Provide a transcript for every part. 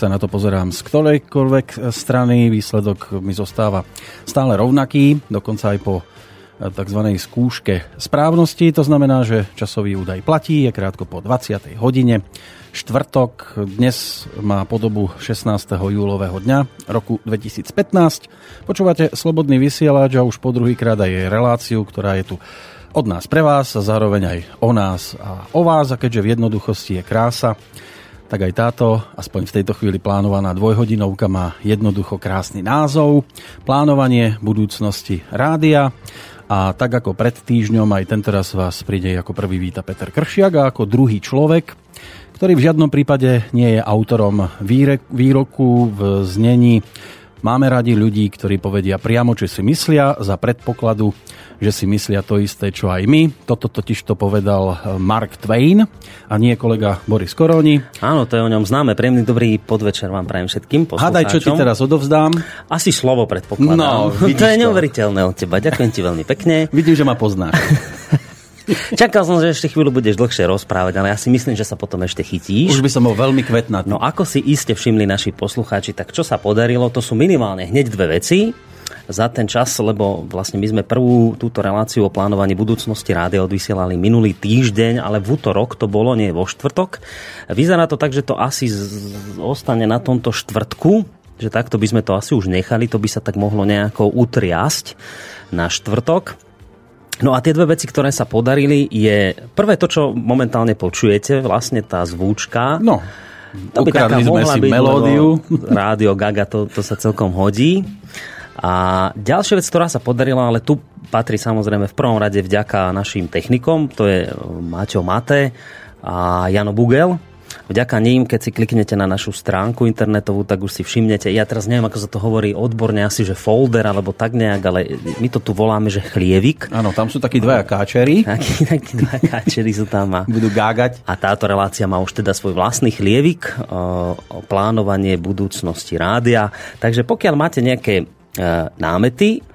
sa na to pozerám z ktorejkoľvek strany, výsledok mi zostáva stále rovnaký, dokonca aj po tzv. skúške správnosti. To znamená, že časový údaj platí, je krátko po 20. hodine. Štvrtok dnes má podobu 16. júlového dňa roku 2015. Počúvate Slobodný vysielač a už po druhýkrát aj reláciu, ktorá je tu od nás pre vás a zároveň aj o nás a o vás. A keďže v jednoduchosti je krása, tak aj táto, aspoň v tejto chvíli plánovaná dvojhodinovka má jednoducho krásny názov. Plánovanie budúcnosti rádia. A tak ako pred týždňom, aj tentoraz vás príde ako prvý víta Peter Kršiak a ako druhý človek, ktorý v žiadnom prípade nie je autorom výroku v znení Máme radi ľudí, ktorí povedia priamo, či si myslia za predpokladu, že si myslia to isté, čo aj my. Toto totiž to povedal eh, Mark Twain a nie kolega Boris Koroni. Áno, to je o ňom známe. Príjemný dobrý podvečer vám prajem všetkým Hádaj, čo ti teraz odovzdám. Asi slovo predpokladám. No, to je neuveriteľné od teba. Ďakujem ti veľmi pekne. Vidím, že ma poznáš. Čakal som, že ešte chvíľu budeš dlhšie rozprávať, ale ja si myslím, že sa potom ešte chytíš. Už by som bol veľmi kvetnatý. No ako si iste všimli naši poslucháči, tak čo sa podarilo, to sú minimálne hneď dve veci za ten čas, lebo vlastne my sme prvú túto reláciu o plánovaní budúcnosti rádia odvysielali minulý týždeň, ale v útorok to bolo, nie vo štvrtok. Vyzerá to tak, že to asi ostane na tomto štvrtku, že takto by sme to asi už nechali, to by sa tak mohlo nejako utriasť na štvrtok. No a tie dve veci, ktoré sa podarili, je prvé to, čo momentálne počujete, vlastne tá zvúčka. No, to by taká sme si byť, melódiu. Rádio Gaga, to, to sa celkom hodí. A ďalšia vec, ktorá sa podarila, ale tu patrí samozrejme v prvom rade vďaka našim technikom, to je Maťo Mate a Jano Bugel, Vďaka ním, keď si kliknete na našu stránku internetovú, tak už si všimnete, ja teraz neviem, ako sa to hovorí odborne, asi, že folder alebo tak nejak, ale my to tu voláme, že chlievik. Áno, tam sú takí dvaja káčery. Takí, takí dvaja káčery sú tam. A, Budú gágať. A táto relácia má už teda svoj vlastný chlievik, o, o plánovanie budúcnosti rádia. Takže pokiaľ máte nejaké e, námety,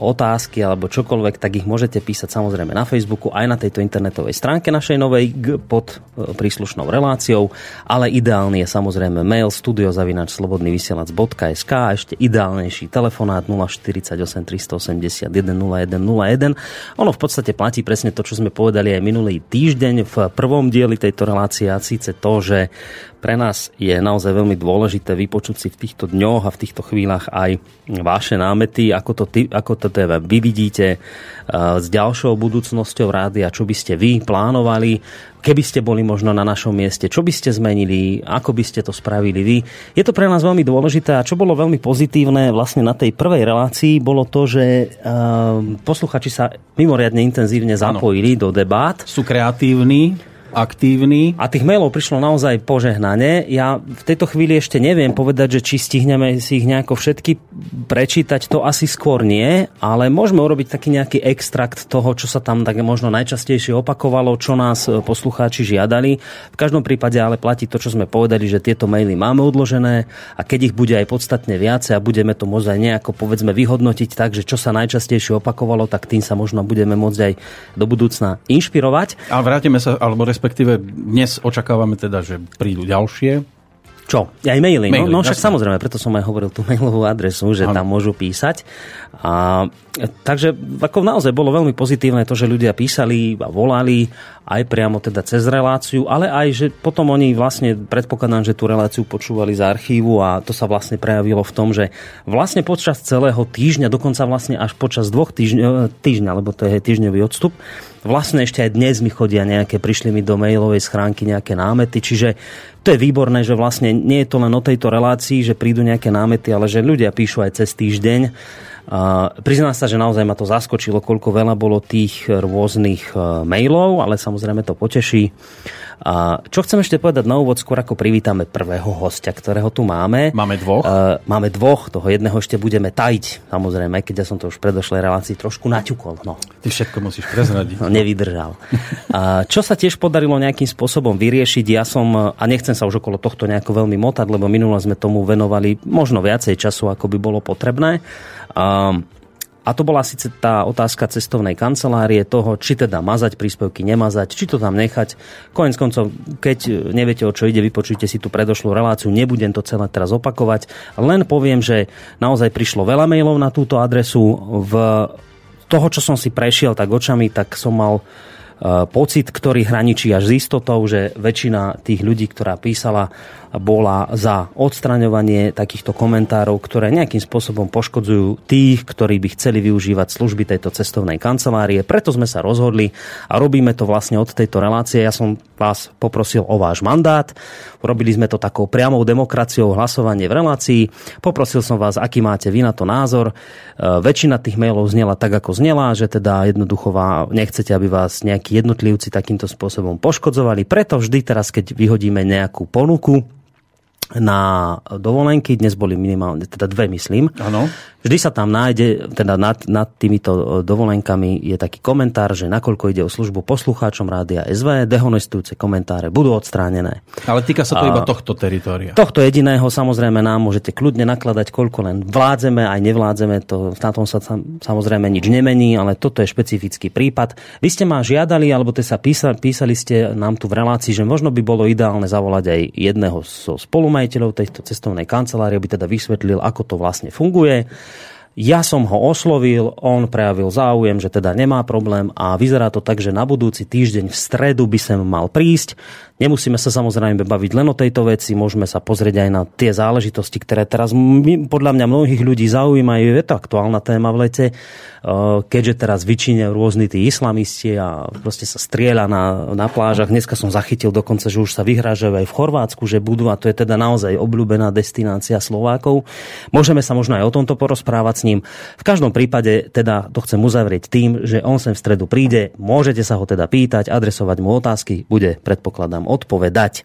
otázky alebo čokoľvek, tak ich môžete písať samozrejme na Facebooku aj na tejto internetovej stránke našej novej pod e, príslušnou reláciou, ale ideálny je samozrejme mail studiozavinačslobodnyvysielac.sk a ešte ideálnejší telefonát 048 381 0101. Ono v podstate platí presne to, čo sme povedali aj minulý týždeň v prvom dieli tejto relácie a síce to, že pre nás je naozaj veľmi dôležité vypočuť si v týchto dňoch a v týchto chvíľach aj vaše námety, ako to, ty, ako to teda vy vidíte uh, s ďalšou budúcnosťou rádia, čo by ste vy plánovali, keby ste boli možno na našom mieste, čo by ste zmenili, ako by ste to spravili vy. Je to pre nás veľmi dôležité a čo bolo veľmi pozitívne vlastne na tej prvej relácii, bolo to, že uh, posluchači sa mimoriadne intenzívne zapojili ano. do debát. Sú kreatívni aktívny. A tých mailov prišlo naozaj požehnanie. Ja v tejto chvíli ešte neviem povedať, že či stihneme si ich nejako všetky prečítať, to asi skôr nie, ale môžeme urobiť taký nejaký extrakt toho, čo sa tam tak možno najčastejšie opakovalo, čo nás e, poslucháči žiadali. V každom prípade ale platí to, čo sme povedali, že tieto maily máme odložené a keď ich bude aj podstatne viacej a budeme to môcť aj nejako povedzme vyhodnotiť tak, že čo sa najčastejšie opakovalo, tak tým sa možno budeme môcť aj do budúcna inšpirovať. A vrátime sa, alebo respektíve dnes očakávame teda, že prídu ďalšie. Čo? Aj maily. maily no, no však jasne. samozrejme, preto som aj hovoril tú mailovú adresu, že ano. tam môžu písať. A, takže ako naozaj bolo veľmi pozitívne to, že ľudia písali a volali aj priamo teda cez reláciu, ale aj, že potom oni vlastne, predpokladám, že tú reláciu počúvali z archívu a to sa vlastne prejavilo v tom, že vlastne počas celého týždňa, dokonca vlastne až počas dvoch týždňa, týždňa lebo to je týždňový odstup, vlastne ešte aj dnes mi chodia nejaké, prišli mi do mailovej schránky nejaké námety, čiže to je výborné, že vlastne nie je to len o tejto relácii, že prídu nejaké námety, ale že ľudia píšu aj cez týždeň Uh, priznám sa, že naozaj ma to zaskočilo, koľko veľa bolo tých rôznych uh, mailov, ale samozrejme to poteší. A čo chcem ešte povedať na úvod, skôr ako privítame prvého hostia, ktorého tu máme. Máme dvoch? Uh, máme dvoch, toho jedného ešte budeme tajiť, samozrejme, keď ja som to už v predošlej relácii trošku naťukol. No. Ty všetko musíš prezradiť. No, nevydržal. uh, čo sa tiež podarilo nejakým spôsobom vyriešiť, ja som, a nechcem sa už okolo tohto nejako veľmi motať, lebo minule sme tomu venovali možno viacej času, ako by bolo potrebné. Uh, a to bola síce tá otázka cestovnej kancelárie toho, či teda mazať príspevky, nemazať, či to tam nechať. Konec koncov, keď neviete, o čo ide, vypočujte si tú predošlú reláciu, nebudem to celé teraz opakovať. Len poviem, že naozaj prišlo veľa mailov na túto adresu. V toho, čo som si prešiel tak očami, tak som mal uh, pocit, ktorý hraničí až s istotou, že väčšina tých ľudí, ktorá písala, bola za odstraňovanie takýchto komentárov, ktoré nejakým spôsobom poškodzujú tých, ktorí by chceli využívať služby tejto cestovnej kancelárie. Preto sme sa rozhodli a robíme to vlastne od tejto relácie. Ja som vás poprosil o váš mandát. Robili sme to takou priamou demokraciou hlasovanie v relácii. Poprosil som vás, aký máte vy na to názor. E, väčšina tých mailov znela tak, ako znela, že teda jednoducho nechcete, aby vás nejakí jednotlivci takýmto spôsobom poškodzovali. Preto vždy teraz, keď vyhodíme nejakú ponuku, na dovolenky, dnes boli minimálne, teda dve myslím. Ano. Vždy sa tam nájde, teda nad, nad týmito e, dovolenkami je taký komentár, že nakoľko ide o službu poslucháčom rádia SV, dehonestujúce komentáre budú odstránené. Ale týka sa to a, iba tohto teritoria. Tohto jediného samozrejme nám môžete kľudne nakladať, koľko len vládzeme, aj nevládzeme, to, na tom sa samozrejme nič nemení, ale toto je špecifický prípad. Vy ste ma žiadali, alebo te sa písali, písali ste nám tu v relácii, že možno by bolo ideálne zavolať aj jedného zo spolumajiteľov tejto cestovnej kancelárie, aby teda vysvetlil, ako to vlastne funguje. Ja som ho oslovil, on prejavil záujem, že teda nemá problém a vyzerá to tak, že na budúci týždeň v stredu by sem mal prísť. Nemusíme sa samozrejme baviť len o tejto veci, môžeme sa pozrieť aj na tie záležitosti, ktoré teraz podľa mňa mnohých ľudí zaujímajú. Je to aktuálna téma v lete. Eh, keďže teraz vyčíňajú rôzni tí islamisti a proste sa strieľa na, na plážach. Dneska som zachytil dokonca, že už sa vyhrážajú aj v Chorvátsku, že budú, a to je teda naozaj obľúbená destinácia Slovákov. Môžeme sa možno aj o tomto porozprávať s ním. V každom prípade teda to chcem uzavrieť tým, že on sem v stredu príde, môžete sa ho teda pýtať, adresovať mu otázky, bude, predpokladám, odpovedať.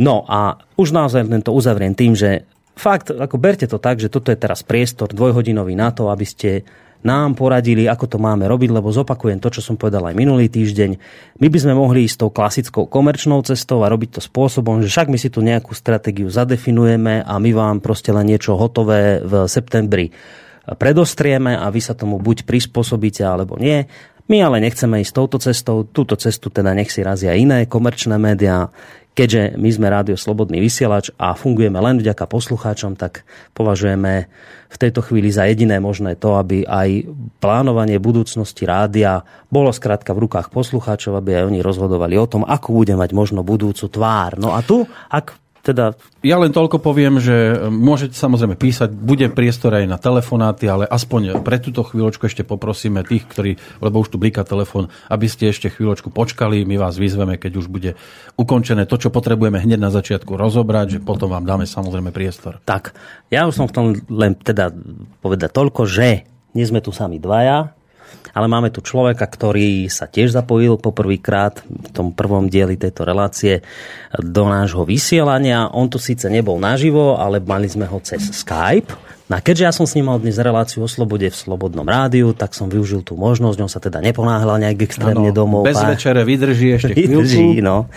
No a už naozaj tento uzavriem tým, že fakt, ako berte to tak, že toto je teraz priestor dvojhodinový na to, aby ste nám poradili, ako to máme robiť, lebo zopakujem to, čo som povedal aj minulý týždeň. My by sme mohli ísť tou klasickou komerčnou cestou a robiť to spôsobom, že však my si tu nejakú stratégiu zadefinujeme a my vám proste len niečo hotové v septembri predostrieme a vy sa tomu buď prispôsobíte alebo nie. My ale nechceme ísť touto cestou, túto cestu teda nech si razia iné komerčné médiá. Keďže my sme rádio Slobodný vysielač a fungujeme len vďaka poslucháčom, tak považujeme v tejto chvíli za jediné možné to, aby aj plánovanie budúcnosti rádia bolo skrátka v rukách poslucháčov, aby aj oni rozhodovali o tom, ako bude mať možno budúcu tvár. No a tu, ak teda... Ja len toľko poviem, že môžete samozrejme písať, bude priestor aj na telefonáty, ale aspoň pre túto chvíľočku ešte poprosíme tých, ktorí, lebo už tu blíka telefón, aby ste ešte chvíľočku počkali, my vás vyzveme, keď už bude ukončené to, čo potrebujeme hneď na začiatku rozobrať, že potom vám dáme samozrejme priestor. Tak, ja už som v tom len teda povedať toľko, že nie sme tu sami dvaja, ale máme tu človeka, ktorý sa tiež zapojil poprvýkrát v tom prvom dieli tejto relácie do nášho vysielania. On tu síce nebol naživo, ale mali sme ho cez Skype. No a keďže ja som s ním mal dnes reláciu o slobode v Slobodnom rádiu, tak som využil tú možnosť, on sa teda neponáhľal nejak extrémne ano, domov. Bez večere vydrží ešte vydrží, no.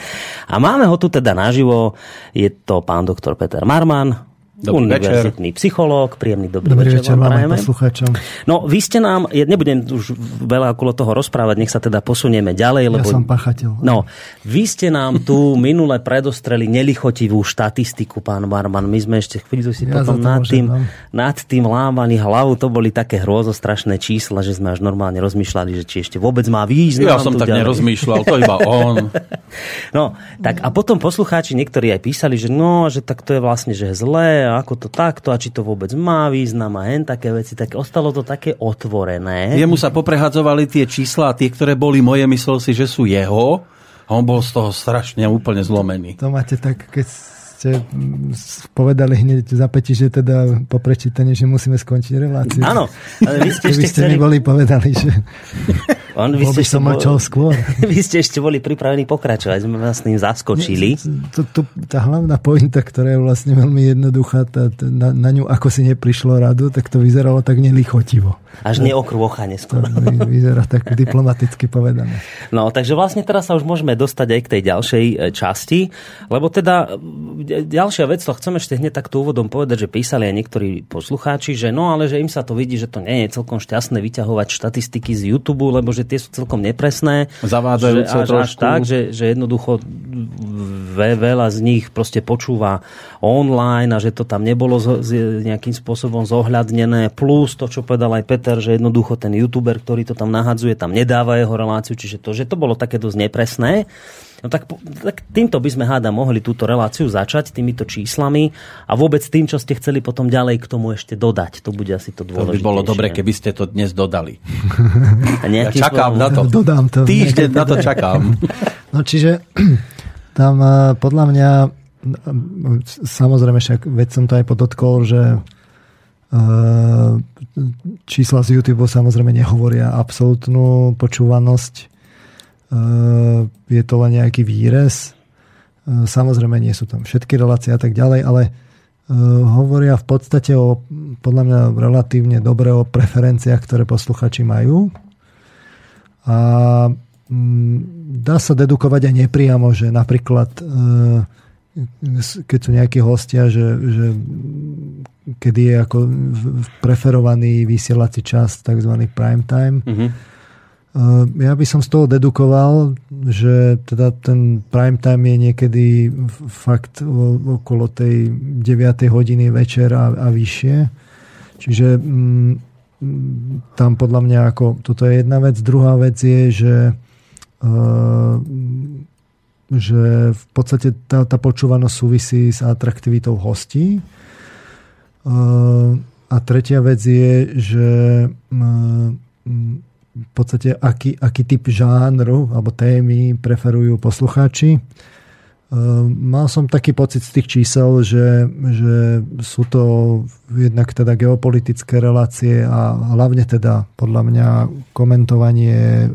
A máme ho tu teda naživo, je to pán doktor Peter Marman, Dobrý univerzitný večer. psychológ. Príjemný dobrý, dobrý večer, večer vám poslucháčom. No, vy ste nám, ja nebudem už veľa okolo toho rozprávať, nech sa teda posunieme ďalej. Lebo, ja som pachateľ. No, vy ste nám tu minule predostreli nelichotivú štatistiku, pán Marman. My sme ešte chvíľu si ja potom nad tým, nad tým lámali hlavu. To boli také hrôzostrašné čísla, že sme až normálne rozmýšľali, že či ešte vôbec má význam. Ja som tak ďalej. nerozmýšľal, to iba on. no, tak a potom poslucháči niektorí aj písali, že no, že tak to je vlastne, že je zlé a ako to takto a či to vôbec má význam a hen také veci, tak ostalo to také otvorené. Jemu sa poprehadzovali tie čísla a tie, ktoré boli moje, myslel si, že sú jeho a on bol z toho strašne úplne zlomený. To máte tak, keď ste povedali hneď za peti, že teda po prečítaní, že musíme skončiť reláciu. Áno, ale vy ste ešte chceli... mi boli povedali, že On, vy ste som mlčal skôr. Vy ste ešte boli pripravení pokračovať, sme vás tým zaskočili. To, to, tá hlavná pointa, ktorá je vlastne veľmi jednoduchá, tá, na, na ňu ako si neprišlo radu, tak to vyzeralo tak nelichotivo. Až neokrôcha neskôr. Vyzerá tak diplomaticky povedané. No, takže vlastne teraz sa už môžeme dostať aj k tej ďalšej e, časti, lebo teda ďalšia vec, to chcem ešte hneď takto úvodom povedať, že písali aj niektorí poslucháči, že no ale že im sa to vidí, že to nie je celkom šťastné vyťahovať štatistiky z YouTube, lebo že tie sú celkom nepresné. Zavádzajúce že, až, až tak, že, že jednoducho ve, veľa z nich proste počúva online a že to tam nebolo z, z, nejakým spôsobom zohľadnené. Plus to, čo povedal aj Peter, že jednoducho ten youtuber, ktorý to tam nahadzuje, tam nedáva jeho reláciu, čiže to, že to bolo také dosť nepresné. No tak, tak týmto by sme háda mohli túto reláciu začať, týmito číslami a vôbec tým, čo ste chceli potom ďalej k tomu ešte dodať. To bude asi to dôležité. To by bolo dobre, keby ste to dnes dodali. A ja čakám spôsobom... na to. Dodám to. Týždeň na to čakám. No čiže tam eh, podľa mňa samozrejme však, veď som to aj podotkol, že eh, čísla z YouTube samozrejme nehovoria absolútnu počúvanosť Eh, je to len nejaký výrez. Eh, samozrejme nie sú tam všetky relácie a tak ďalej, ale eh, hovoria v podstate o, podľa mňa relatívne dobre o preferenciách, ktoré posluchači majú. A mm, dá sa dedukovať aj nepriamo, že napríklad keď sú nejakí hostia, že, že kedy je ako preferovaný vysielací čas, tzv. prime time, mm-hmm ja by som z toho dedukoval, že teda ten prime time je niekedy fakt okolo tej 9. hodiny večer a, a vyššie. Čiže mm, tam podľa mňa ako toto je jedna vec. Druhá vec je, že uh, že v podstate tá, tá počúvanosť súvisí s atraktivitou hostí. Uh, a tretia vec je, že uh, v podstate aký, aký typ žánru alebo témy preferujú poslucháči. Ehm, mal som taký pocit z tých čísel, že, že sú to jednak teda geopolitické relácie a hlavne teda podľa mňa komentovanie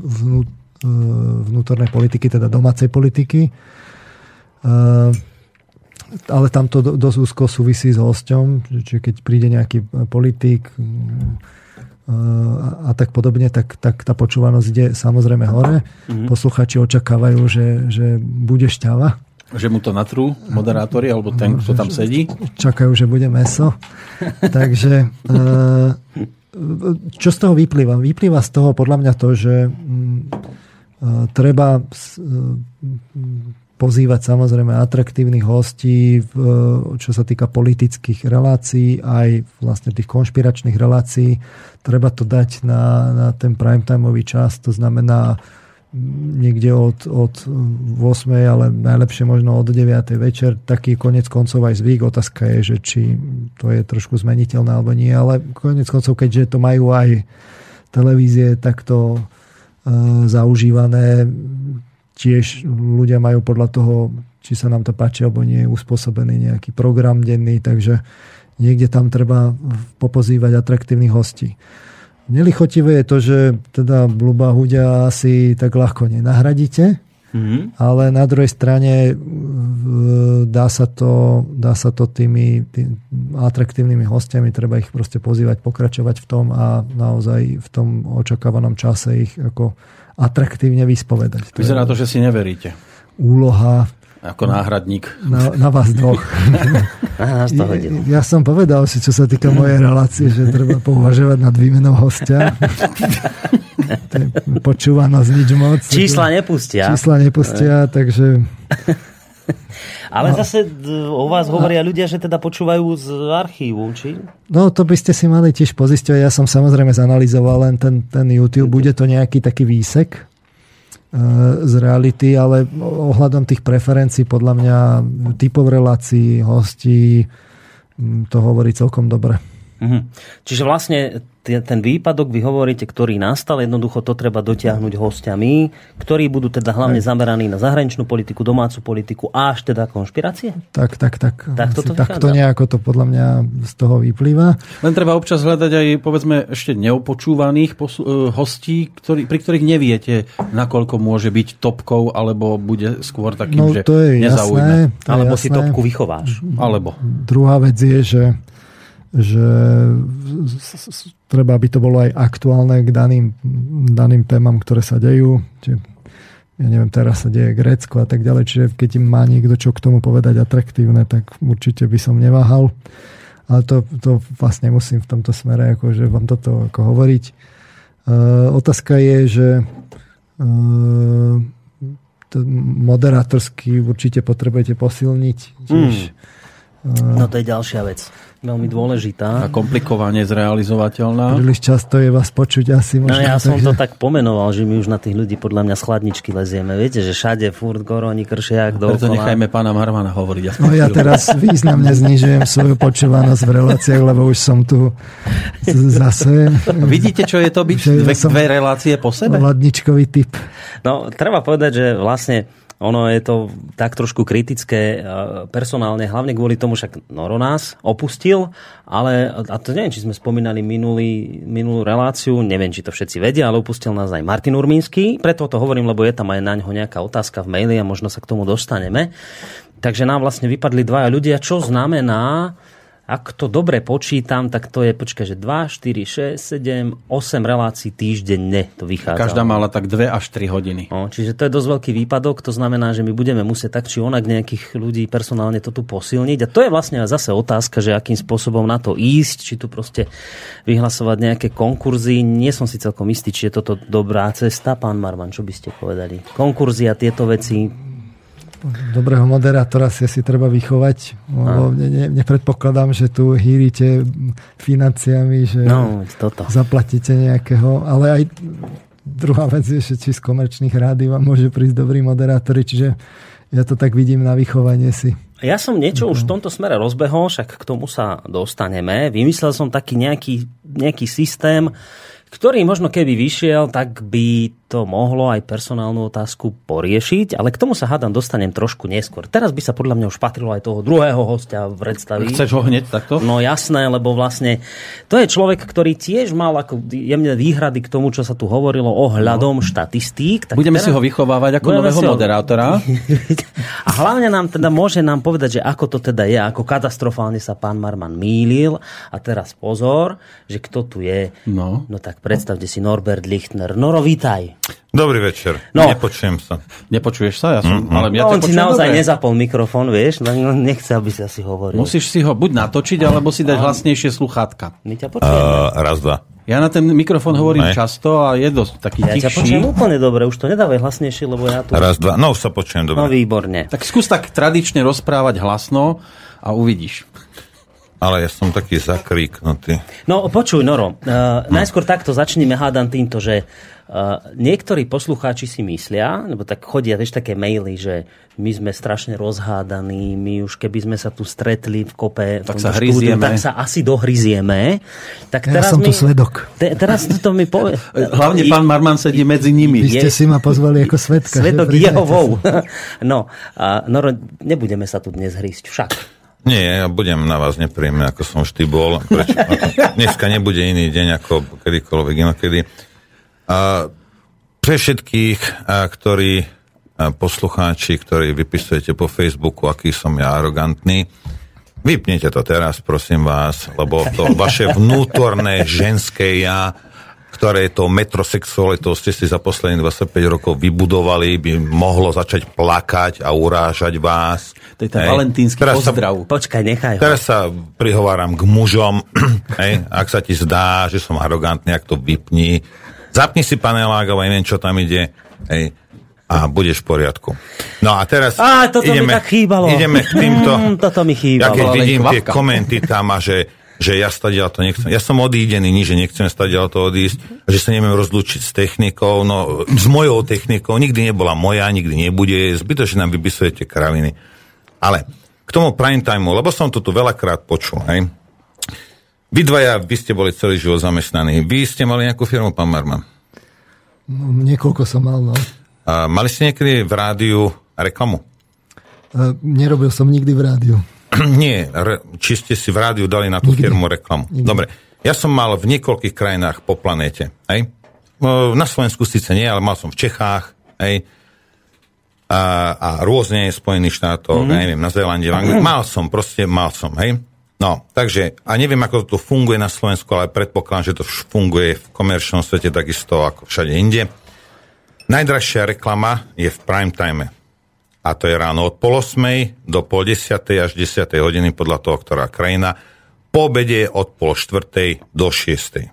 vnú, vnútornej politiky, teda domácej politiky. Ehm, ale tam to dosť úzko súvisí s hosťom, čiže keď príde nejaký politik, a, a tak podobne, tak, tak tá počúvanosť ide samozrejme hore. Mm-hmm. Posluchači očakávajú, že, že bude šťava. Že mu to natrú moderátori alebo ten, kto tam sedí? Čakajú, že bude meso. Takže e, čo z toho vyplýva? Vyplýva z toho podľa mňa to, že mm, e, treba pozývať samozrejme atraktívnych hostí, čo sa týka politických relácií, aj vlastne tých konšpiračných relácií. Treba to dať na, na ten primetimeový čas, to znamená niekde od, od 8, ale najlepšie možno od 9. večer. Taký konec koncov aj zvyk. Otázka je, že či to je trošku zmeniteľné alebo nie, ale konec koncov, keďže to majú aj televízie takto uh, zaužívané, tiež ľudia majú podľa toho, či sa nám to páči alebo nie, uspôsobený nejaký program denný, takže niekde tam treba popozývať atraktívnych hostí. Nelichotivé je to, že teda blúba hudia asi tak ľahko nenahradíte, Mm-hmm. Ale na druhej strane dá sa to, dá sa to tými, tými atraktívnymi hostiami, treba ich proste pozývať, pokračovať v tom a naozaj v tom očakávanom čase ich ako atraktívne vyspovedať. To Vyzerá to, že si neveríte. Úloha ako náhradník. Na, na vás dvoch. Aha, ja, ja som povedal si, čo sa týka mojej relácie, že treba pouvažovať nad výmenou hostia. Počúvanosť nič moc. Čísla nepustia. Čísla nepustia, takže... Ale no. zase o vás hovoria ľudia, že teda počúvajú z archívu, či? No to by ste si mali tiež pozisťovať. Ja som samozrejme zanalizoval len ten, ten YouTube. Bude to nejaký taký výsek z reality, ale ohľadom tých preferencií podľa mňa typov relácií, hostí, to hovorí celkom dobre. Mhm. Čiže vlastne ten výpadok, vy hovoríte, ktorý nastal, jednoducho to treba dotiahnuť hostiami, ktorí budú teda hlavne zameraní na zahraničnú politiku, domácu politiku a až teda konšpirácie? Tak, tak, tak. Tak, toto tak to nejako to podľa mňa z toho vyplýva. Len treba občas hľadať aj, povedzme, ešte neopočúvaných posu- e, hostí, ktorý, pri ktorých neviete, nakoľko môže byť topkou, alebo bude skôr takým, no, že to je jasné, to je alebo jasné. si topku vychováš. Alebo. Druhá vec je, že že treba, aby to bolo aj aktuálne k daným, daným témam, ktoré sa dejú. Čiže ja neviem, teraz sa deje Grécko a tak ďalej, čiže keď im má niekto čo k tomu povedať atraktívne, tak určite by som neváhal. Ale to, to vlastne musím v tomto smere akože vám toto ako hovoriť. Uh, otázka je, že to moderátorsky určite potrebujete posilniť. Tiež, mm. No to je ďalšia vec veľmi dôležitá. A komplikovane zrealizovateľná. Príliš často je vás počuť asi možno. No ja takže... som to tak pomenoval, že my už na tých ľudí podľa mňa schladničky lezieme. Viete, že všade furt koroni, kršiak, dookola. Preto nechajme pána Marmana hovoriť. Ja no ja teraz významne znižujem svoju počúvanosť v reláciách, lebo už som tu zase. Vidíte, čo je to byť dve, dve relácie po sebe? Ladničkový typ. No, treba povedať, že vlastne ono je to tak trošku kritické e, personálne, hlavne kvôli tomu, však Noro nás opustil, ale, a to neviem, či sme spomínali minulý, minulú reláciu, neviem, či to všetci vedia, ale opustil nás aj Martin Urmínsky, preto to hovorím, lebo je tam aj na ňo nejaká otázka v maili a možno sa k tomu dostaneme. Takže nám vlastne vypadli dvaja ľudia, čo znamená, ak to dobre počítam, tak to je, počkaj, že 2, 4, 6, 7, 8 relácií týždenne to vychádza. Každá mala tak 2 až 3 hodiny. No, čiže to je dosť veľký výpadok, to znamená, že my budeme musieť tak či onak nejakých ľudí personálne to tu posilniť. A to je vlastne zase otázka, že akým spôsobom na to ísť, či tu proste vyhlasovať nejaké konkurzy. Nie som si celkom istý, či je toto dobrá cesta. Pán Marman, čo by ste povedali? Konkurzy a tieto veci dobrého moderátora si si treba vychovať, lebo ne, ne, nepredpokladám, že tu hýrite financiami, že no, toto. zaplatíte nejakého, ale aj druhá vec je, že či z komerčných rády vám môže prísť dobrí moderátori, čiže ja to tak vidím na vychovanie si. Ja som niečo už v no. tomto smere rozbehol, však k tomu sa dostaneme. Vymyslel som taký nejaký, nejaký systém, ktorý možno keby vyšiel, tak by to mohlo aj personálnu otázku poriešiť, ale k tomu sa hádam dostanem trošku neskôr. Teraz by sa podľa mňa už patrilo aj toho druhého hostia v predstaví. Chceš ho hneď takto? No jasné, lebo vlastne to je človek, ktorý tiež mal ako jemne výhrady k tomu, čo sa tu hovorilo ohľadom no. štatistík. Tak Budeme teraz... si ho vychovávať ako nového ho... moderátora. A hlavne nám teda môže nám povedať, že ako to teda je, ako katastrofálne sa pán Marman mýlil. A teraz pozor, že kto tu je. No, no tak predstavte si Norbert Lichtner. Noro, vítaj. Dobrý večer. No. Nepočujem sa. Nepočuješ sa? Ja som, mm-hmm. ale ja no, on si naozaj dobre. nezapol mikrofón, vieš, no, no nechce, aby si asi hovoril. Musíš si ho buď natočiť, alebo si dať hlasnejšie sluchátka. My ťa počujeme. Uh, raz, dva. Ja na ten mikrofón hovorím ne. často a je dosť taký ja tichší. Ja ťa počujem úplne dobre, už to nedávaj hlasnejšie, lebo ja tu... Raz, dva, no už sa počujem dobre. No výborne. Tak skús tak tradične rozprávať hlasno a uvidíš. Ale ja som taký zakríknutý. No počuj, Noro, uh, hm. najskôr takto začneme hádam týmto, že Uh, niektorí poslucháči si myslia, lebo tak chodia vieš, také maily, že my sme strašne rozhádaní, my už keby sme sa tu stretli v kope tak sa štúdiu, tak sa asi dohryzieme. Tak ja teraz som mi, tu svedok. Te, teraz to mi povie. Hlavne pán Marman sedí medzi nimi. Vy ste je, si ma pozvali ako svedka. Svedok Jehovou. no, a, no, nebudeme sa tu dnes hrísť však. Nie, ja budem na vás nepríjemný, ako som vždy bol. Prečo? Dneska nebude iný deň ako kedykoľvek inokedy. A pre všetkých, ktorí poslucháči, ktorí vypisujete po Facebooku, aký som ja arogantný, vypnite to teraz, prosím vás, lebo to vaše vnútorné ženské ja, ktoré to metrosexualitou ste si za posledných 25 rokov vybudovali, by mohlo začať plakať a urážať vás. To je ten valentínsky teraz pozdrav. Sa, Počkaj, nechaj ho. Teraz sa prihováram k mužom. hej, ak sa ti zdá, že som arogantný, ak to vypni, Zapni si panelák, alebo neviem, čo tam ide. Hej, a budeš v poriadku. No a teraz a, toto ideme, mi tak chýbalo. ideme k týmto... Mm, toto mi chýbalo. Ja keď vidím tie komenty tam a že, že ja stadiaľ to nechcem. Ja som odídený, nie, že nechcem stadiaľ to odísť, že sa neviem rozlúčiť s technikou, no s mojou technikou, nikdy nebola moja, nikdy nebude, zbytočne nám vypisujete kraviny. Ale k tomu prime timeu, lebo som to tu veľakrát počul, hej, vy dvaja, vy ste boli celý život zamestnaní. Vy ste mali nejakú firmu, pán Marman? No, niekoľko som mal, no. A mali ste niekedy v rádiu reklamu? A, nerobil som nikdy v rádiu. Nie, re, či ste si v rádiu dali na tú firmu reklamu. Dobre, ja som mal v niekoľkých krajinách po planéte. Hej? Na Slovensku síce nie, ale mal som v Čechách, hej? A, a rôzne Spojených štátoch, mm. neviem, na Zélande, v Anglii. Mal som, proste mal som, hej? No, takže, a neviem, ako to funguje na Slovensku, ale predpokladám, že to funguje v komerčnom svete takisto ako všade inde. Najdražšia reklama je v prime time. A to je ráno od pol osmej do pol desiatej až desiatej hodiny podľa toho, ktorá krajina. Po obede od pol štvrtej do šiestej.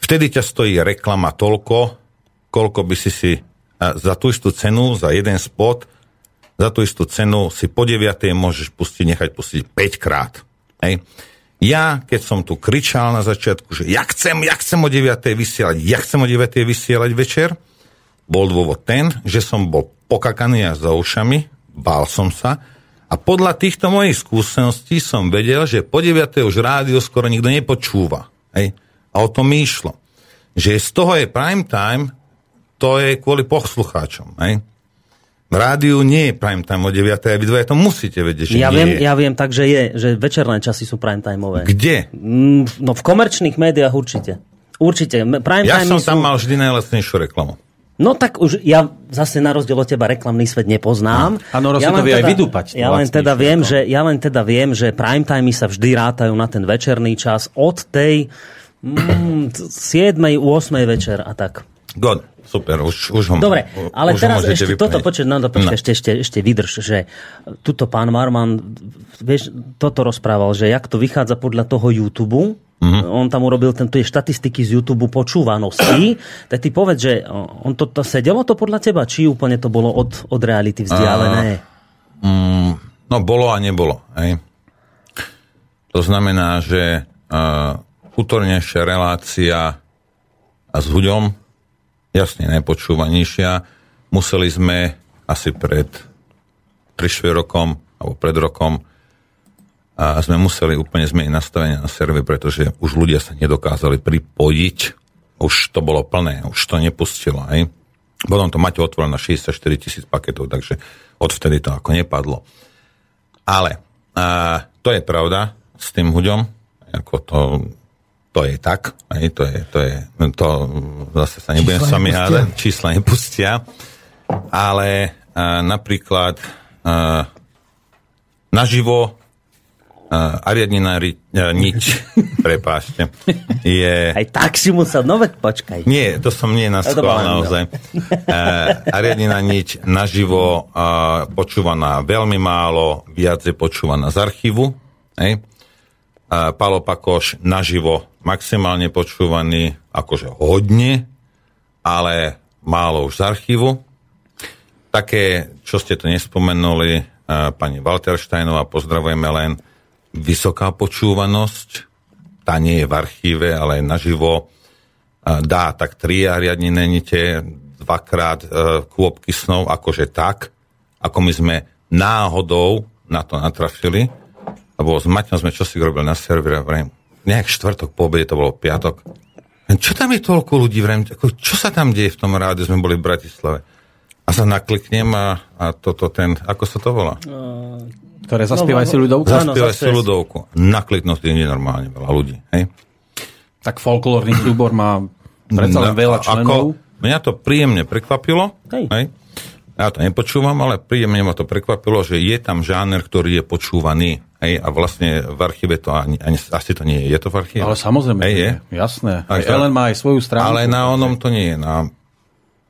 Vtedy ťa stojí reklama toľko, koľko by si si za tú istú cenu, za jeden spot, za tú istú cenu si po 9. môžeš pustiť, nechať pustiť 5 krát. Hej. Ja, keď som tu kričal na začiatku, že ja chcem, ja chcem o 9. vysielať, ja chcem o 9. vysielať večer, bol dôvod ten, že som bol pokakaný a za ušami, bál som sa a podľa týchto mojich skúseností som vedel, že po 9. už rádio skoro nikto nepočúva. Hej. A o tom mi išlo. Že z toho je prime time, to je kvôli poslucháčom. Hej? V rádiu nie je prime time o 9. a vy dvoje to musíte vedieť, že ja nie viem, je. Ja viem, takže je, že večerné časy sú prime timeové. Kde? Mm, no v komerčných médiách určite. Určite. Prime ja som tam sú... mal vždy najlacnejšiu reklamu. No tak už ja zase na rozdiel od teba reklamný svet nepoznám. Áno, ja to vie teda, aj vydúpať. Ja len, teda viem, že, ja len teda viem, že prime time sa vždy rátajú na ten večerný čas od tej mm, 7. 8. večer a tak. God, super, už, už ho Dobre, ale už teraz ešte vypnúť. toto, počuť, no, počuť, no. ešte, ešte, ešte vydrž, že tuto pán Marman, vieš, toto rozprával, že jak to vychádza podľa toho YouTube, Mm-hmm. On tam urobil tento štatistiky z YouTube počúvanosti. tak ty povedz, že on to, to sedelo to podľa teba, či úplne to bolo od, od reality vzdialené? Uh, mm, no bolo a nebolo. Hej. To znamená, že uh, útornejšia relácia a s ľuďom jasne najpočúvanejšia. Museli sme asi pred 3 rokom alebo pred rokom a sme museli úplne zmeniť nastavenie na server, pretože už ľudia sa nedokázali pripojiť, už to bolo plné, už to nepustilo. Hej. Potom to máte otvorené na 64 tisíc paketov, takže odvtedy to ako nepadlo. Ale a, to je pravda s tým ľuďom, ako to to je tak, aj, to je, to je, to zase sa nebudem s vami hádať, čísla nepustia, ale a, napríklad a, naživo Ariadnina ri, nič, prepášte, je... Aj tak si musel, no veď počkaj. Nie, to som nie naschval naozaj. Ariadnina nič naživo a, počúvaná veľmi málo, viac je počúvaná z archívu, hej? Palo Pakoš naživo maximálne počúvaný, akože hodne, ale málo už z archívu. Také, čo ste to nespomenuli, pani Waltersteinová, pozdravujeme len, vysoká počúvanosť, tá nie je v archíve, ale naživo, dá tak tri a riadne nenite, dvakrát e, kôpky snov, akože tak, ako my sme náhodou na to natrafili, lebo s Maťom sme čo si robili na servere, vrejme, nejak štvrtok po obede, to bolo piatok. Čo tam je toľko ľudí, vrejme, čo sa tam deje v tom rádiu, sme boli v Bratislave. A sa nakliknem a, a toto ten, ako sa to volá? Uh, ktoré zaspievaj no, si ľudovku? Zaspievaj si ľudovku. Nakliknúť je nenormálne veľa ľudí. Hej? Tak folklórny súbor má predsa len veľa členov. Ako, mňa to príjemne prekvapilo. Hej. Hej? Ja to nepočúvam, ale príjemne ma to prekvapilo, že je tam žáner, ktorý je počúvaný. Hej, a vlastne v archíve to ani, ani, asi to nie je. Je to v archíve? Ale samozrejme, hej, je. jasné. Aj Ellen má aj svoju stránku. Ale na onom to nie je. Na,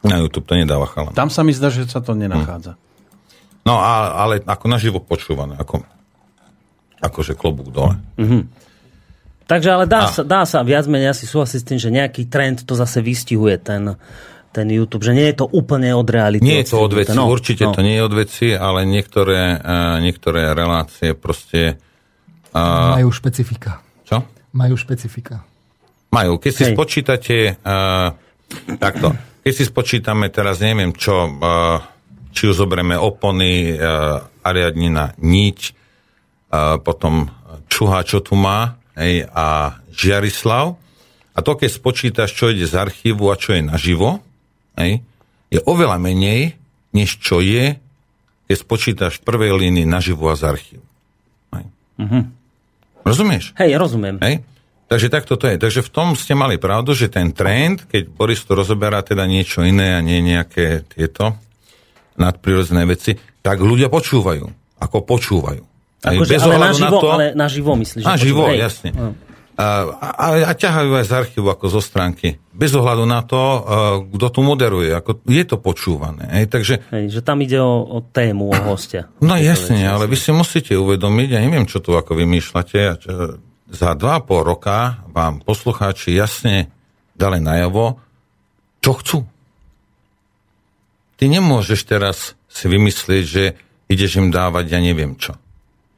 na YouTube to nedáva chalan. Tam sa mi zdá, že sa to nenachádza. Hm. No a, ale ako naživo počúvané. Ako, akože klobúk dole. Mm-hmm. Takže ale dá, sa, dá sa viac menej asi súhlasiť s tým, že nejaký trend to zase vystihuje ten, ten YouTube, že nie je to úplne od reality. Nie je to od veci, no, určite no. to nie je od veci, ale niektoré, uh, niektoré relácie proste... Uh, Majú špecifika. Čo? Majú špecifika. Majú. Keď si Hej. spočítate uh, takto, keď si spočítame teraz, neviem čo, uh, či už zoberieme opony, uh, Ariadnina nič, uh, potom Čuha, čo tu má, hej, a Žiarislav. A to, keď spočítaš, čo ide z archívu a čo je naživo, hej, je oveľa menej, než čo je, keď spočítaš v prvej línii naživo a z archívu. Hej. Mm-hmm. Rozumieš? Hej, rozumiem. Hej? Takže takto to je. Takže v tom ste mali pravdu, že ten trend, keď Boris to rozoberá teda niečo iné a nie nejaké tieto nadprirodzené veci, tak ľudia počúvajú. Ako počúvajú. Akože, ale naživo, to, ale naživo myslíš? Naživo, jasne. No. a, a ťahajú aj z archívu ako zo stránky. Bez ohľadu na to, kto tu moderuje. Ako, je to počúvané. Hej, takže, hej, že tam ide o, o tému, o hostia. No jasne, ale vy si musíte uvedomiť, ja neviem, čo tu ako vymýšľate, za dva pol roka vám poslucháči jasne dali najavo, čo chcú. Ty nemôžeš teraz si vymyslieť, že ideš im dávať ja neviem čo.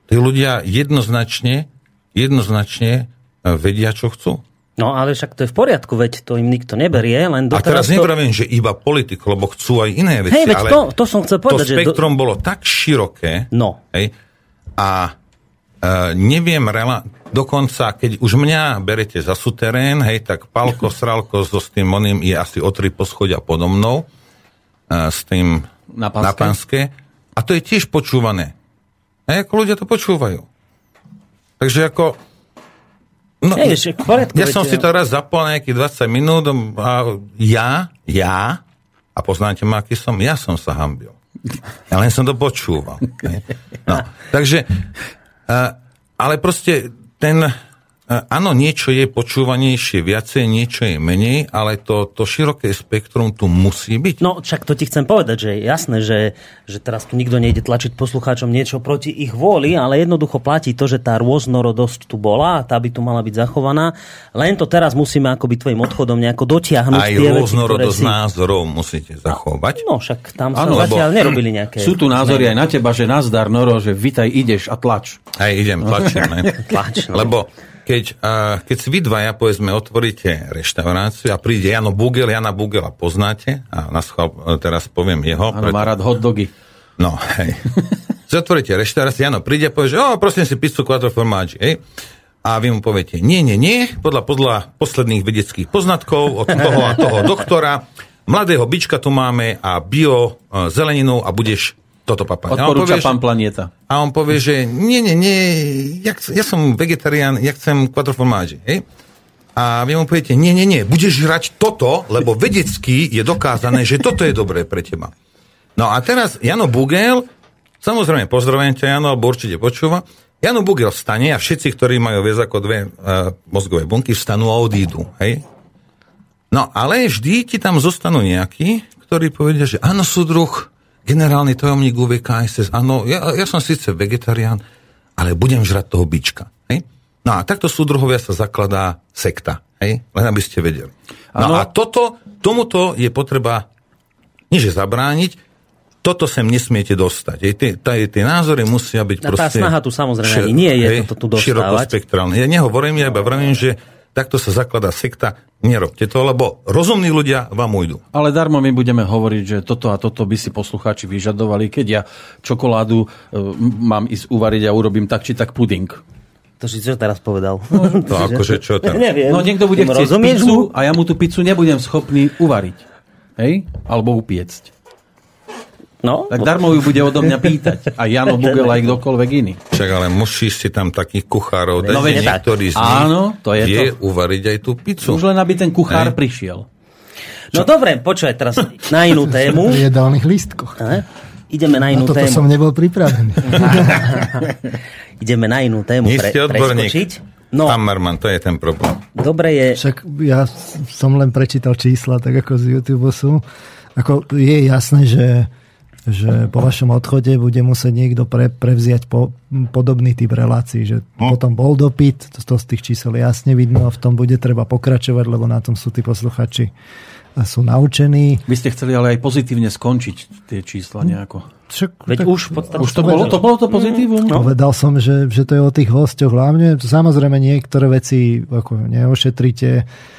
Tí ľudia jednoznačne, jednoznačne vedia, čo chcú. No ale však to je v poriadku, veď to im nikto neberie, len A teraz to... nevravím, že iba politik, lebo chcú aj iné veci, hej, veď ale to, to som chcel povedať, to spektrum do... bolo tak široké no. hej, a uh, neviem, rela... dokonca keď už mňa berete za suterén, hej, tak Palko Sralko so s tým oným je asi o tri poschodia podo mnou, s tým na Panske. na Panske. A to je tiež počúvané. A ako ľudia to počúvajú. Takže ako No, Hej, poriadku, ja som si to raz zapol nejakých 20 minút a ja, ja, a poznáte ma, aký som, ja som sa hambil. Ja len som to počúval. No, takže, ale proste ten, Áno, niečo je počúvanejšie viacej, niečo je menej, ale to, to široké spektrum tu musí byť. No, však to ti chcem povedať, že je jasné, že, že teraz tu nikto nejde tlačiť poslucháčom niečo proti ich vôli, ale jednoducho platí to, že tá rôznorodosť tu bola a tá by tu mala byť zachovaná. Len to teraz musíme akoby tvojim odchodom nejako dotiahnuť. Aj tie rôznorodosť veci, názorov musíte zachovať. No, však tam sa ano, zatiaľ nerobili nejaké... Sú tu názory aj na teba, že nazdar, Noro, že vitaj, ideš a tlač. Aj idem, tlačím. Tlač, no. Lebo keď, uh, keď si vy dvaja, povedzme, otvoríte reštauráciu a príde Jano Bugel, Jana Bugela poznáte, a na schvál, e, teraz poviem jeho. Áno, preto... má rád hot dogy. No, hej. si otvoríte reštauráciu, Jano príde a povie, že o, prosím si pizzu quattro formaggi, hej. A vy mu poviete, nie, nie, nie, podľa, podľa posledných vedeckých poznatkov od toho a toho doktora, mladého bička tu máme a bio uh, zeleninu a budeš toto papať. Odporúča pán Planieta. A on povie, že nie, nie, nie, ja, ja som vegetarián, ja chcem quattroformáži. Hej? A vy mu poviete, nie, nie, nie, budeš hrať toto, lebo vedecky je dokázané, že toto je dobré pre teba. No a teraz Jano Bugel, samozrejme pozdravujem ťa Jano, alebo určite počúva, Jano Bugel vstane a všetci, ktorí majú viac ako dve uh, mozgové bunky, vstanú a odídu. Hej? No ale vždy ti tam zostanú nejakí, ktorí povedia, že áno, súdruh, generálny tajomník UVKSS, áno, ja, ja som síce vegetarián, ale budem žrať toho bička. Hej? No a takto súdruhovia sa zakladá sekta. Hej? Len aby ste vedeli. No ano. a toto, tomuto je potreba nieže zabrániť, toto sem nesmiete dostať. Hej, tie, tie, tie názory musia byť a proste... Tá snaha tu samozrejme nie je hej, toto tu dostávať. Ja nehovorím, ja iba vravím, že takto sa zakladá sekta, nerobte to, lebo rozumní ľudia vám ujdu. Ale darmo my budeme hovoriť, že toto a toto by si poslucháči vyžadovali, keď ja čokoládu e, mám ísť uvariť a urobím tak či tak puding. To si čo teraz povedal? No, to akože čo tam? Neviem. No niekto bude chcieť pizzu a ja mu tú pizzu nebudem schopný uvariť. Hej? Alebo upiecť. No, tak darmo ju bude odo mňa pýtať. A Jano Bugel aj kdokoľvek iný. Však ale musíš si tam takých kuchárov dať, no, že niektorý z nich Áno, to je vie to. uvariť aj tú pizzu. Už len aby ten kuchár ne? prišiel. No Čo? dobre, počúvaj teraz na inú tému. V jedálnych lístkoch. Ideme na inú na toto tému. som nebol pripravený. Ideme na inú tému pre, preskočiť. No, Hammerman, to je ten problém. Dobre je... Však ja som len prečítal čísla, tak ako z YouTube sú. Ako je jasné, že že po vašom odchode bude musieť niekto pre, prevziať po, podobný typ relácií, že hm. potom bol dopyt, to, to z tých čísel jasne vidno a v tom bude treba pokračovať, lebo na tom sú tí posluchači sú naučení. Vy ste chceli ale aj pozitívne skončiť tie čísla nejako. Však, Veď tak, už, už to, bolo, to bolo to pozitívum? No. Povedal som, že, že to je o tých hostoch hlavne. Samozrejme niektoré veci ako neošetrite, Uh,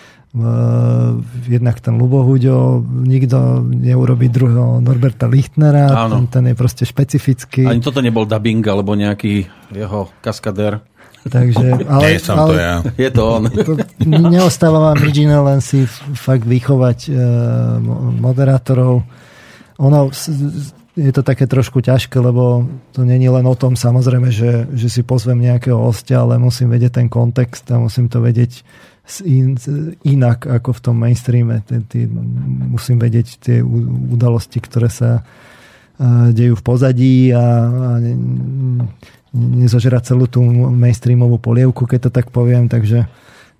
jednak ten Lubohuďo, nikto neurobi druhého Norberta Lichtnera, ten, ten je proste špecifický. Ani toto nebol dubbing, alebo nejaký jeho kaskadér. Takže, ale, Nie som ale, to ja. Je to on. To, neostáva vám nič iné, len si fakt vychovať uh, moderátorov. Ono, je to také trošku ťažké, lebo to není len o tom samozrejme, že, že si pozvem nejakého hostia, ale musím vedieť ten kontext a musím to vedieť in, inak ako v tom mainstreame. Tý, tý, musím vedieť tie udalosti, ktoré sa dejú v pozadí a, a nezožerať celú tú mainstreamovú polievku, keď to tak poviem, takže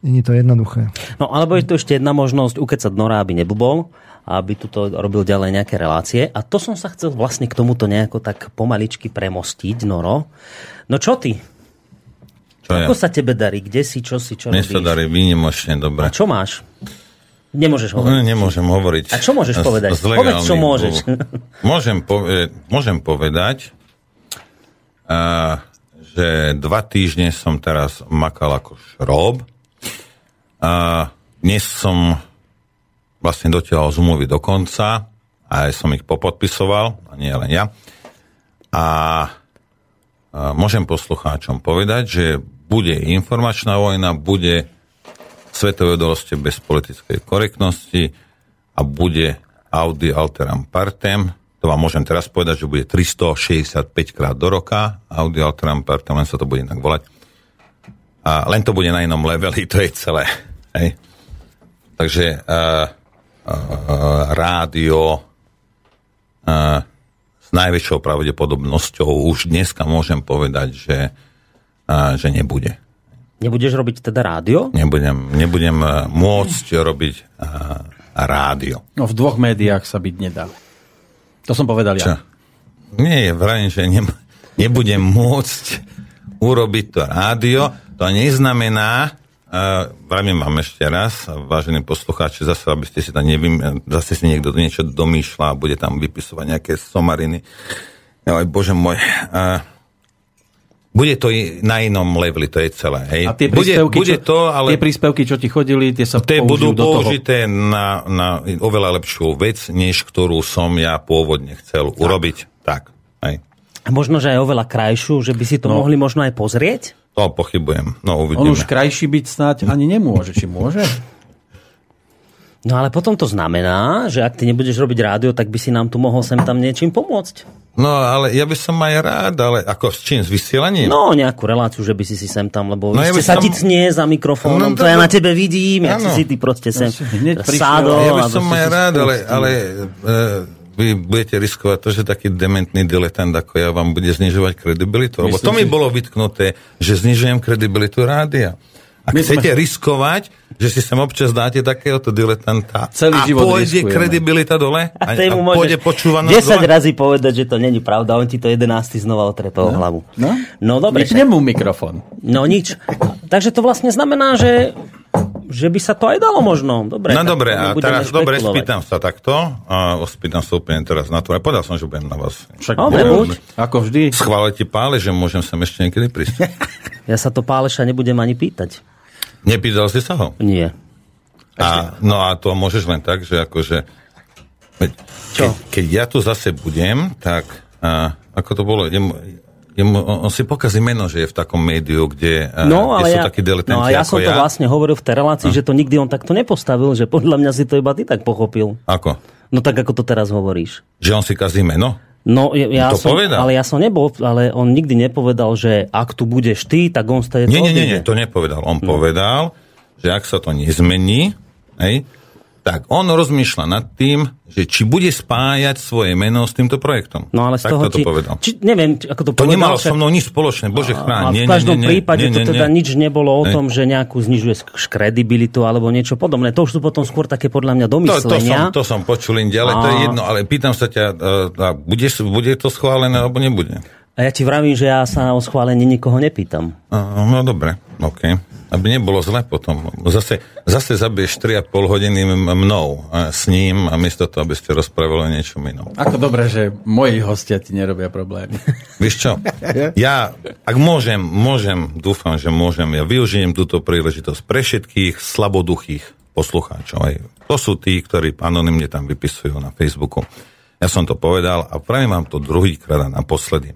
není to jednoduché. No alebo je tu ešte jedna možnosť ukecať Nora, aby nebubol aby tuto robil ďalej nejaké relácie. A to som sa chcel vlastne k tomuto nejako tak pomaličky premostiť, Noro. No čo ty? Čo Ako ja? sa tebe darí? Kde si? Čo si? Čo Mne sa darí výnimočne dobre. A čo máš? Nemôžeš hovoriť. No, nemôžem hovoriť. A čo môžeš povedať? Z, Povedz, čo môžeš. Môžem, pove- môžem povedať, a, že dva týždne som teraz makal ako šrob. A dnes som vlastne dotiahol zmluvy do konca a aj som ich popodpisoval, a nie len ja. A, a môžem poslucháčom povedať, že bude informačná vojna, bude svetové udalosti bez politickej korektnosti a bude Audi Alteram Partem. To vám môžem teraz povedať, že bude 365 krát do roka Audi Alteram Partem, len sa to bude inak volať. A len to bude na inom leveli, to je celé. Hej. Takže uh, rádio s najväčšou pravdepodobnosťou už dneska môžem povedať, že, že nebude. Nebudeš robiť teda rádio? Nebudem, nebudem môcť robiť rádio. No v dvoch médiách sa byť nedá. To som povedal ja. Nie, vrajím, že ne, nebudem môcť urobiť to rádio. To neznamená, Uh, vravím vám ešte raz, vážení poslucháči, zase, aby ste si tam nevym... zase si niekto niečo domýšľa a bude tam vypisovať nejaké somariny. Aj bože môj. Uh, bude to na inom leveli, to je celé. Hej. A tie príspevky, bude, bude čo, to, ale... tie príspevky, čo ti chodili, tie sa tie budú do použité toho. Na, na oveľa lepšiu vec, než ktorú som ja pôvodne chcel tak. urobiť. Tak. Hej. A možno, že aj oveľa krajšiu, že by si to no. mohli možno aj pozrieť? No, pochybujem. No, uvidíme. On už krajší byť snáď ani nemôže. Či môže? No ale potom to znamená, že ak ty nebudeš robiť rádio, tak by si nám tu mohol sem tam niečím pomôcť. No ale ja by som aj rád, ale ako s čím? S vysielaním? No nejakú reláciu, že by si si sem tam, lebo no, ja sa ti cnie za mikrofónom, no, to, to ja na tebe vidím, ja si ty proste sem no, sádol. Ja by som aj rád, ale, ale e, vy budete riskovať to, že taký dementný diletant ako ja vám bude znižovať kredibilitu. Lebo to mi bolo vytknuté, že znižujem kredibilitu rádia. Ak My chcete sme... riskovať, že si sem občas dáte takéhoto diletanta Celý a život pôjde riskujeme. kredibilita dole a, a, a pôjde počúvanosť 10 dole? razy povedať, že to není pravda, on ti to 11 znova otrepe no. hlavu. No, no dobre. Vypnem mu mikrofón. No nič. Takže to vlastne znamená, že že by sa to aj dalo možno. Dobre, no dobre, a teraz dobre, spýtam sa takto. A spýtam sa úplne teraz na to. A povedal som, že budem na vás. Však dobre, buď. Ako vždy. Schválite pále, že môžem sem ešte niekedy prísť. ja sa to páleša nebudem ani pýtať. Nepýtal si sa ho? Nie. A, no a to môžeš len tak, že akože... Čo? Keď, keď ja tu zase budem, tak... A, ako to bolo? Idem, on si pokazí meno, že je v takom médiu, kde, no, ale kde ja, sú takí diletanti No a ja som to ja. vlastne hovoril v tej relácii, no. že to nikdy on takto nepostavil, že podľa mňa si to iba ty tak pochopil. Ako? No tak, ako to teraz hovoríš. Že on si kazí meno? No, ja, ja to som, povedal. ale ja som nebol, ale on nikdy nepovedal, že ak tu budeš ty, tak on staje Nie, nie, nie, nie, to nepovedal. On no. povedal, že ak sa to nezmení, hej, tak on rozmýšľa nad tým, že či bude spájať svoje meno s týmto projektom. No ale z toho to ti, povedal. Či, neviem, ako to, povedal. To nemalo však... so mnou nič spoločné, bože chráň. Nie, v každom nie, nie, prípade nie, nie, to teda nie, nič nebolo o nie. tom, že nejakú znižuje kredibilitu alebo niečo podobné. To už sú potom skôr také podľa mňa domyslenia. To, to, som, to som počul inde, ale a... to je jedno. Ale pýtam sa ťa, uh, bude, bude to schválené alebo nebude? A ja ti vravím, že ja sa o schválenie nikoho nepýtam. Uh, no dobre, OK aby nebolo zle potom. Zase, zase zabiješ 3,5 hodiny mnou a s ním a miesto toho, aby ste rozprávali niečo inom. Ako dobre, že moji hostia ti nerobia problémy. Víš čo? Ja, ak môžem, môžem, dúfam, že môžem, ja využijem túto príležitosť pre všetkých slaboduchých poslucháčov. Aj to sú tí, ktorí anonimne tam vypisujú na Facebooku. Ja som to povedal a pravím vám to druhýkrát a naposledy.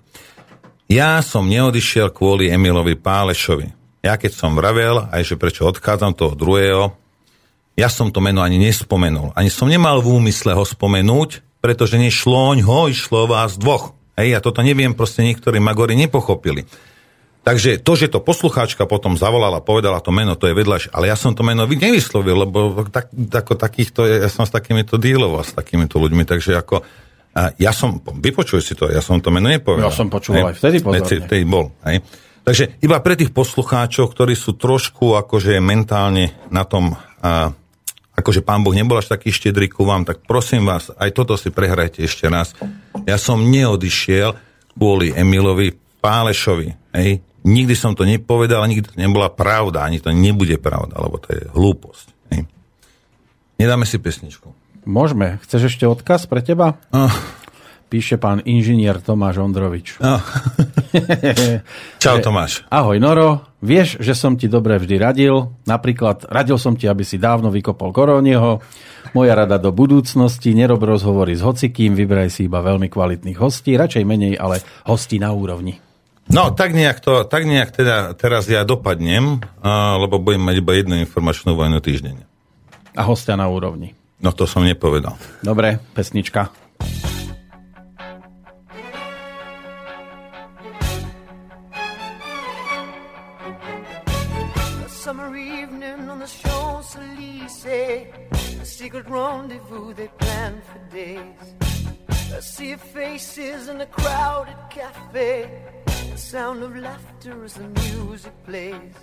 Ja som neodišiel kvôli Emilovi Pálešovi ja keď som vravel, aj že prečo odchádzam toho druhého, ja som to meno ani nespomenul. Ani som nemal v úmysle ho spomenúť, pretože nešlo ho, išlo vás dvoch. Hej, ja toto neviem, proste niektorí magori nepochopili. Takže to, že to poslucháčka potom zavolala, povedala to meno, to je vedľa, ale ja som to meno nevyslovil, lebo tak, ako takýchto, ja som s takýmito dílov a s takýmito ľuďmi, takže ako A ja som, vypočuj si to, ja som to meno nepovedal. Ja som počul aj vtedy pozorne. Vtedy bol, hej. Takže iba pre tých poslucháčov, ktorí sú trošku akože mentálne na tom, a, akože pán Boh nebol až taký štedrý ku vám, tak prosím vás, aj toto si prehrajte ešte raz. Ja som neodišiel kvôli Emilovi Pálešovi. Hej. Nikdy som to nepovedal, nikdy to nebola pravda, ani to nebude pravda, lebo to je hlúposť. Hej. Nedáme si pesničku. Môžeme. Chceš ešte odkaz pre teba? Oh. Píše pán inžinier Tomáš Ondrovič. No. Čau Tomáš. Ahoj Noro, vieš, že som ti dobre vždy radil. Napríklad radil som ti, aby si dávno vykopol Korónieho. Moja rada do budúcnosti, nerob rozhovory s hocikým, vybraj si iba veľmi kvalitných hostí, radšej menej, ale hostí na úrovni. No, tak nejak, to, tak nejak teda teraz ja dopadnem, lebo budem mať iba jednu informačnú vojnu týždenne. A hostia na úrovni. No to som nepovedal. Dobre, pesnička. Secret rendezvous they planned for days. I see faces in a crowded cafe. The sound of laughter as the music plays.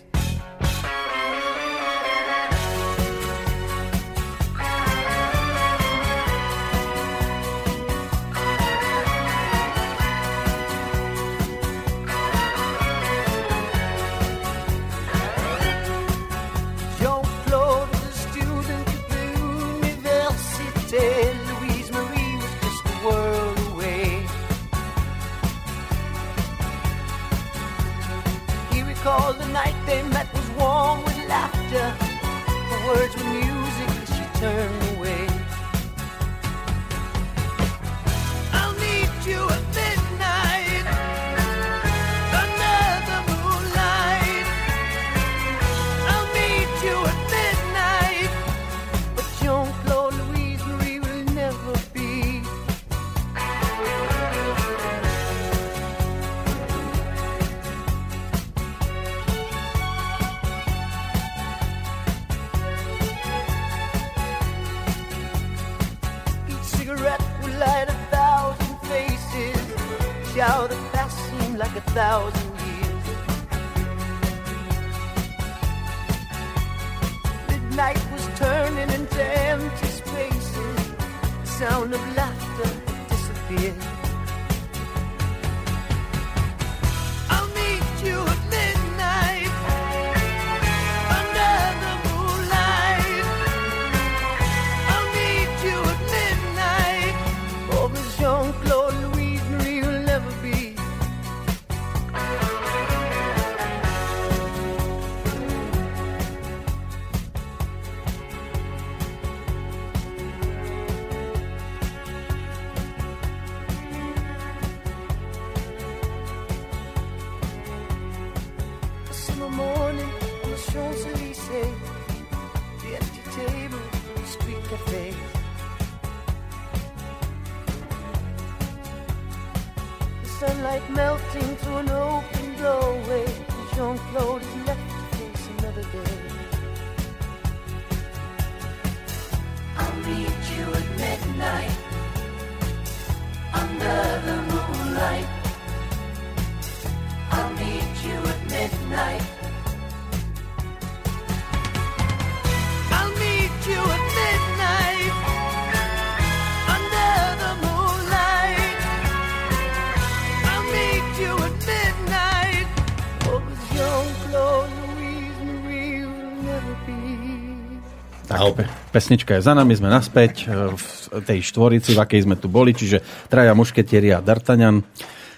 Laughter. The words were music as she turned away. I'll need you a thousand years. Midnight was turning into empty spaces. The sound of laughter disappeared. Pesnička je za nami, sme naspäť e, v tej štvorici, v akej sme tu boli, čiže traja mušketieri a D'Artagnan.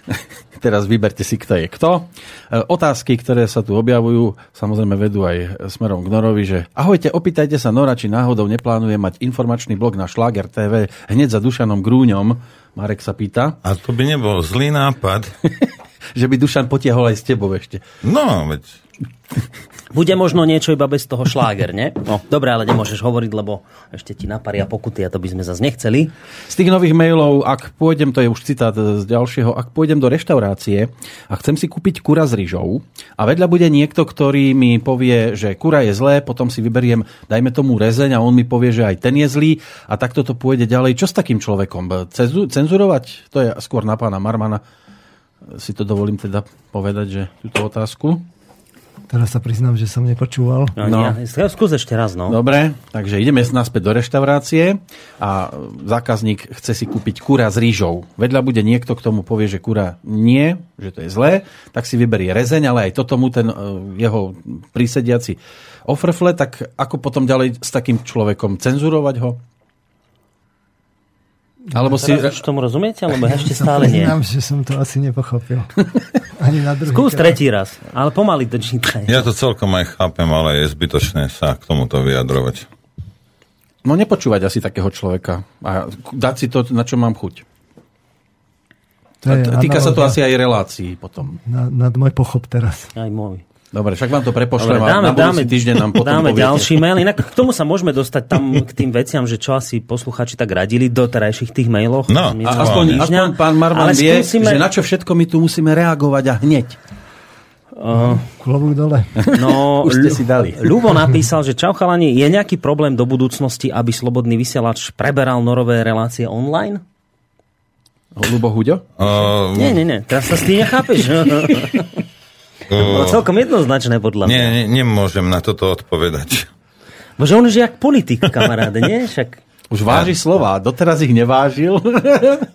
Teraz vyberte si, kto je kto. E, Otázky, ktoré sa tu objavujú, samozrejme vedú aj smerom k Norovi, že ahojte, opýtajte sa Nora, či náhodou neplánuje mať informačný blog na Šlager TV hneď za Dušanom Grúňom. Marek sa pýta. A to by nebol zlý nápad. že by Dušan potiahol aj s tebou ešte. No, veď Bude možno niečo iba bez toho šláger, ne? No, dobre, ale nemôžeš hovoriť, lebo ešte ti naparia pokuty a to by sme zase nechceli. Z tých nových mailov, ak pôjdem, to je už citát z ďalšieho, ak pôjdem do reštaurácie a chcem si kúpiť kura s rýžou a vedľa bude niekto, ktorý mi povie, že kura je zlé, potom si vyberiem, dajme tomu rezeň a on mi povie, že aj ten je zlý a takto to pôjde ďalej. Čo s takým človekom? Cenzurovať? To je skôr na pána Marmana. Si to dovolím teda povedať, že túto otázku. Teraz sa priznám, že som nepočúval. No, no. Ja, skús ešte raz, no. Dobre, takže ideme naspäť do reštaurácie a zákazník chce si kúpiť kura s rýžou. Vedľa bude niekto, k tomu povie, že kura nie, že to je zlé, tak si vyberie rezeň, ale aj toto mu ten uh, jeho prísediaci ofrfle, tak ako potom ďalej s takým človekom cenzurovať ho? Alebo si... Už tomu rozumiete, alebo ja ešte stále nie? Priznám, že som to asi nepochopil. Ani na druhý Skús tretí raz, ale pomaly to čítaj. Ja to celkom aj chápem, ale je zbytočné sa k tomuto vyjadrovať. No nepočúvať asi takého človeka a dať si to, na čo mám chuť. To je, týka sa to asi aj relácií potom. Na, nad môj pochop teraz. Aj môj. Dobre, však vám to prepošlem Dobre, dáme, a na dáme, týždeň nám potom Dáme poviete. ďalší mail. Inak k tomu sa môžeme dostať tam k tým veciam, že čo asi posluchači tak radili do terajších tých mailoch. No, a aspoň, aspoň pán Marman vie, skúsime... že na čo všetko my tu musíme reagovať a hneď. Uh, Klobúk dole. No, Už ste si dali. Ľubo napísal, že čau chalani, je nejaký problém do budúcnosti, aby Slobodný vysielač preberal norové relácie online? Ľubo Huďo? Uh, nie, nie, nie. Teraz sa s tým nechápeš. To bolo celkom jednoznačné podľa mňa. Nie, nie, nemôžem na toto odpovedať. Bože, on už je jak politik, kamaráde, nie? Však... Už váži slova, doteraz ich nevážil.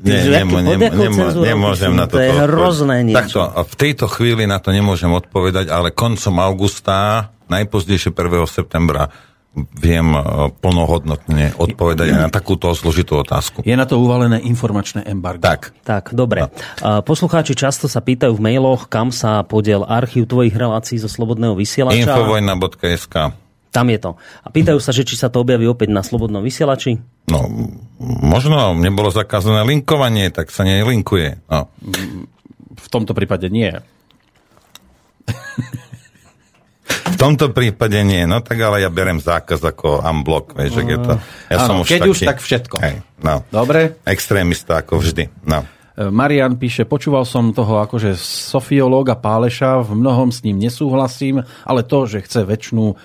Nie, nemo, nemo, nemo, nemôžem na toto To je hrozné niečo. Takto, v tejto chvíli na to nemôžem odpovedať, ale koncom augusta, najpozdejšie 1. septembra, viem e, plnohodnotne odpovedať na takúto zložitú otázku. Je na to uvalené informačné embargo. Tak. Tak, dobre. No. Poslucháči často sa pýtajú v mailoch, kam sa podiel archív tvojich relácií zo Slobodného vysielača. Infovojna.sk Tam je to. A pýtajú sa, že či sa to objaví opäť na Slobodnom vysielači? No, možno nebolo zakázané linkovanie, tak sa nelinkuje. No. V tomto prípade nie. V tomto prípade nie, no tak ale ja berem zákaz ako unblock, vieš, že je to... Ja ano, som už keď taký, už, tak všetko. Hej, no. Dobre. Extrémista ako vždy, no. E, Marian píše, počúval som toho akože sofiológa Páleša, v mnohom s ním nesúhlasím, ale to, že chce väčšinu, e,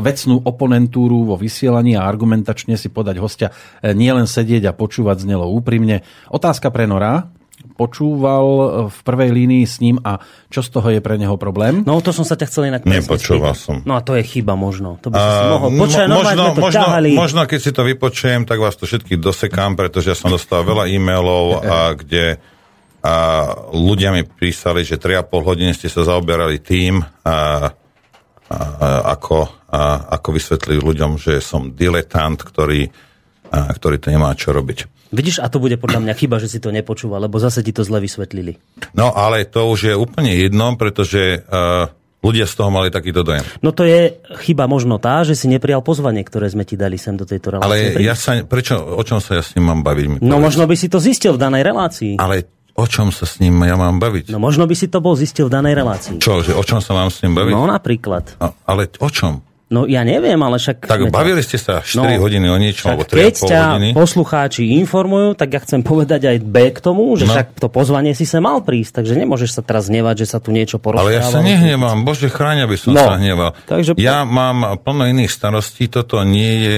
vecnú oponentúru vo vysielaní a argumentačne si podať hostia, e, nielen sedieť a počúvať znelo úprimne. Otázka pre Nora počúval v prvej línii s ním a čo z toho je pre neho problém? No to som sa ťa chcel inak Nepočúval som. No a to je chyba možno. To by si si mohol počuť, no, možno, to možno, možno, keď si to vypočujem, tak vás to všetky dosekám, pretože ja som dostal veľa e-mailov, a kde a ľudia mi písali, že 3,5 hodiny ste sa zaoberali tým, a, a, a, ako, a, ako vysvetliť ľuďom, že som diletant, ktorý, a, ktorý to nemá čo robiť. Vidíš, a to bude podľa mňa chyba, že si to nepočúva, lebo zase ti to zle vysvetlili. No, ale to už je úplne jedno, pretože uh, ľudia z toho mali takýto dojem. No to je chyba možno tá, že si neprijal pozvanie, ktoré sme ti dali sem do tejto relácie. Ale ja sa, prečo, o čom sa ja s ním mám baviť? No možno by si to zistil v danej relácii. Ale o čom sa s ním ja mám baviť? No možno by si to bol zistil v danej relácii. Čo, že o čom sa mám s ním baviť? No napríklad. A, ale o čom? No ja neviem, ale však... Tak bavili ste sa 4 no, hodiny o niečom, alebo 3,5 keď ťa hodiny. poslucháči informujú, tak ja chcem povedať aj B k tomu, že no. však to pozvanie si sa mal prísť, takže nemôžeš sa teraz hnevať, že sa tu niečo porozprávalo. Ale ja sa nehnevám, bože chráňa by som no. sa hneval. Takže... Ja mám plno iných starostí, toto nie je,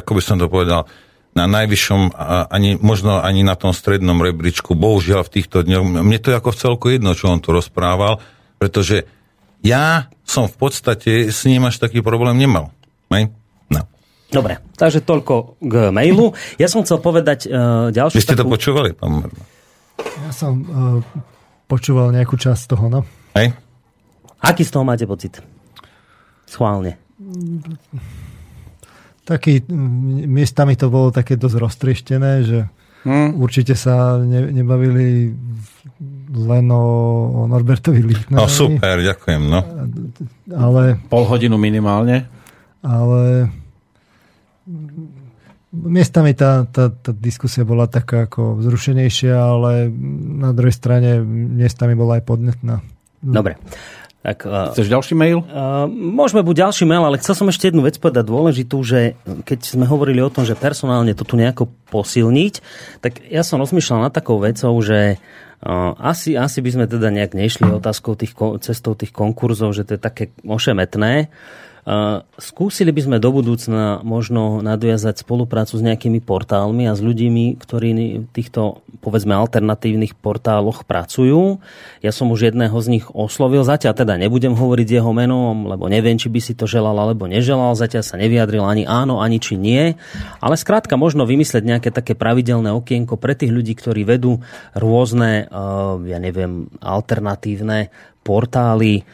ako by som to povedal, na najvyššom, ani, možno ani na tom strednom rebríčku. Bohužiaľ v týchto dňoch, mne to je ako v celku jedno, čo on tu rozprával, pretože ja som v podstate s ním až taký problém nemal. Hej? No. Dobre, takže toľko k mailu. Ja som chcel povedať uh, ďalšiu Vy ste takú... to počúvali, pán Marno? Ja som uh, počúval nejakú časť toho, no. Hej? Aký z toho máte pocit? Schválne. Taký, miestami to bolo také dosť roztrieštené, že hmm. určite sa ne, nebavili len o, o Norbertovi Lichtnerovi. No super, ďakujem. No. Ale, Pol hodinu minimálne. Ale miestami tá, tá, tá diskusia bola taká ako vzrušenejšia, ale na druhej strane miestami bola aj podnetná. Dobre. Tak, uh, Chceš ďalší mail? Uh, môžeme buď ďalší mail, ale chcel som ešte jednu vec povedať dôležitú, že keď sme hovorili o tom, že personálne to tu nejako posilniť, tak ja som rozmýšľal nad takou vecou, že uh, asi, asi by sme teda nejak nešli otázkou tých, cestou tých konkurzov, že to je také ošemetné. Skúsili by sme do budúcna možno nadviazať spoluprácu s nejakými portálmi a s ľuďmi, ktorí v týchto, povedzme, alternatívnych portáloch pracujú. Ja som už jedného z nich oslovil, zatiaľ teda nebudem hovoriť jeho menom, lebo neviem, či by si to želal alebo neželal, zatiaľ sa nevyjadril ani áno, ani či nie. Ale skrátka možno vymyslieť nejaké také pravidelné okienko pre tých ľudí, ktorí vedú rôzne, ja neviem, alternatívne portály,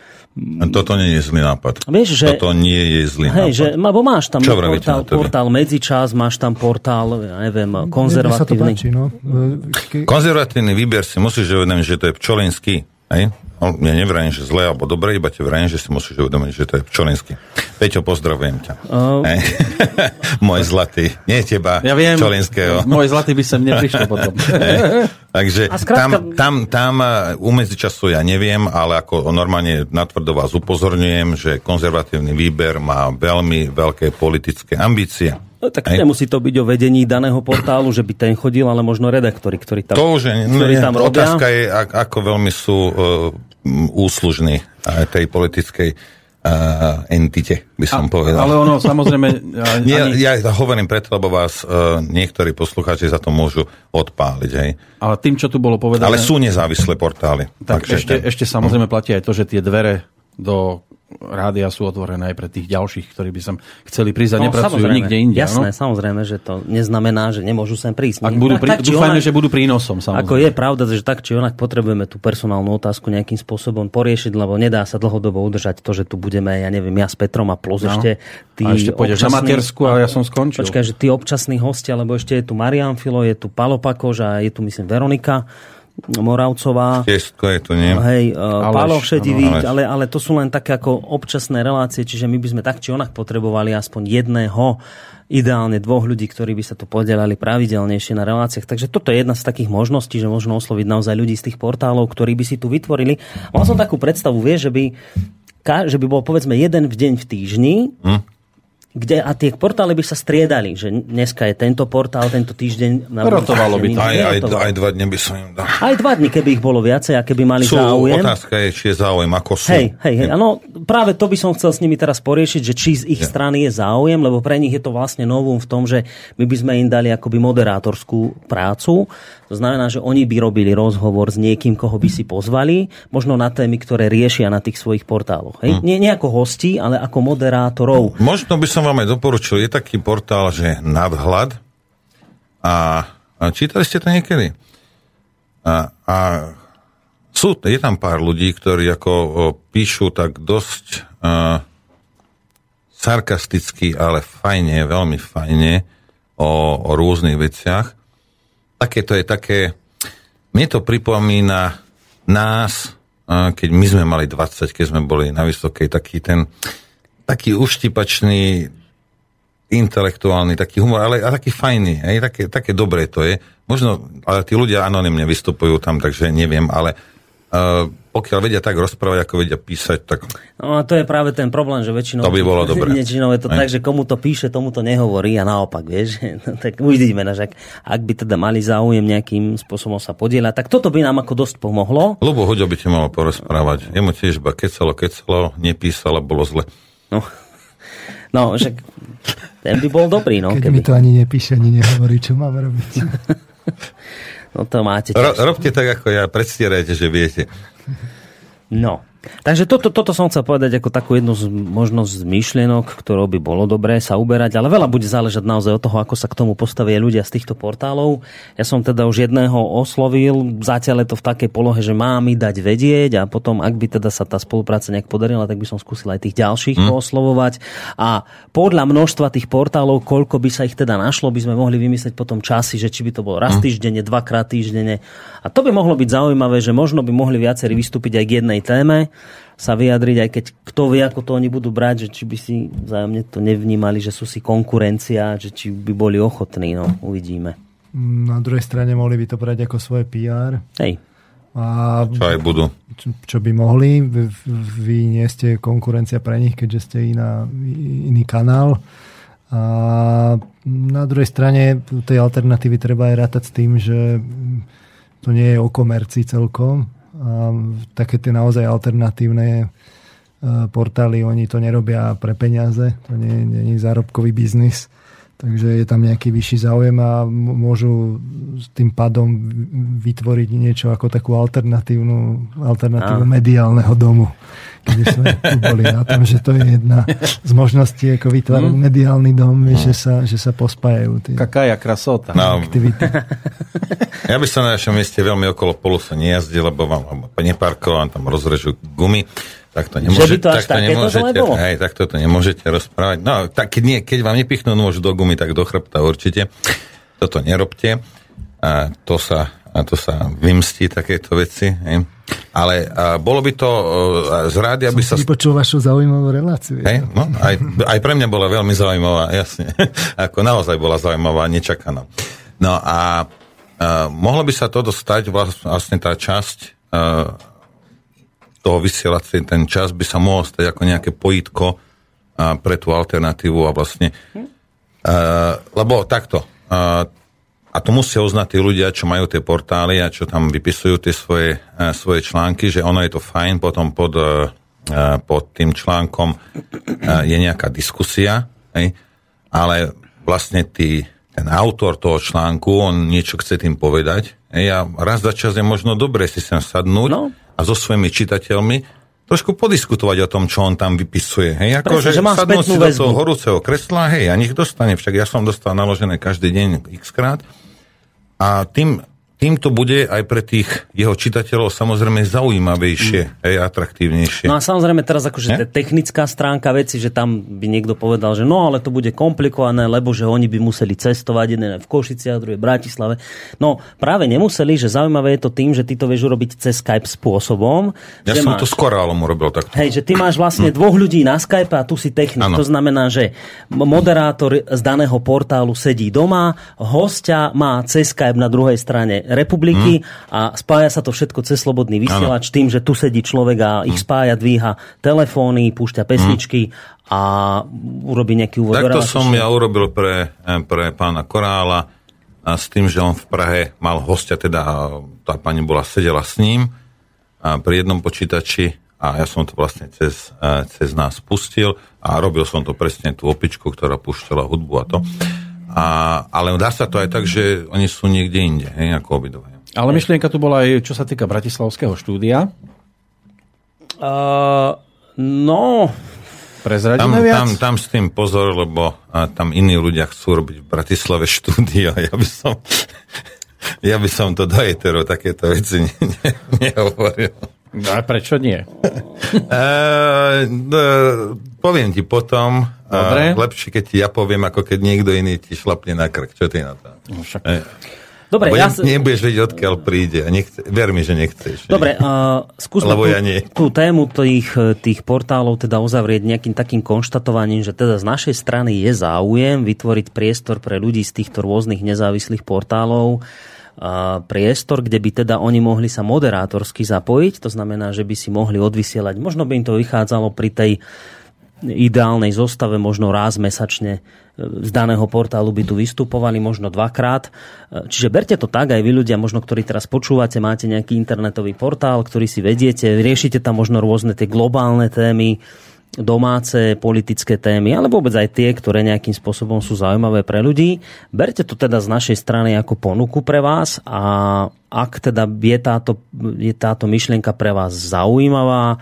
toto nie je zlý nápad. Vieš, že, Toto nie je zlý hej, nápad. Že, lebo máš tam Čo portál, portál Medzičas, máš tam portál, ja neviem, konzervatívny. Páči, no. Konzervatívny výber si musíš uvedomiť, že to je pčolinský. Hej? No, ja nevrajím, že zle alebo dobre, iba ti vrajím, že si musíš uvedomiť, že to je pčolinský. Peťo, pozdravujem ťa. Uh... Môj zlatý. Nie teba, ja viem, Čolinského. Môj zlatý by sem neprišiel potom. Takže skrátka... tam, tam, tam u medzičasu ja neviem, ale ako normálne natvrdo vás upozorňujem, že konzervatívny výber má veľmi veľké politické ambície. No, tak Aj. nemusí to byť o vedení daného portálu, že by ten chodil, ale možno redaktori, ktorí tam, to už je, ktorí tam robia. Otázka je, ako veľmi sú uh, úslužní tej politickej uh, entite, by som a, povedal. Ale ono samozrejme... Nie, ani... Ja hovorím preto, lebo vás uh, niektorí poslucháči za to môžu odpáliť. Hej. Ale tým, čo tu bolo povedané... Ale sú nezávislé portály. Tak, tak ešte, ešte samozrejme platí aj to, že tie dvere do rádia sú otvorené aj pre tých ďalších, ktorí by sem chceli prísť a no, nepracujú nikde inde. Jasné, no? samozrejme, že to neznamená, že nemôžu sem prísť. Ak budú prí... tak, dúfajme, onak, že budú prínosom. Samozrejme. Ako je pravda, že tak či onak potrebujeme tú personálnu otázku nejakým spôsobom poriešiť, lebo nedá sa dlhodobo udržať to, že tu budeme, ja neviem, ja s Petrom a plus no. ešte tí a ešte pôjdeš občasný... na matersku a ja som skončil. Počkaj, že tí občasní hostia, lebo ešte je tu Marian Filo, je tu Palo Pakož a je tu myslím Veronika Moravcová. Tiesto je tu, nie? Hej, uh, Pálo ale, ale to sú len také ako občasné relácie, čiže my by sme tak či onak potrebovali aspoň jedného, ideálne dvoch ľudí, ktorí by sa tu podielali pravidelnejšie na reláciách. Takže toto je jedna z takých možností, že možno osloviť naozaj ľudí z tých portálov, ktorí by si tu vytvorili. Mal som takú predstavu, vieš, že by, že by bol povedzme jeden v deň v týždni, hm kde a tie portály by sa striedali, že dneska je tento portál, tento týždeň. Na Rotovalo by to. Aj, aj, aj dva dni by som im dal. Aj dva dni, keby ich bolo viacej a keby mali sú, záujem. Otázka je, či je záujem, ako sú. Hej, hej, hej. Ano, práve to by som chcel s nimi teraz poriešiť, že či z ich ja. strany je záujem, lebo pre nich je to vlastne novum v tom, že my by sme im dali akoby moderátorskú prácu. To znamená, že oni by robili rozhovor s niekým, koho by si pozvali, možno na témy, ktoré riešia na tých svojich portáloch. Hej? Hm. Nie, nie ako hosti, ale ako moderátorov. Možno by som vám aj doporučil, je taký portál, že nadhľad a, a čítali ste to niekedy? A, a sú, je tam pár ľudí, ktorí ako o, píšu tak dosť a, sarkasticky, ale fajne, veľmi fajne o, o rôznych veciach také to je také, mne to pripomína nás, keď my sme mali 20, keď sme boli na vysokej, taký ten, taký uštipačný, intelektuálny, taký humor, ale, ale taký fajný, aj, také, také dobré to je. Možno, ale tí ľudia anonimne vystupujú tam, takže neviem, ale uh, pokiaľ vedia tak rozprávať, ako vedia písať, tak... No a to je práve ten problém, že väčšinou... To by bolo dobre. Väčšinou je to Aj. tak, že komu to píše, tomu to nehovorí a naopak, vieš. No, tak uvidíme, že ak, ak by teda mali záujem nejakým spôsobom sa podieľať, tak toto by nám ako dosť pomohlo. Lubo Hoďo by ti malo porozprávať. Jemu tiež iba kecalo, kecalo, nepísalo, bolo zle. No, no však ten by bol dobrý, no. Keď keby. mi to ani nepíše, ani nehovorí, čo mám robiť. no to máte. Ro, robte tak, ako ja, predstierajte, že viete. No, Takže toto, toto som chcel povedať ako takú jednu z možnosť myšlienok, ktorou by bolo dobré sa uberať, ale veľa bude záležať naozaj od toho, ako sa k tomu postavia ľudia z týchto portálov. Ja som teda už jedného oslovil, zatiaľ je to v takej polohe, že má mi dať vedieť a potom, ak by teda sa tá spolupráca nejak podarila, tak by som skúsil aj tých ďalších mm. oslovovať. A podľa množstva tých portálov, koľko by sa ich teda našlo, by sme mohli vymyslieť potom časy, že či by to bolo raz mm. týždenne, dvakrát týždenne. A to by mohlo byť zaujímavé, že možno by mohli viacerí vystúpiť aj k jednej téme sa vyjadriť, aj keď kto vie, ako to oni budú brať, že či by si vzájomne to nevnímali, že sú si konkurencia, že či by boli ochotní, no uvidíme. Na druhej strane mohli by to brať ako svoje PR. Hej. A čo aj budú. Čo, čo by mohli. Vy, vy nie ste konkurencia pre nich, keďže ste iná, iný kanál. A na druhej strane tej alternatívy treba aj rátať s tým, že to nie je o komercii celkom. A také tie naozaj alternatívne e, portály, oni to nerobia pre peniaze, to nie, nie je zárobkový biznis Takže je tam nejaký vyšší záujem a môžu s tým pádom vytvoriť niečo ako takú alternatívnu, alternatívu a. mediálneho domu. Keď sme tu boli na tom, že to je jedna z možností, ako vytvárať mm. mediálny dom, mm. že, sa, že sa pospájajú tie Kakája krasota. No. aktivity. Ja by som na našom mieste veľmi okolo polu sa nejazdil, lebo vám neparkoval, tam rozrežu gumy tak to nemôže, že by to až tak to nemôžete, hej, tak to nemôžete rozprávať. No, tak keď, nie, keď vám nepichnú nôž do gumy, tak do chrbta určite. Toto nerobte. A to sa, a to sa vymstí takéto veci. Hej. Ale a bolo by to uh, z rády, aby Som sa... počul vašu zaujímavú reláciu. Hej, no, aj, aj pre mňa bola veľmi zaujímavá, jasne. Ako naozaj bola zaujímavá, nečakaná. No a uh, mohlo by sa to dostať, vlastne tá časť uh, toho vysielať ten čas by sa mohol stať ako nejaké pojitko a, pre tú alternatívu a vlastne hm? a, lebo takto a, a to musia uznať tí ľudia, čo majú tie portály a čo tam vypisujú tie svoje, a, svoje články, že ono je to fajn, potom pod, a, pod tým článkom a, je nejaká diskusia, hej, ale vlastne tý, ten autor toho článku, on niečo chce tým povedať. Hej, a raz za čas je možno dobre si sem sadnúť no a so svojimi čitateľmi trošku podiskutovať o tom, čo on tam vypisuje. Hej, ako, Presne, že, že má sadnúť si do toho horúceho kresla, hej, a nech dostane, však ja som dostal naložené každý deň x krát. A tým, tým to bude aj pre tých jeho čitateľov samozrejme zaujímavejšie, mm. aj atraktívnejšie. No a samozrejme teraz akože technická stránka veci, že tam by niekto povedal, že no ale to bude komplikované, lebo že oni by museli cestovať, jeden v Košiciach, druhý v Bratislave. No práve nemuseli, že zaujímavé je to tým, že ty to vieš urobiť cez Skype spôsobom. Ja že som máš, to s Korálom urobil takto. Hej, že ty máš vlastne mm. dvoch ľudí na Skype a tu si technik. Ano. To znamená, že moderátor z daného portálu sedí doma, hostia má cez Skype na druhej strane republiky hmm. a spája sa to všetko cez slobodný vysielač ano. tým, že tu sedí človek a ich hmm. spája, dvíha telefóny, púšťa pesničky hmm. a urobí nejaký úvod. Takto som ja urobil pre, eh, pre pána Korála a s tým, že on v Prahe mal hostia, teda tá pani bola, sedela s ním a pri jednom počítači a ja som to vlastne cez, eh, cez nás pustil a robil som to presne tú opičku, ktorá púšťala hudbu a to. A, ale dá sa to aj tak, že oni sú niekde inde, hej, ako obidvaja. Ale myšlienka tu bola aj, čo sa týka Bratislavského štúdia. Uh, no... Prezradíme tam, viac? Tam, tam s tým pozor, lebo a, tam iní ľudia chcú robiť v Bratislave štúdio. Ja by som, ja by som to do eteru takéto veci ne, ne, nehovoril. No a prečo nie? uh, no, poviem ti potom. Dobre. Uh, lepšie, keď ti ja poviem, ako keď niekto iný ti šlapne na krk. Čo ty na to? No, však... Uh, Dobre, ja... Ne, nebudeš vedieť, odkiaľ príde. A nechce, ver mi, že nechceš. Dobre, uh, skúsme Lebo tú, ja nie. tú tému tých, tých portálov teda uzavrieť nejakým takým konštatovaním, že teda z našej strany je záujem vytvoriť priestor pre ľudí z týchto rôznych nezávislých portálov, priestor, kde by teda oni mohli sa moderátorsky zapojiť, to znamená, že by si mohli odvysielať, možno by im to vychádzalo pri tej ideálnej zostave, možno raz mesačne e, z daného portálu by tu vystupovali, možno dvakrát. E, čiže berte to tak, aj vy ľudia, možno ktorí teraz počúvate, máte nejaký internetový portál, ktorý si vediete, riešite tam možno rôzne tie globálne témy, domáce politické témy, ale vôbec aj tie, ktoré nejakým spôsobom sú zaujímavé pre ľudí. Berte to teda z našej strany ako ponuku pre vás a ak teda je táto, je táto myšlienka pre vás zaujímavá,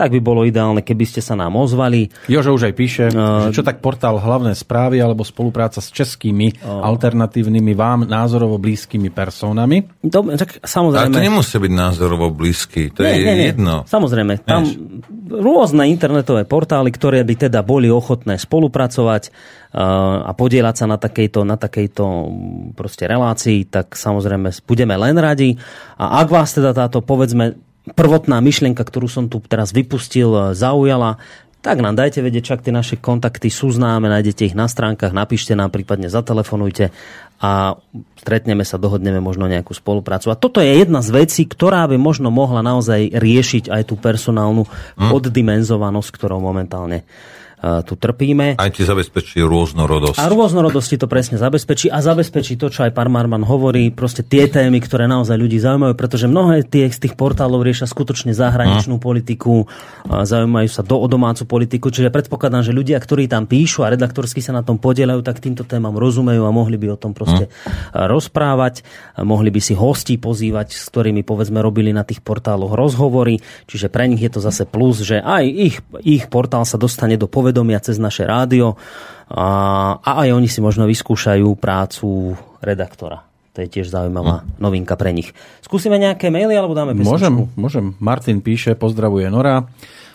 tak by bolo ideálne, keby ste sa nám ozvali. Jožo už aj píše, uh, čo tak portál Hlavné správy alebo spolupráca s českými uh, alternatívnymi vám názorovo blízkymi personami. To, tak samozrejme. Ale to nemusí byť názorovo blízky, to nie, je nie, nie. jedno. Samozrejme, tam Než. rôzne internetové portály, ktoré by teda boli ochotné spolupracovať uh, a podielať sa na takejto, na takejto proste relácii, tak samozrejme budeme len radi. A ak vás teda táto, povedzme, prvotná myšlienka, ktorú som tu teraz vypustil, zaujala, tak nám dajte vedieť, čak tie naše kontakty sú známe, nájdete ich na stránkach, napíšte nám, prípadne zatelefonujte a stretneme sa, dohodneme možno nejakú spoluprácu. A toto je jedna z vecí, ktorá by možno mohla naozaj riešiť aj tú personálnu hm. poddimenzovanosť, ktorou momentálne tu trpíme. Aj ti zabezpečí rôznorodosť. A rôznorodosti to presne zabezpečí a zabezpečí to, čo aj pán Marman hovorí, proste tie témy, ktoré naozaj ľudí zaujímajú, pretože mnohé tie z tých portálov riešia skutočne zahraničnú hmm. politiku, zaujímajú sa do o domácu politiku, čiže predpokladám, že ľudia, ktorí tam píšu a redaktorsky sa na tom podielajú, tak týmto témam rozumejú a mohli by o tom proste hmm. rozprávať, mohli by si hostí pozývať, s ktorými povedzme robili na tých portáloch rozhovory, čiže pre nich je to zase plus, že aj ich, ich portál sa dostane do povedomia povedomia cez naše rádio a, a aj oni si možno vyskúšajú prácu redaktora. To je tiež zaujímavá hm. novinka pre nich. Skúsime nejaké maily alebo dáme pesničku? Môžem, môžem. Martin píše, pozdravuje Nora.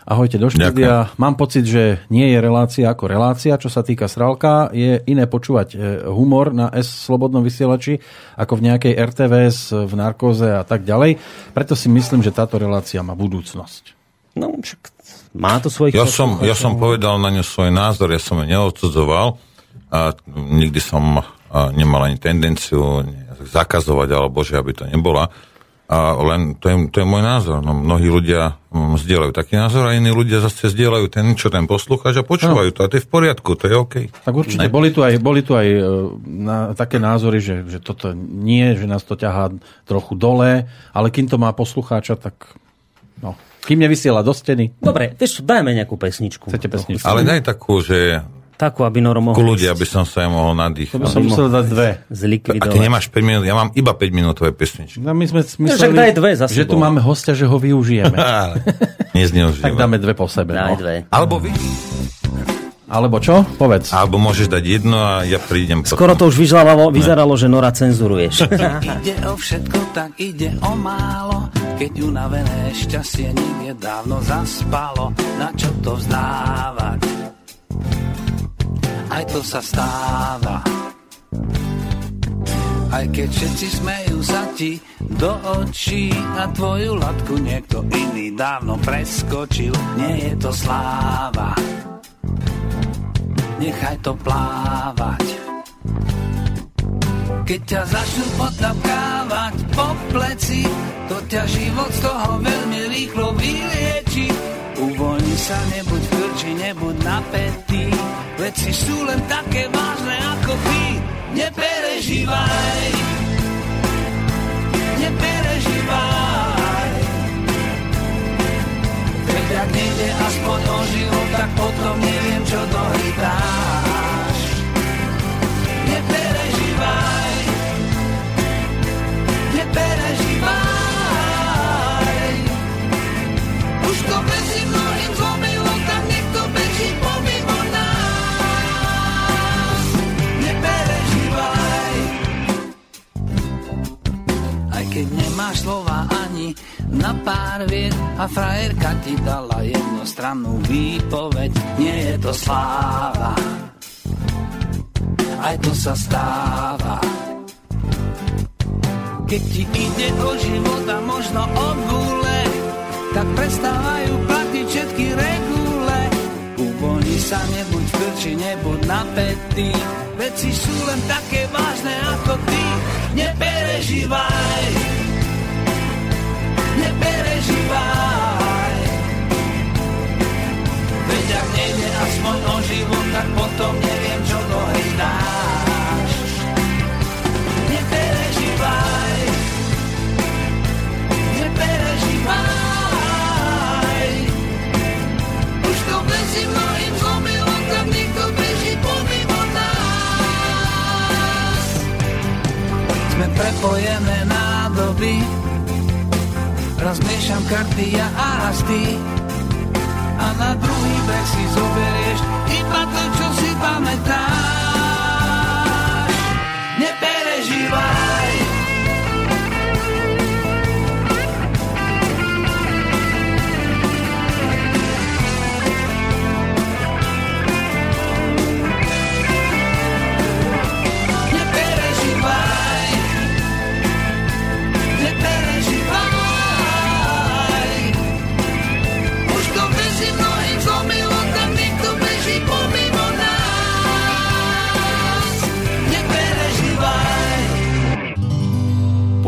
Ahojte do štúdia. Ďakujem. Mám pocit, že nie je relácia ako relácia, čo sa týka Sralka. Je iné počúvať e, humor na S Slobodnom vysielači ako v nejakej RTVS, v narkóze a tak ďalej. Preto si myslím, že táto relácia má budúcnosť. No, však má to svojich... Ja som, ja som povedal na ňu svoj názor, ja som ju neodsudzoval a nikdy som nemal ani tendenciu zakazovať, alebo že aby to nebola. A len to je, to je môj názor. No, mnohí ľudia mm, zdieľajú taký názor a iní ľudia zase zdieľajú ten, čo ten poslúchač a počúvajú no. to a to je v poriadku, to je OK. Tak určite, boli tu aj, boli tu aj e, na, také názory, že, že toto nie, že nás to ťahá trochu dole, ale kým to má poslucháča, tak no, kým nevysiela do steny. Dobre, vieš dajme nejakú pesničku. Chcete pesničku? Ale daj takú, že Takú, aby Noro mohol... Ľudia, aby som sa aj mohol nadýchať. To by som musel dať dve. Zlikvidovať. A ty nemáš 5 minút, ja mám iba 5 minútové pesničky. No my sme mysleli, no, daj dve za že tu máme hostia, že ho využijeme. Nezneužijeme. tak dáme dve po sebe. Daj no. dve. Alebo vy. Alebo čo? Povedz. Alebo môžeš dať jedno a ja prídem potom. Skoro to už vyzeralo, vyzeralo že Nora cenzuruješ. ide o všetko, tak ide o málo. Keď unavené šťastie niekde dávno zaspalo, na čo to vzdávať? Aj to sa stáva. Aj keď všetci smejú sa ti do očí a tvoju latku niekto iný dávno preskočil, nie je to sláva nechaj to plávať. Keď ťa začnú potapkávať po pleci, to ťa život z toho veľmi rýchlo vylieči. Uvoľni sa, nebuď krči, nebuď napätý, veci sú len také vážne ako ty. Neperežívaj, neperežívaj. Ak nejde aspoň o život, tak potom neviem, čo do hry dáš. Neperežívaj, neperežívaj. Už to beží mnohým zlomilo, tak nech to beží pomimo nás. Neperežívaj. Aj keď nemáš slova ani na pár viet a frajerka ti dala jednostrannú výpoveď. Nie je to sláva, aj to sa stáva. Keď ti ide o život a možno o gule, tak prestávajú platiť všetky regule. Uvoľni sa, nebuď krči, nebuď napätý, veci sú len také vážne ako ty. Neperežívaj. Aspoň o život, tak potom neviem, čo do hry dáš. Neperežívaj, neperežívaj. Už to veci mnohým zlomilo, tak niekto beží pomimo nás. Sme prepojené nádoby, Raz miešam karty ja a raz ty A na druhý breh si to, čo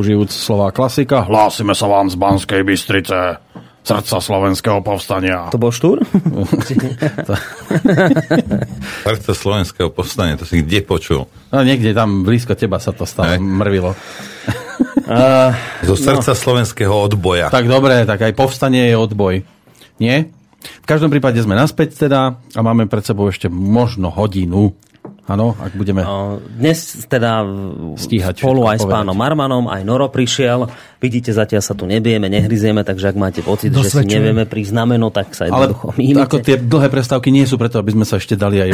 Použijúc slova klasika, hlásime sa vám z Banskej Bystrice, srdca slovenského povstania. To bol štúr? srdca slovenského povstania, to si kde počul? No niekde tam blízko teba sa to stalo, mrvilo. Uh, Zo srdca no. slovenského odboja. Tak dobre, tak aj povstanie je odboj. Nie? V každom prípade sme naspäť teda a máme pred sebou ešte možno hodinu Áno, ak budeme... Dnes teda stíhať spolu aj povedať. s pánom Marmanom, aj Noro prišiel. Vidíte, zatiaľ sa tu nebijeme, nehryzieme, takže ak máte pocit, Dosvedčujem. že si nevieme prísť znameno, tak sa jednoducho Ale ako tie dlhé prestávky nie sú preto, aby sme sa ešte dali aj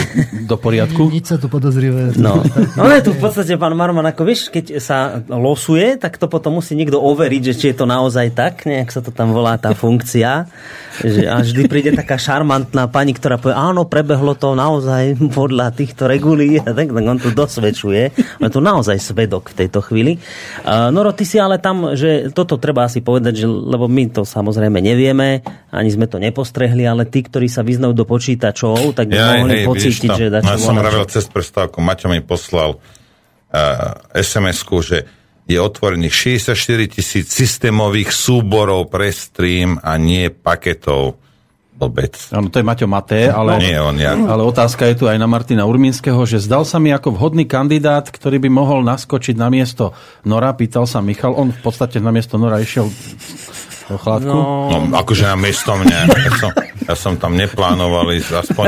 do poriadku. Nič sa tu podozrivé. No. no je tu v podstate, pán Marman, ako vieš, keď sa losuje, tak to potom musí niekto overiť, že či je to naozaj tak, nejak sa to tam volá tá funkcia. Že a vždy príde taká šarmantná pani, ktorá povie, áno, prebehlo to naozaj podľa týchto regulí hovorí, tak, tak on tu dosvedčuje. On je tu naozaj svedok v tejto chvíli. Uh, Noro, ty si ale tam, že toto treba asi povedať, že, lebo my to samozrejme nevieme, ani sme to nepostrehli, ale tí, ktorí sa vyznajú do počítačov, tak by ja, mohli hej, pocítiť, že dačo no, ja som vravil cez prestávku, Maťo mi poslal uh, SMS-ku, že je otvorených 64 tisíc systémových súborov pre stream a nie paketov. Blbec. Áno, to je Maťo Maté, ale, nie on, ja. ale otázka je tu aj na Martina Urminského, že zdal sa mi ako vhodný kandidát, ktorý by mohol naskočiť na miesto Nora, pýtal sa Michal, on v podstate na miesto Nora išiel do chladku? No, no akože na miesto mňa. Ja som, ja som tam neplánoval ísť, aspoň,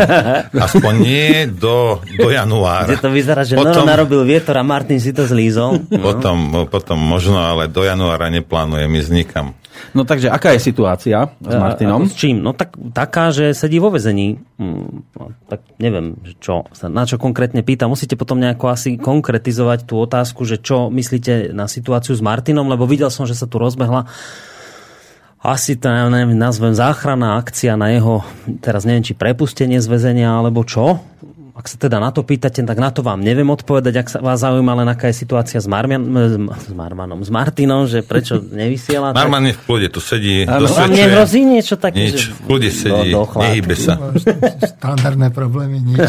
aspoň nie do, do januára. Kde to vyzerá, že potom, Noro narobil vietor a Martin si to zlízol. Potom, no. potom možno, ale do januára neplánujem ísť nikam. No takže, aká je situácia s Martinom? A, s čím? No tak, taká, že sedí vo vezení. Hmm, tak neviem, čo, na čo konkrétne pýta. Musíte potom nejako asi konkretizovať tú otázku, že čo myslíte na situáciu s Martinom, lebo videl som, že sa tu rozbehla asi to neviem, nazvem záchranná akcia na jeho, teraz neviem, či prepustenie z väzenia, alebo čo. Ak sa teda na to pýtate, tak na to vám neviem odpovedať. Ak sa vás zaujíma len aká je situácia s, Marmian, s Marmanom, s Martinom, že prečo nevysiela. Marman je v kľude, tu sedí. Ano, vám nehrozí niečo také? Nič, v kľude sedí, do, do nehybe sa. Standardné problémy, nič.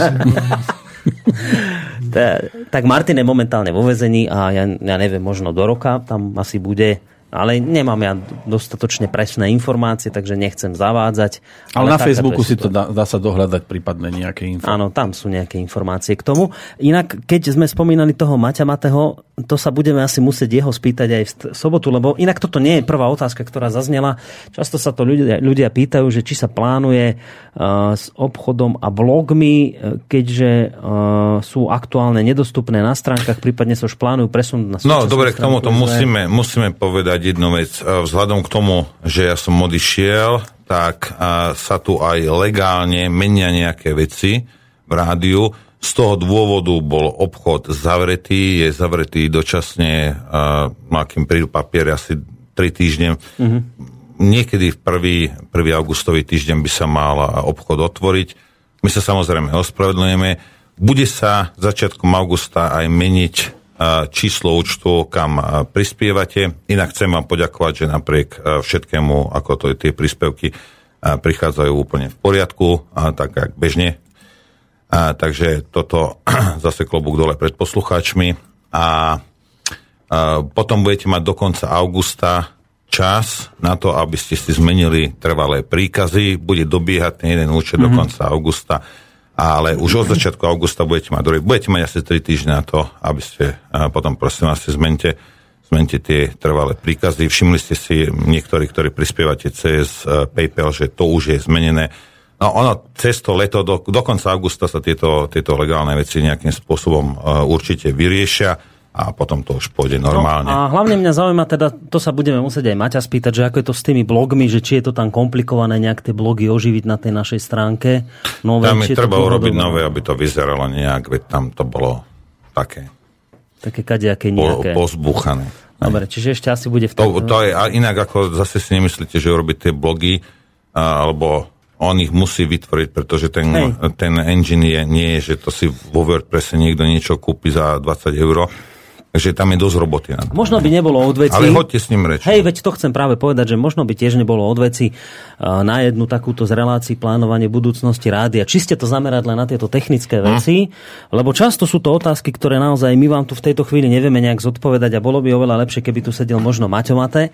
tak Martin je momentálne vo vezení a ja, ja neviem, možno do roka tam asi bude ale nemám ja dostatočne presné informácie, takže nechcem zavádzať. Ale, ale na Facebooku si to dá, dá sa dohľadať prípadne nejaké informácie. Áno, tam sú nejaké informácie k tomu. Inak, keď sme spomínali toho Maťa Mateho, to sa budeme asi musieť jeho spýtať aj v sobotu, lebo inak toto nie je prvá otázka, ktorá zaznela. Často sa to ľudia, ľudia pýtajú, že či sa plánuje uh, s obchodom a blogmi, uh, keďže uh, sú aktuálne nedostupné na stránkach, prípadne sa už plánujú presunúť na No, dobre, k tomuto musíme, musíme povedať povedať jednu vec. E, vzhľadom k tomu, že ja som odišiel, tak e, sa tu aj legálne menia nejaké veci v rádiu. Z toho dôvodu bol obchod zavretý, je zavretý dočasne, uh, kým prídu papier asi 3 týždne. Mm-hmm. Niekedy v 1. 1. augustový týždeň by sa mal obchod otvoriť. My sa samozrejme ospravedlňujeme. Bude sa začiatkom augusta aj meniť číslo účtu, kam prispievate. Inak chcem vám poďakovať, že napriek všetkému, ako to je tie príspevky, prichádzajú úplne v poriadku, tak jak bežne. A, takže toto zase klobúk dole pred poslucháčmi. A, a potom budete mať do konca augusta čas na to, aby ste si zmenili trvalé príkazy. Bude dobiehať jeden účet mm-hmm. do mhm. konca augusta ale už od začiatku augusta budete mať, budete mať asi 3 týždne na to, aby ste potom prosím vás zmente, zmente tie trvalé príkazy. Všimli ste si niektorí, ktorí prispievate cez e, PayPal, že to už je zmenené. No ono cez to leto, do, do konca augusta sa tieto, tieto legálne veci nejakým spôsobom uh, určite vyriešia a potom to už pôjde normálne. No, a hlavne mňa zaujíma teda, to sa budeme musieť aj Maťa spýtať, že ako je to s tými blogmi, že či je to tam komplikované nejak tie blogy oživiť na tej našej stránke. Nové, tam je treba urobiť nové, aby to vyzeralo nejak, veď tam to bolo také... Také kadejaké nejaké. Po, pozbuchané. Dobre, čiže ešte asi bude v tom... To, to je, a inak ako zase si nemyslíte, že urobiť tie blogy, a, alebo on ich musí vytvoriť, pretože ten, ten engine je, nie je, že to si vo WordPresse niekto niečo kúpi za 20 eur, Takže tam je dosť roboty. Na možno by nebolo odveci... Ale hoďte s ním reč. Hej, veď to chcem práve povedať, že možno by tiež nebolo odveci na jednu takúto z relácií plánovanie budúcnosti rádia. Čiste to zamerať len na tieto technické hm. veci, hm. lebo často sú to otázky, ktoré naozaj my vám tu v tejto chvíli nevieme nejak zodpovedať a bolo by oveľa lepšie, keby tu sedel možno Maťo Mate.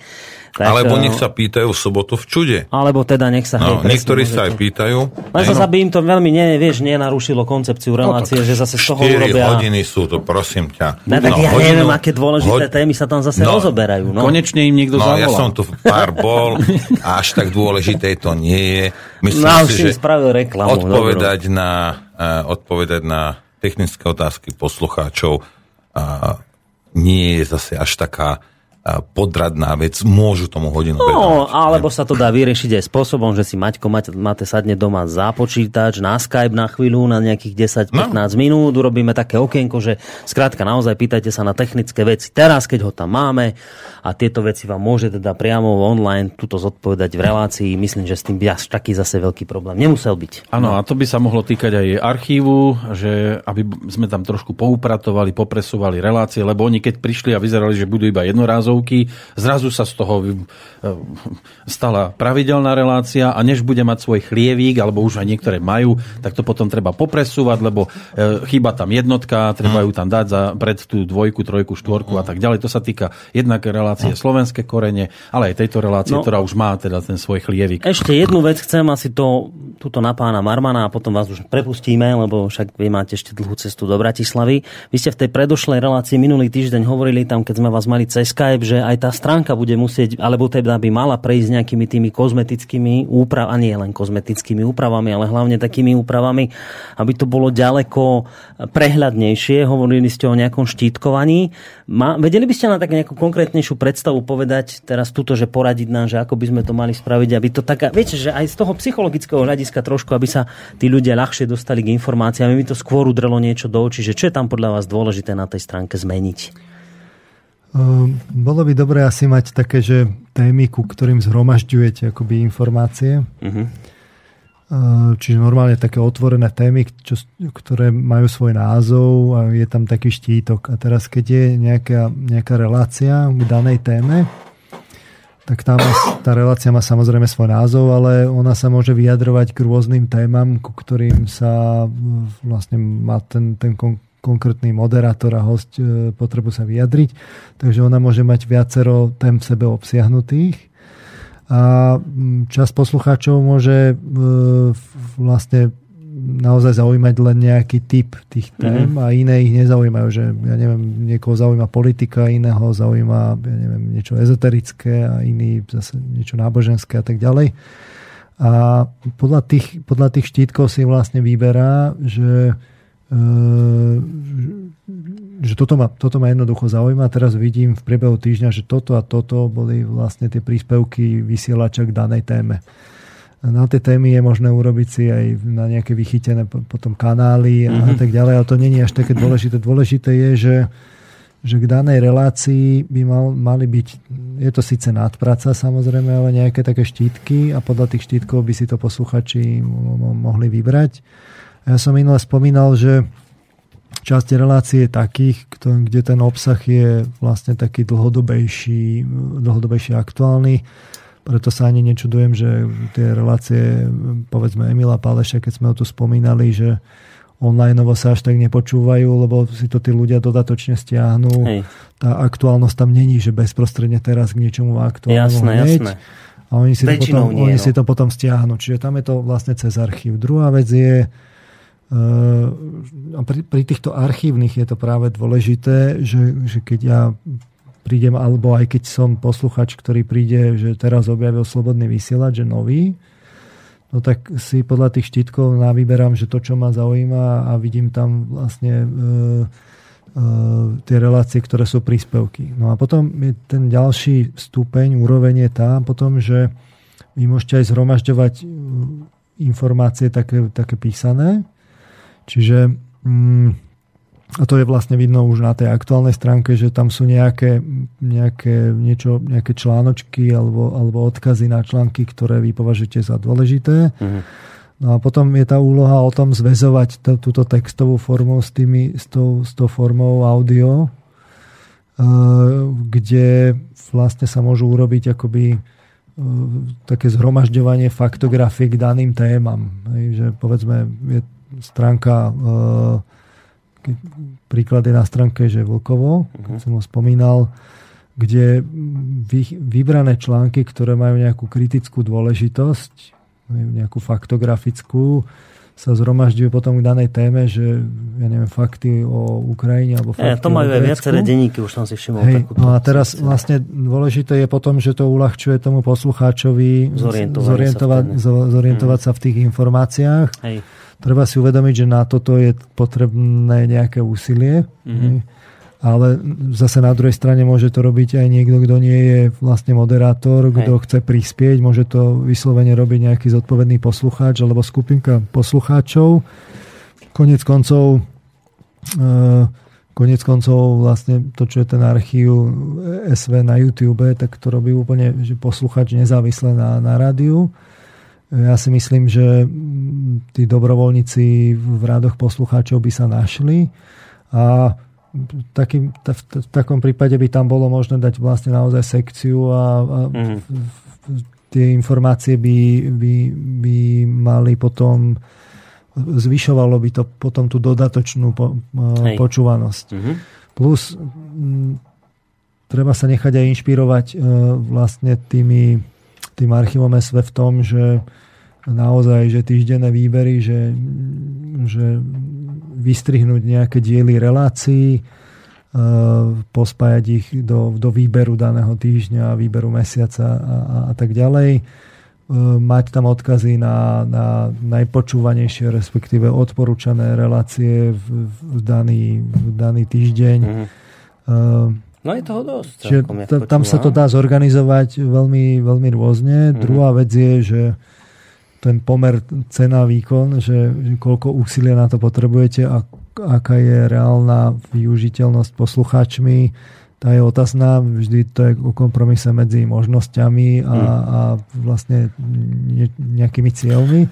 Tak, alebo nech sa pýtajú v sobotu v čude. Alebo teda nech sa... No, hej, niektorí sa aj pýtajú. Len sa by im to veľmi, ne, vieš, nenarušilo koncepciu relácie, no, že zase z toho urobia... hodiny sú to, prosím ťa. No, tak no, ja hodinu, neviem, aké dôležité hod... témy sa tam zase no, rozoberajú. No. Konečne im niekto no, zavolal. ja som tu pár bol, až tak dôležité to nie je. Myslím no, si, že spravil reklamu. Odpovedať na, uh, odpovedať na technické otázky poslucháčov uh, nie je zase až taká podradná vec, môžu tomu hodinu No, alebo sa to dá vyriešiť aj spôsobom, že si Maťko máte, máte sadne doma za počítač, na Skype na chvíľu, na nejakých 10-15 no. minút, urobíme také okienko, že skrátka naozaj pýtajte sa na technické veci teraz, keď ho tam máme a tieto veci vám môže teda priamo online tuto zodpovedať v relácii. Myslím, že s tým by až taký zase veľký problém nemusel byť. Áno, no. a to by sa mohlo týkať aj archívu, že aby sme tam trošku poupratovali, popresúvali relácie, lebo oni keď prišli a vyzerali, že budú iba jednorázovky, zrazu sa z toho e, stala pravidelná relácia a než bude mať svoj chlievík, alebo už aj niektoré majú, tak to potom treba popresúvať, lebo e, chýba tam jednotka, treba ju tam dať za, pred tú dvojku, trojku, štvorku a tak ďalej. To sa týka jednak relácie relácie slovenské korene, ale aj tejto relácie, no, ktorá už má teda ten svoj chlievik. Ešte jednu vec chcem asi to, túto na pána Marmana a potom vás už prepustíme, lebo však vy máte ešte dlhú cestu do Bratislavy. Vy ste v tej predošlej relácii minulý týždeň hovorili tam, keď sme vás mali cez Skype, že aj tá stránka bude musieť, alebo teda by mala prejsť nejakými tými kozmetickými úpravami, a nie len kozmetickými úpravami, ale hlavne takými úpravami, aby to bolo ďaleko prehľadnejšie. Hovorili ste o nejakom štítkovaní. Ma, vedeli by ste na tak nejakú konkrétnejšiu predstavu povedať teraz túto, že poradiť nám, že ako by sme to mali spraviť, aby to taká, viete, že aj z toho psychologického hľadiska trošku, aby sa tí ľudia ľahšie dostali k informáciám, aby mi to skôr udrelo niečo do očí, že čo je tam podľa vás dôležité na tej stránke zmeniť? Ehm, bolo by dobré asi mať také, že témy, ku ktorým zhromažďujete akoby informácie. Uh-huh čiže normálne také otvorené témy, čo, ktoré majú svoj názov a je tam taký štítok. A teraz, keď je nejaká, nejaká relácia k danej téme, tak tá, má, tá relácia má samozrejme svoj názov, ale ona sa môže vyjadrovať k rôznym témam, ku ktorým sa vlastne má ten, ten kon, konkrétny moderátor a host eh, potrebu sa vyjadriť. Takže ona môže mať viacero tém v sebe obsiahnutých a čas poslucháčov môže e, vlastne naozaj zaujímať len nejaký typ tých tém mm-hmm. a iné ich nezaujímajú, že ja neviem, niekoho zaujíma politika, iného zaujíma ja neviem, niečo ezoterické a iný zase niečo náboženské a tak ďalej. A podľa tých, podľa tých štítkov si vlastne vyberá, že e, že toto ma, toto ma jednoducho zaujíma. Teraz vidím v priebehu týždňa, že toto a toto boli vlastne tie príspevky vysielača k danej téme. Na tie témy je možné urobiť si aj na nejaké vychytené potom kanály a, mm-hmm. tak ďalej, ale to není až také dôležité. Dôležité je, že, že k danej relácii by mal, mali byť, je to síce nadpraca samozrejme, ale nejaké také štítky a podľa tých štítkov by si to posluchači mohli vybrať. Ja som minule spomínal, že časť relácie takých, kde ten obsah je vlastne taký dlhodobejší, dlhodobejší aktuálny. Preto sa ani nečudujem, že tie relácie, povedzme Emila Páleša, keď sme ho tu spomínali, že online sa až tak nepočúvajú, lebo si to tí ľudia dodatočne stiahnu. Hej. Tá aktuálnosť tam není, že bezprostredne teraz k niečomu aktuálnemu jasné, hneď. Jasné. A oni si, to potom, nie, oni no. si to potom stiahnu. Čiže tam je to vlastne cez archív. Druhá vec je, a pri, pri týchto archívnych je to práve dôležité, že, že keď ja prídem, alebo aj keď som posluchač, ktorý príde, že teraz objavil slobodný vysielač, že nový, no tak si podľa tých štítkov navyberám, že to, čo ma zaujíma a vidím tam vlastne e, e, tie relácie, ktoré sú príspevky. No a potom je ten ďalší stupeň, úroveň je tam potom, že vy môžete aj zhromažďovať informácie také, také písané, Čiže mm, a to je vlastne vidno už na tej aktuálnej stránke, že tam sú nejaké, nejaké, niečo, nejaké článočky alebo, alebo odkazy na články, ktoré vy považujete za dôležité. Uh-huh. No a potom je tá úloha o tom zväzovať t- túto textovú formu s, tými, s, tou, s tou formou audio, uh, kde vlastne sa môžu urobiť akoby uh, také zhromažďovanie faktografie k daným témam. Hej, že povedzme, je stránka, e, príklad je na stránke, že Vlkovo, uh-huh. som ho spomínal, kde vybrané články, ktoré majú nejakú kritickú dôležitosť, nejakú faktografickú, sa zhromažďujú potom k danej téme, že ja neviem, fakty o Ukrajine alebo fakty ja, to majú aj viaceré denníky, už som si všimol. Hej, no a teraz vlastne dôležité je potom, že to uľahčuje tomu poslucháčovi zorientovať, zorientovať hmm. sa v tých informáciách. Hej treba si uvedomiť, že na toto je potrebné nejaké úsilie. Mm-hmm. Ale zase na druhej strane môže to robiť aj niekto, kto nie je vlastne moderátor, kto Hej. chce prispieť, môže to vyslovene robiť nejaký zodpovedný poslucháč alebo skupinka poslucháčov. Konec koncov Konec koncov vlastne to, čo je ten archív SV na YouTube, tak to robí úplne že posluchač nezávisle na, na rádiu. Ja si myslím, že tí dobrovoľníci v rádoch poslucháčov by sa našli a takým, v, v takom prípade by tam bolo možné dať vlastne naozaj sekciu a, a mm. tie informácie by, by, by mali potom zvyšovalo by to potom tú dodatočnú po, Hej. počúvanosť. Mm-hmm. Plus m, treba sa nechať aj inšpirovať e, vlastne tými, tým archívom SV v tom, že naozaj, že týždenné výbery, že, že vystrihnúť nejaké diely relácií, e, pospájať ich do, do výberu daného týždňa, výberu mesiaca a, a, a tak ďalej E, mať tam odkazy na, na najpočúvanejšie, respektíve odporúčané relácie v, v, daný, v daný týždeň. Mm. No je toho dosť. Čiže t- tam sa to dá zorganizovať veľmi, veľmi rôzne. Mm. Druhá vec je, že ten pomer cena výkon, že, že koľko úsilia na to potrebujete a aká je reálna využiteľnosť poslucháčmi tá je otázna, vždy to je o kompromise medzi možnosťami a, hmm. a vlastne nejakými cieľmi.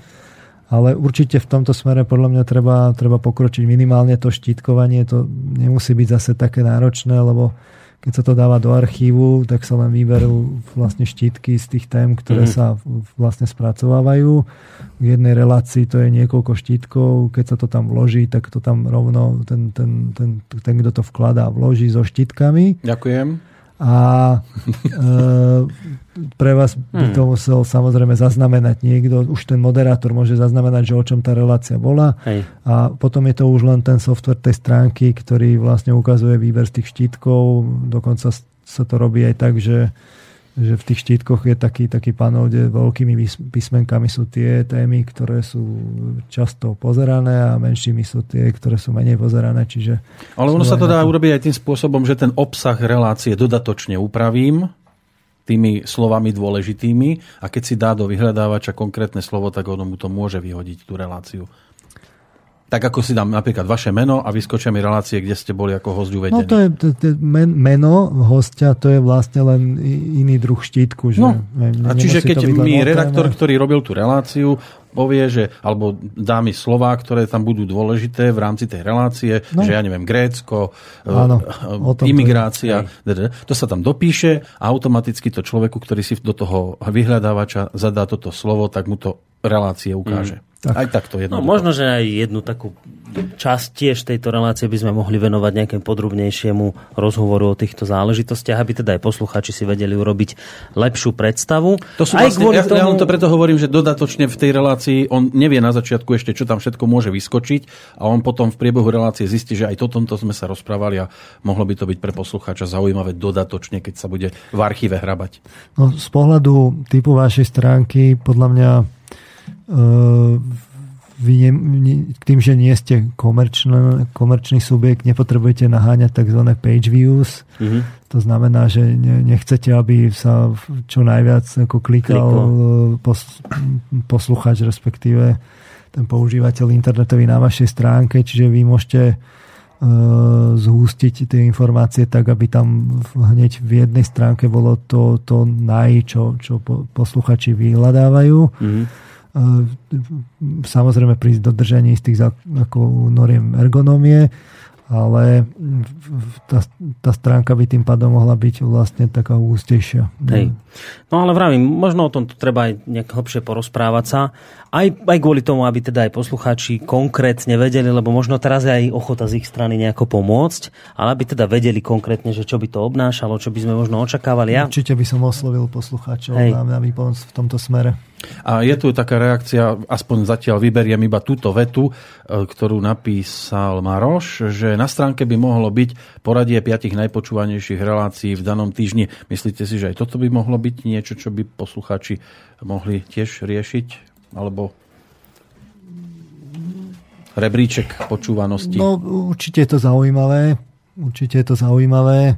Ale určite v tomto smere podľa mňa treba, treba pokročiť minimálne to štítkovanie. To nemusí byť zase také náročné, lebo keď sa to dáva do archívu, tak sa len vyberú vlastne štítky z tých tém, ktoré mm. sa vlastne spracovávajú. V jednej relácii to je niekoľko štítkov, keď sa to tam vloží, tak to tam rovno ten, ten, ten, ten kto to vkladá, vloží so štítkami. Ďakujem a e, pre vás by to hmm. musel samozrejme zaznamenať niekto, už ten moderátor môže zaznamenať, že o čom tá relácia bola Hej. a potom je to už len ten software tej stránky, ktorý vlastne ukazuje výber z tých štítkov, dokonca sa to robí aj tak, že že v tých štítkoch je taký, taký panel, kde veľkými písmenkami sú tie témy, ktoré sú často pozerané a menšími sú tie, ktoré sú menej pozerané. Čiže Ale ono sa to dá to... urobiť aj tým spôsobom, že ten obsah relácie dodatočne upravím tými slovami dôležitými a keď si dá do vyhľadávača konkrétne slovo, tak ono mu to môže vyhodiť tú reláciu tak ako si dám napríklad vaše meno a vyskočia mi relácie, kde ste boli ako host uvedení. No to je, to, to, men, meno hostia, to je vlastne len iný druh štítku. Že no, a čiže keď mi redaktor, ktorý robil tú reláciu, povie, že, alebo dá mi slová, ktoré tam budú dôležité v rámci tej relácie, no. že ja neviem, Grécko, Áno, e, imigrácia, to, to sa tam dopíše a automaticky to človeku, ktorý si do toho vyhľadávača zadá toto slovo, tak mu to relácie ukáže. Mm. Tak. Aj takto jedno. No, možno, že aj jednu takú časť tiež tejto relácie by sme mohli venovať nejakému podrobnejšiemu rozhovoru o týchto záležitostiach, aby teda aj posluchači si vedeli urobiť lepšiu predstavu. To sú aj vlastne, ja, tomu... ja to preto hovorím, že dodatočne v tej relácii on nevie na začiatku ešte, čo tam všetko môže vyskočiť a on potom v priebehu relácie zistí, že aj to tomto sme sa rozprávali a mohlo by to byť pre poslucháča zaujímavé dodatočne, keď sa bude v archíve hrabať. No, z pohľadu typu vašej stránky podľa mňa vy ne, ne, tým, že nie ste komerčný, komerčný subjekt, nepotrebujete naháňať tzv. page views. Mm-hmm. To znamená, že ne, nechcete, aby sa čo najviac ako klikal pos, posluchač, respektíve ten používateľ internetový na vašej stránke, čiže vy môžete uh, zhustiť tie informácie tak, aby tam hneď v jednej stránke bolo to, to naj, čo, čo posluchači vyhľadávajú. Mm-hmm samozrejme pri dodržaní istých ako noriem ergonómie, ale tá, tá stránka by tým pádom mohla byť vlastne taká ústejšia. Hej. No ale vravím, možno o tom treba aj nejak hlbšie porozprávať sa. Aj, aj kvôli tomu, aby teda aj poslucháči konkrétne vedeli, lebo možno teraz je aj ochota z ich strany nejako pomôcť, ale aby teda vedeli konkrétne, že čo by to obnášalo, čo by sme možno očakávali. Ja... Určite by som oslovil poslucháčov Hej. na, na výpomoc v tomto smere. A je tu taká reakcia, aspoň zatiaľ vyberiem iba túto vetu, e, ktorú napísal Maroš, že na stránke by mohlo byť poradie piatich najpočúvanejších relácií v danom týždni. Myslíte si, že aj toto by mohlo byť niečo, čo by poslucháči mohli tiež riešiť? Alebo rebríček počúvanosti? No určite je to zaujímavé. určite je to zaujímavé,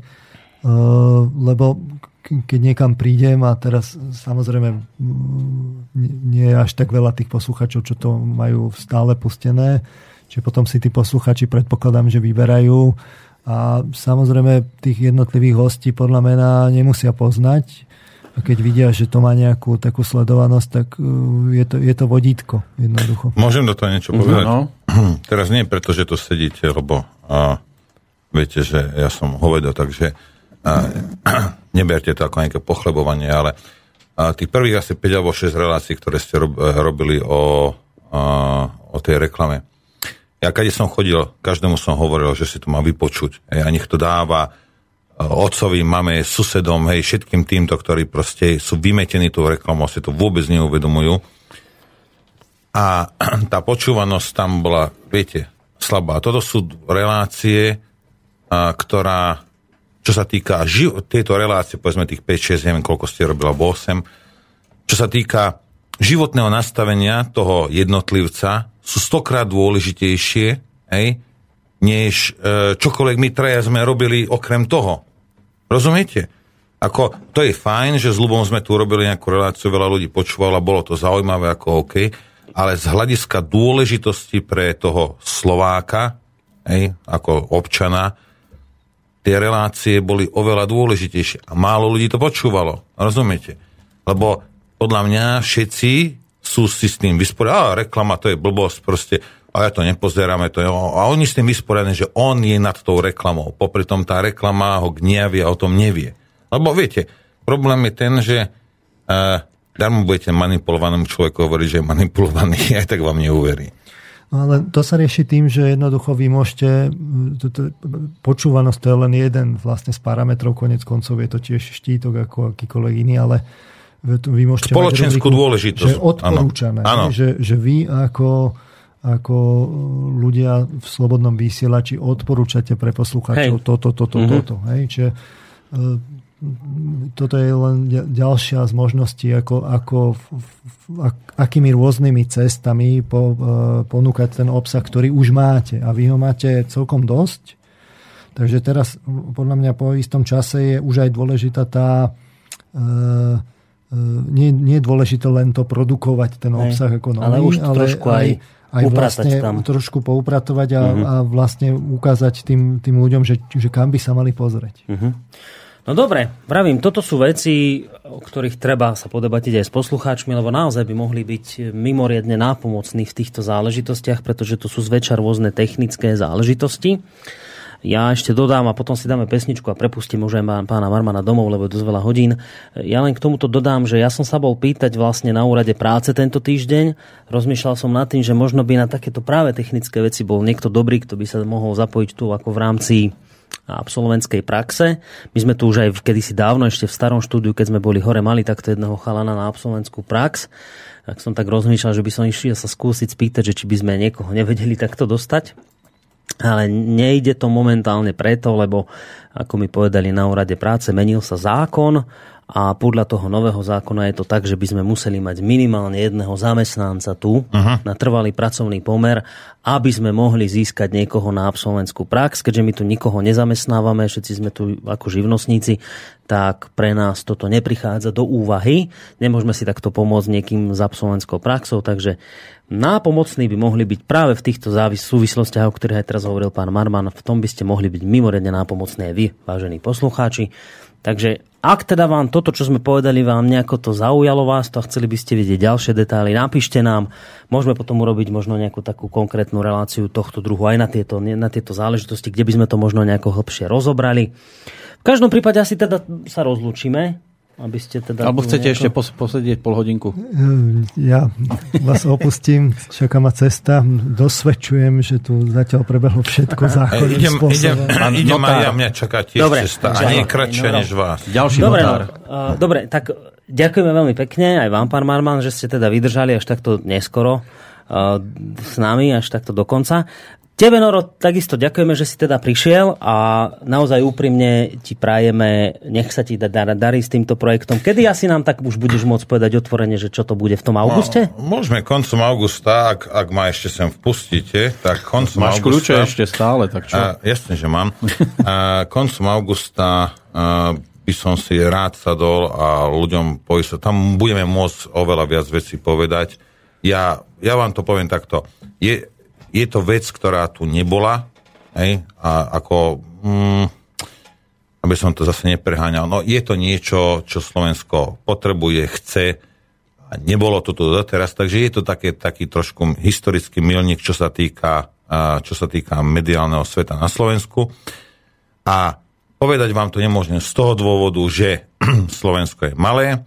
lebo keď niekam prídem a teraz samozrejme nie je až tak veľa tých posluchačov, čo to majú stále pustené, čiže potom si tí posluchači predpokladám, že vyberajú a samozrejme tých jednotlivých hostí podľa mena nemusia poznať a keď vidia, že to má nejakú takú sledovanosť, tak uh, je to, je to vodítko jednoducho. Môžem do toho niečo povedať? No. Teraz nie preto, že tu sedíte, lebo a, viete, že ja som hovedo, takže neberte to ako nejaké pochlebovanie, ale a tých prvých asi 5 alebo 6 relácií, ktoré ste robili o, a, o tej reklame. Ja keď som chodil, každému som hovoril, že si to má vypočuť. A nech to dáva otcovi, mame, susedom, hej, všetkým týmto, ktorí proste sú vymetení tou reklamou, si to vôbec neuvedomujú. A tá počúvanosť tam bola, viete, slabá. Toto sú relácie, ktorá čo sa týka živ- tejto relácie, povedzme tých 5-6, neviem koľko ste robili, alebo 8, čo sa týka životného nastavenia toho jednotlivca, sú stokrát dôležitejšie, hej, než e, čokoľvek my traja sme robili okrem toho. Rozumiete? Ako, to je fajn, že s Lubom sme tu robili nejakú reláciu, veľa ľudí počúvalo, bolo to zaujímavé ako OK, ale z hľadiska dôležitosti pre toho Slováka, hej, ako občana, tie relácie boli oveľa dôležitejšie a málo ľudí to počúvalo. Rozumiete? Lebo podľa mňa všetci sú si s tým vysporiadaní, a reklama to je blbosť, proste, a ja to nepozeráme, to je, a oni s tým vysporiadaní, že on je nad tou reklamou. Popri tom tá reklama ho gniavie a o tom nevie. Lebo viete, problém je ten, že uh, darmo budete manipulovanému človeku hovoriť, že je manipulovaný, aj tak vám neuverí. No ale to sa rieši tým, že jednoducho vy môžete, počúvanosť to je len jeden vlastne z parametrov, konec koncov je to tiež štítok ako akýkoľvek iný, ale vy môžete Spoločenskú rubriku, dôležitosť. Že odporúčané, ano. Že, že vy ako, ako ľudia v slobodnom vysielači odporúčate pre poslucháčov toto, toto, mm-hmm. toto. Hej? Čiže toto je len ďalšia z možností, ako, ako akými rôznymi cestami po, e, ponúkať ten obsah, ktorý už máte. A vy ho máte celkom dosť. Takže teraz podľa mňa po istom čase je už aj dôležitá tá e, nie, nie je dôležité len to produkovať, ten obsah Hej, ako nový, ale už ale trošku aj, aj vlastne tam. trošku poupratovať a, uh-huh. a vlastne ukázať tým, tým ľuďom, že, že kam by sa mali pozrieť. Uh-huh. No dobre, vravím, toto sú veci, o ktorých treba sa podebatiť aj s poslucháčmi, lebo naozaj by mohli byť mimoriadne nápomocní v týchto záležitostiach, pretože to sú zväčša rôzne technické záležitosti. Ja ešte dodám a potom si dáme pesničku a prepustím už aj pána Marmana domov, lebo je dosť veľa hodín. Ja len k tomuto dodám, že ja som sa bol pýtať vlastne na úrade práce tento týždeň. Rozmýšľal som nad tým, že možno by na takéto práve technické veci bol niekto dobrý, kto by sa mohol zapojiť tu ako v rámci absolventskej praxe. My sme tu už aj kedysi dávno, ešte v starom štúdiu, keď sme boli hore, mali takto jedného chalana na absolventskú prax. Tak som tak rozmýšľal, že by som išiel sa skúsiť spýtať, že či by sme niekoho nevedeli takto dostať. Ale nejde to momentálne preto, lebo ako mi povedali na úrade práce, menil sa zákon a podľa toho nového zákona je to tak, že by sme museli mať minimálne jedného zamestnanca tu uh-huh. na trvalý pracovný pomer, aby sme mohli získať niekoho na absolventskú prax. Keďže my tu nikoho nezamestnávame, všetci sme tu ako živnostníci, tak pre nás toto neprichádza do úvahy. Nemôžeme si takto pomôcť niekým s absolventskou praxou, takže nápomocní by mohli byť práve v týchto súvislostiach, o ktorých aj teraz hovoril pán Marman. V tom by ste mohli byť mimoriadne nápomocní aj vy, vážení poslucháči. Takže ak teda vám toto, čo sme povedali, vám nejako to zaujalo vás to a chceli by ste vidieť ďalšie detaily, napíšte nám. Môžeme potom urobiť možno nejakú takú konkrétnu reláciu tohto druhu aj na tieto, na tieto záležitosti, kde by sme to možno nejako hlbšie rozobrali. V každom prípade asi teda sa rozlúčime. Aby ste teda Alebo chcete nejako... ešte pos- posedieť pol hodinku? Ja vás opustím, čaká ma cesta. Dosvedčujem, že tu zatiaľ prebehlo všetko zákonným idem, spôsobom. Idem, idem aj ja, mňa čaká tiež dobre, cesta. A nie kratšia než vás. Ďalší dobre, notár. No, uh, dobre, tak ďakujeme veľmi pekne aj vám, pán Marman, že ste teda vydržali až takto neskoro uh, s nami, až takto do konca. Tebe, Noro, takisto ďakujeme, že si teda prišiel a naozaj úprimne ti prajeme, nech sa ti darí s týmto projektom. Kedy asi nám tak už budeš môcť povedať otvorene, že čo to bude v tom auguste? No, môžeme koncom augusta, ak, ak ma ešte sem vpustíte, tak koncom Máš augusta... kľúče ešte stále, tak čo? A, jasne, že mám. a, koncom augusta a, by som si rád sadol a ľuďom povedal, tam budeme môcť oveľa viac vecí povedať. Ja, ja vám to poviem takto. Je, je to vec, ktorá tu nebola, hej, a ako, mm, aby som to zase nepreháňal, no je to niečo, čo Slovensko potrebuje, chce, a nebolo to tu doteraz, takže je to také, taký trošku historický milník, čo sa týka, čo sa týka mediálneho sveta na Slovensku. A povedať vám to nemôžem z toho dôvodu, že Slovensko je malé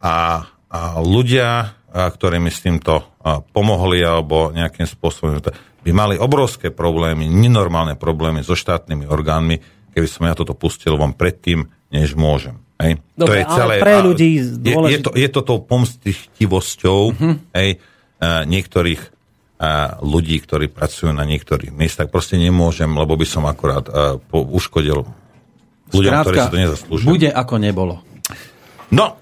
a, a ľudia, ktorí mi s týmto pomohli alebo nejakým spôsobom by mali obrovské problémy, nenormálne problémy so štátnymi orgánmi, keby som ja toto pustil vám predtým, než môžem. Hej. Dobre, to je celé, ale pre ľudí je, je, to, je to tou pomstichtivosťou uh-huh. hej, niektorých ľudí, ktorí pracujú na niektorých miestach. Proste nemôžem, lebo by som akorát uškodil ľuďom, Skrátka, ktorí si to nezaslúžia. Bude ako nebolo. No,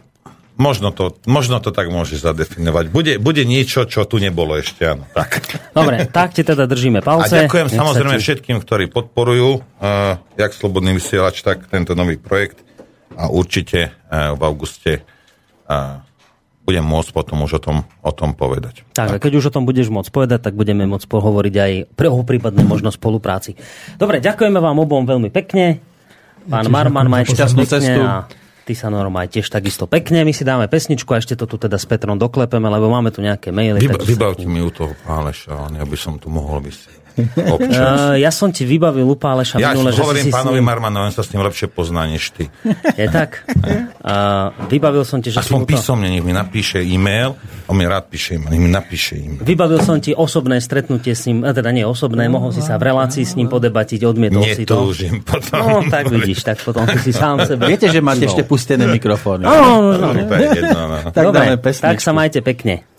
Možno to, možno to tak môže zadefinovať. Bude, bude niečo, čo tu nebolo ešte, áno. Tak. Dobre, tak ti teda držíme palce. A ďakujem Nech samozrejme ti... všetkým, ktorí podporujú uh, jak Slobodný vysielač, tak tento nový projekt. A určite uh, v auguste uh, budem môcť potom už o tom, o tom povedať. Tak, tak, a keď už o tom budeš môcť povedať, tak budeme môcť pohovoriť aj pre o prípadnej možnosť spolupráci. Dobre, ďakujeme vám obom veľmi pekne. Pán Marman, majte šťastnú cestu. A Ty sa normálne tiež takisto pekne. My si dáme pesničku a ešte to tu teda s Petrom doklepeme, lebo máme tu nejaké maily. Vyba, vybavte mi u toho Páleša, ja by som tu mohol vysieť. Uh, ja som ti vybavil u Páleša ja minule, že hovorím si pánovi ním... Marmanovi, on sa s tým lepšie pozná než ty. Je tak? Uh, vybavil som ti, že Aspoň si písomne, nech mi napíše e-mail, on mi rád píše e-mail, nech mi napíše e-mail. Vybavil som ti osobné stretnutie s ním, teda nie osobné, mohol si sa v relácii s ním podebatiť, odmietol si to. Netúžim potom. No, tak vidíš, tak potom ty si sám sebe. Viete, že máte ešte pustené mikrofóny. No, no, no, no. Tak, Dobre, tak sa majte pekne.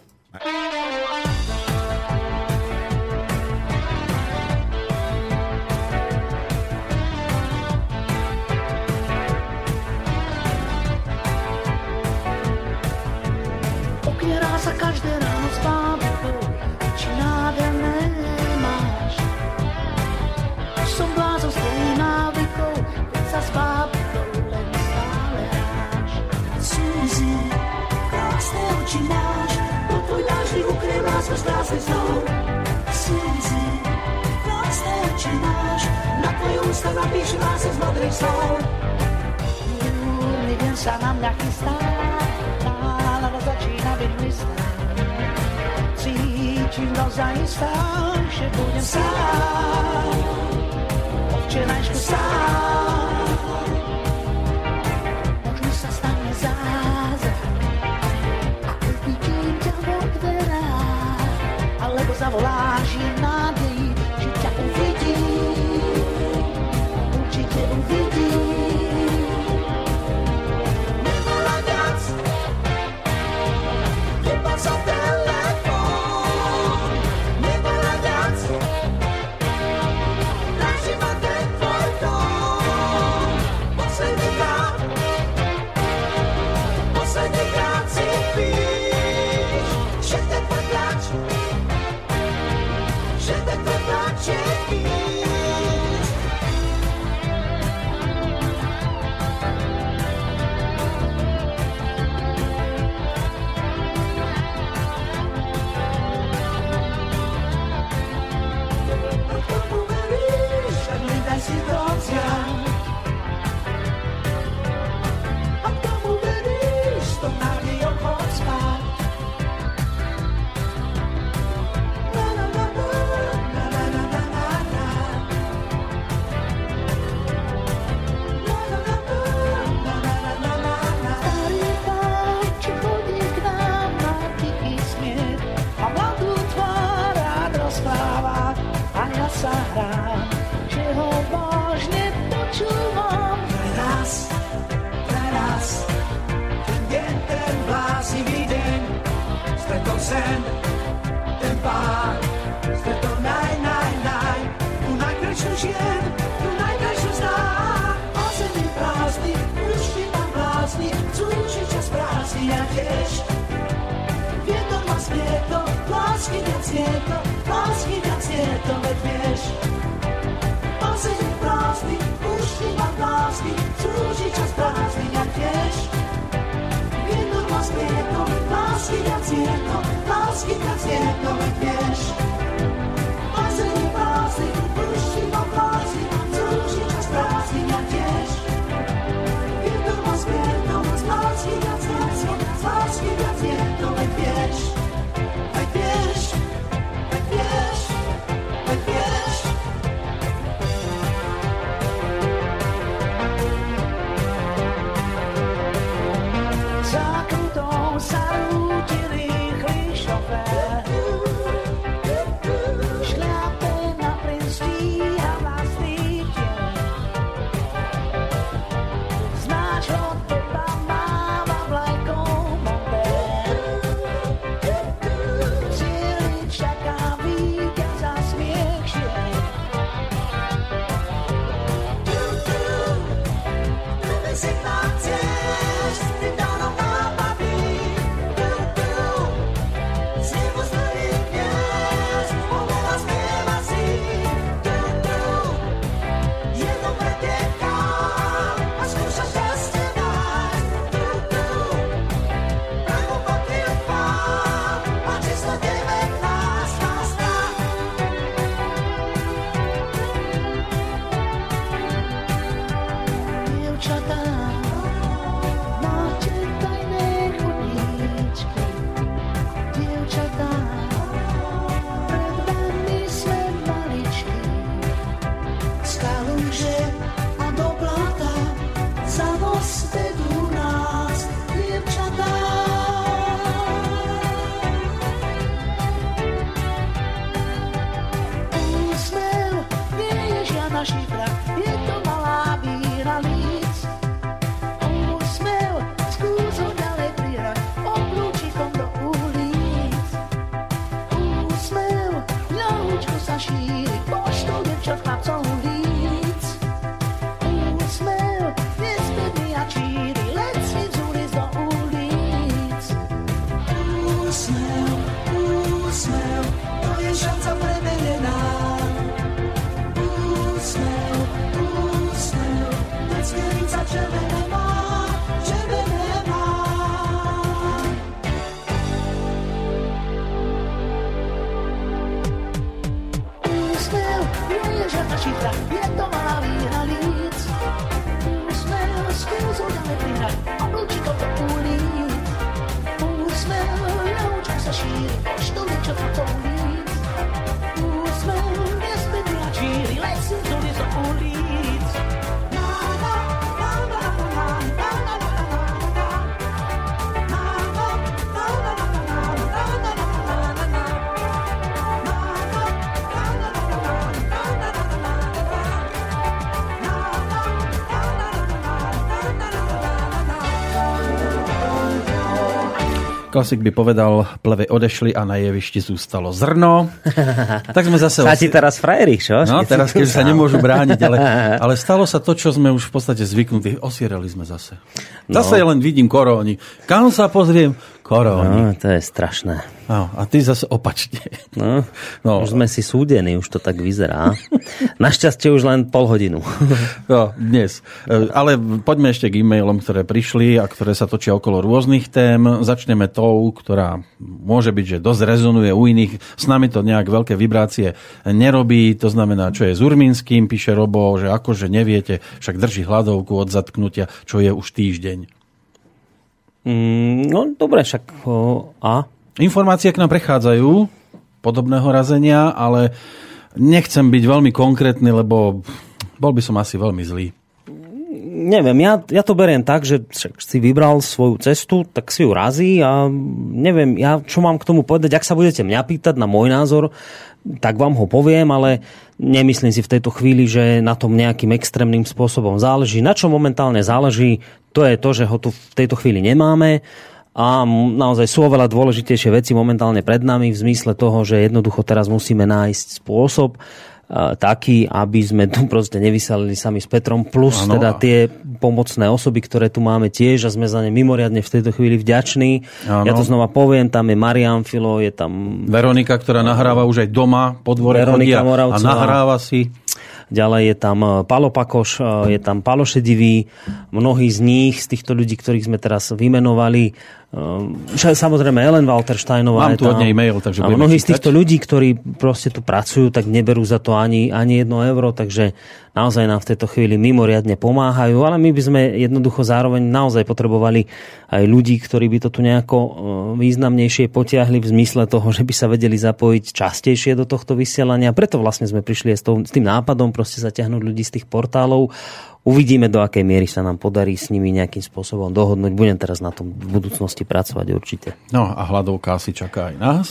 Klasik by povedal, pleve odešli a na jevišti zústalo zrno. Tak sme zase... Sa ti teraz frajerich, čo? No, teraz keď sa nemôžu brániť, ale, ale stalo sa to, čo sme už v podstate zvyknutí. Osierali sme zase. Zase len vidím koróni. Kam sa pozriem? Koróni. No, to je strašné. No, a ty zase opačne. No, No. Už sme si súdení, už to tak vyzerá. Našťastie už len pol hodinu. No, dnes. E, Ale poďme ešte k e-mailom, ktoré prišli a ktoré sa točia okolo rôznych tém. Začneme tou, ktorá môže byť, že dosť rezonuje u iných. S nami to nejak veľké vibrácie nerobí. To znamená, čo je s Urmínským, píše Robo, že akože neviete, však drží hladovku od zatknutia, čo je už týždeň. Mm, no, dobre, však... O, a? Informácie k nám prechádzajú podobného razenia, ale nechcem byť veľmi konkrétny, lebo bol by som asi veľmi zlý. Neviem, ja, ja to beriem tak, že si vybral svoju cestu, tak si ju razí a neviem, ja čo mám k tomu povedať, ak sa budete mňa pýtať na môj názor, tak vám ho poviem, ale nemyslím si v tejto chvíli, že na tom nejakým extrémnym spôsobom záleží. Na čo momentálne záleží, to je to, že ho tu v tejto chvíli nemáme a naozaj sú oveľa dôležitejšie veci momentálne pred nami v zmysle toho, že jednoducho teraz musíme nájsť spôsob, taký, aby sme tu proste nevysalili sami s Petrom, plus ano. teda tie pomocné osoby, ktoré tu máme tiež a sme za ne mimoriadne v tejto chvíli vďační. Ano. Ja to znova poviem, tam je Marian Filo, je tam... Veronika, ktorá nahráva už aj doma po dvore Veronika a nahráva si ďalej je tam e, Palo Pakoš, e, je tam Palo Šedivý, mnohí z nich, z týchto ľudí, ktorých sme teraz vymenovali, e, samozrejme Ellen Waltersteinová. Mám tu od nej mail, takže a mnohí z týchto ľudí, ktorí proste tu pracujú, tak neberú za to ani, ani jedno euro, takže naozaj nám v tejto chvíli mimoriadne pomáhajú, ale my by sme jednoducho zároveň naozaj potrebovali aj ľudí, ktorí by to tu nejako e, významnejšie potiahli v zmysle toho, že by sa vedeli zapojiť častejšie do tohto vysielania. Preto vlastne sme prišli s, tým nápadom proste zaťahnuť ľudí z tých portálov. Uvidíme, do akej miery sa nám podarí s nimi nejakým spôsobom dohodnúť. Budem teraz na tom v budúcnosti pracovať určite. No a hľadovka asi čaká aj nás.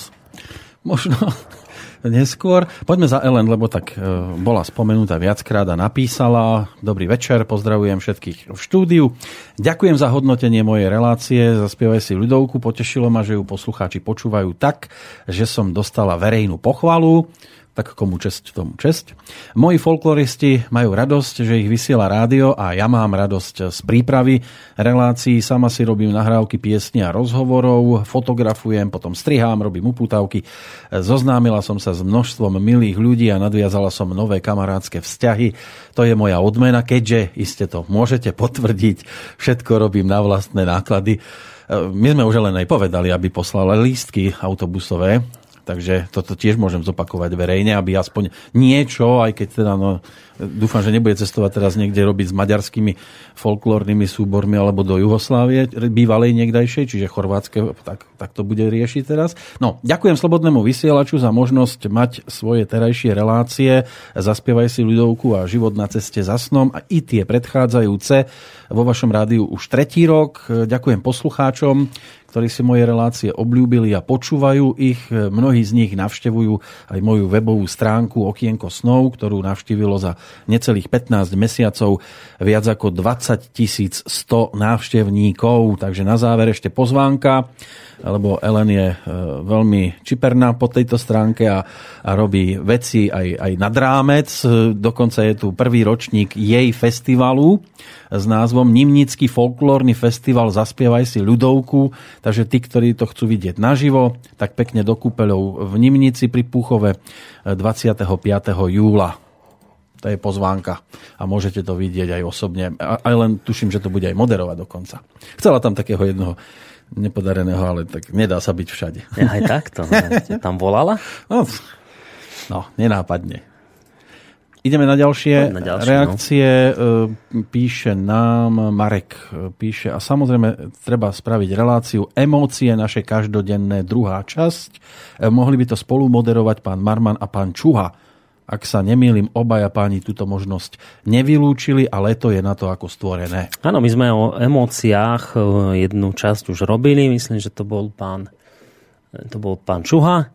Možno neskôr. Poďme za Ellen, lebo tak e, bola spomenutá viackrát a napísala. Dobrý večer, pozdravujem všetkých v štúdiu. Ďakujem za hodnotenie mojej relácie, zaspievaj si ľudovku. Potešilo ma, že ju poslucháči počúvajú tak, že som dostala verejnú pochvalu tak komu česť, tomu česť. Moji folkloristi majú radosť, že ich vysiela rádio a ja mám radosť z prípravy relácií. Sama si robím nahrávky piesni a rozhovorov, fotografujem, potom strihám, robím upútavky. Zoznámila som sa s množstvom milých ľudí a nadviazala som nové kamarádske vzťahy. To je moja odmena, keďže iste to môžete potvrdiť. Všetko robím na vlastné náklady. My sme už len aj povedali, aby poslali lístky autobusové Takže toto tiež môžem zopakovať verejne, aby aspoň niečo, aj keď teda no, dúfam, že nebude cestovať teraz niekde robiť s maďarskými folklórnymi súbormi alebo do Juhoslávie, bývalej niekdajšej, čiže chorvátske, tak, tak to bude riešiť teraz. No, ďakujem Slobodnému vysielaču za možnosť mať svoje terajšie relácie, zaspievaj si ľudovku a život na ceste za snom a i tie predchádzajúce vo vašom rádiu už tretí rok. Ďakujem poslucháčom, ktorí si moje relácie obľúbili a počúvajú ich. Mnohí z nich navštevujú aj moju webovú stránku Okienko snov, ktorú navštívilo za necelých 15 mesiacov viac ako 20 100 návštevníkov. Takže na záver ešte pozvánka lebo Ellen je e, veľmi čiperná po tejto stránke a, a robí veci aj, aj nad rámec. E, dokonca je tu prvý ročník jej festivalu s názvom Nimnický folklórny festival Zaspievaj si ľudovku. Takže tí, ktorí to chcú vidieť naživo, tak pekne do kúpeľov v Nimnici pri Púchove 25. júla to je pozvánka a môžete to vidieť aj osobne. Aj len tuším, že to bude aj moderovať dokonca. Chcela tam takého jednoho nepodareného, ale tak nedá sa byť všade. Ja, aj takto. No. Tam volala? No, no nenápadne. Ideme na ďalšie, na ďalšie no. reakcie. No. Píše nám Marek, píše a samozrejme treba spraviť reláciu emócie naše každodenné druhá časť. E, mohli by to spolu moderovať pán Marman a pán Čuha ak sa nemýlim, obaja páni túto možnosť nevylúčili a leto je na to ako stvorené. Áno, my sme o emóciách e, jednu časť už robili, myslím, že to bol pán, to bol pán Čuha.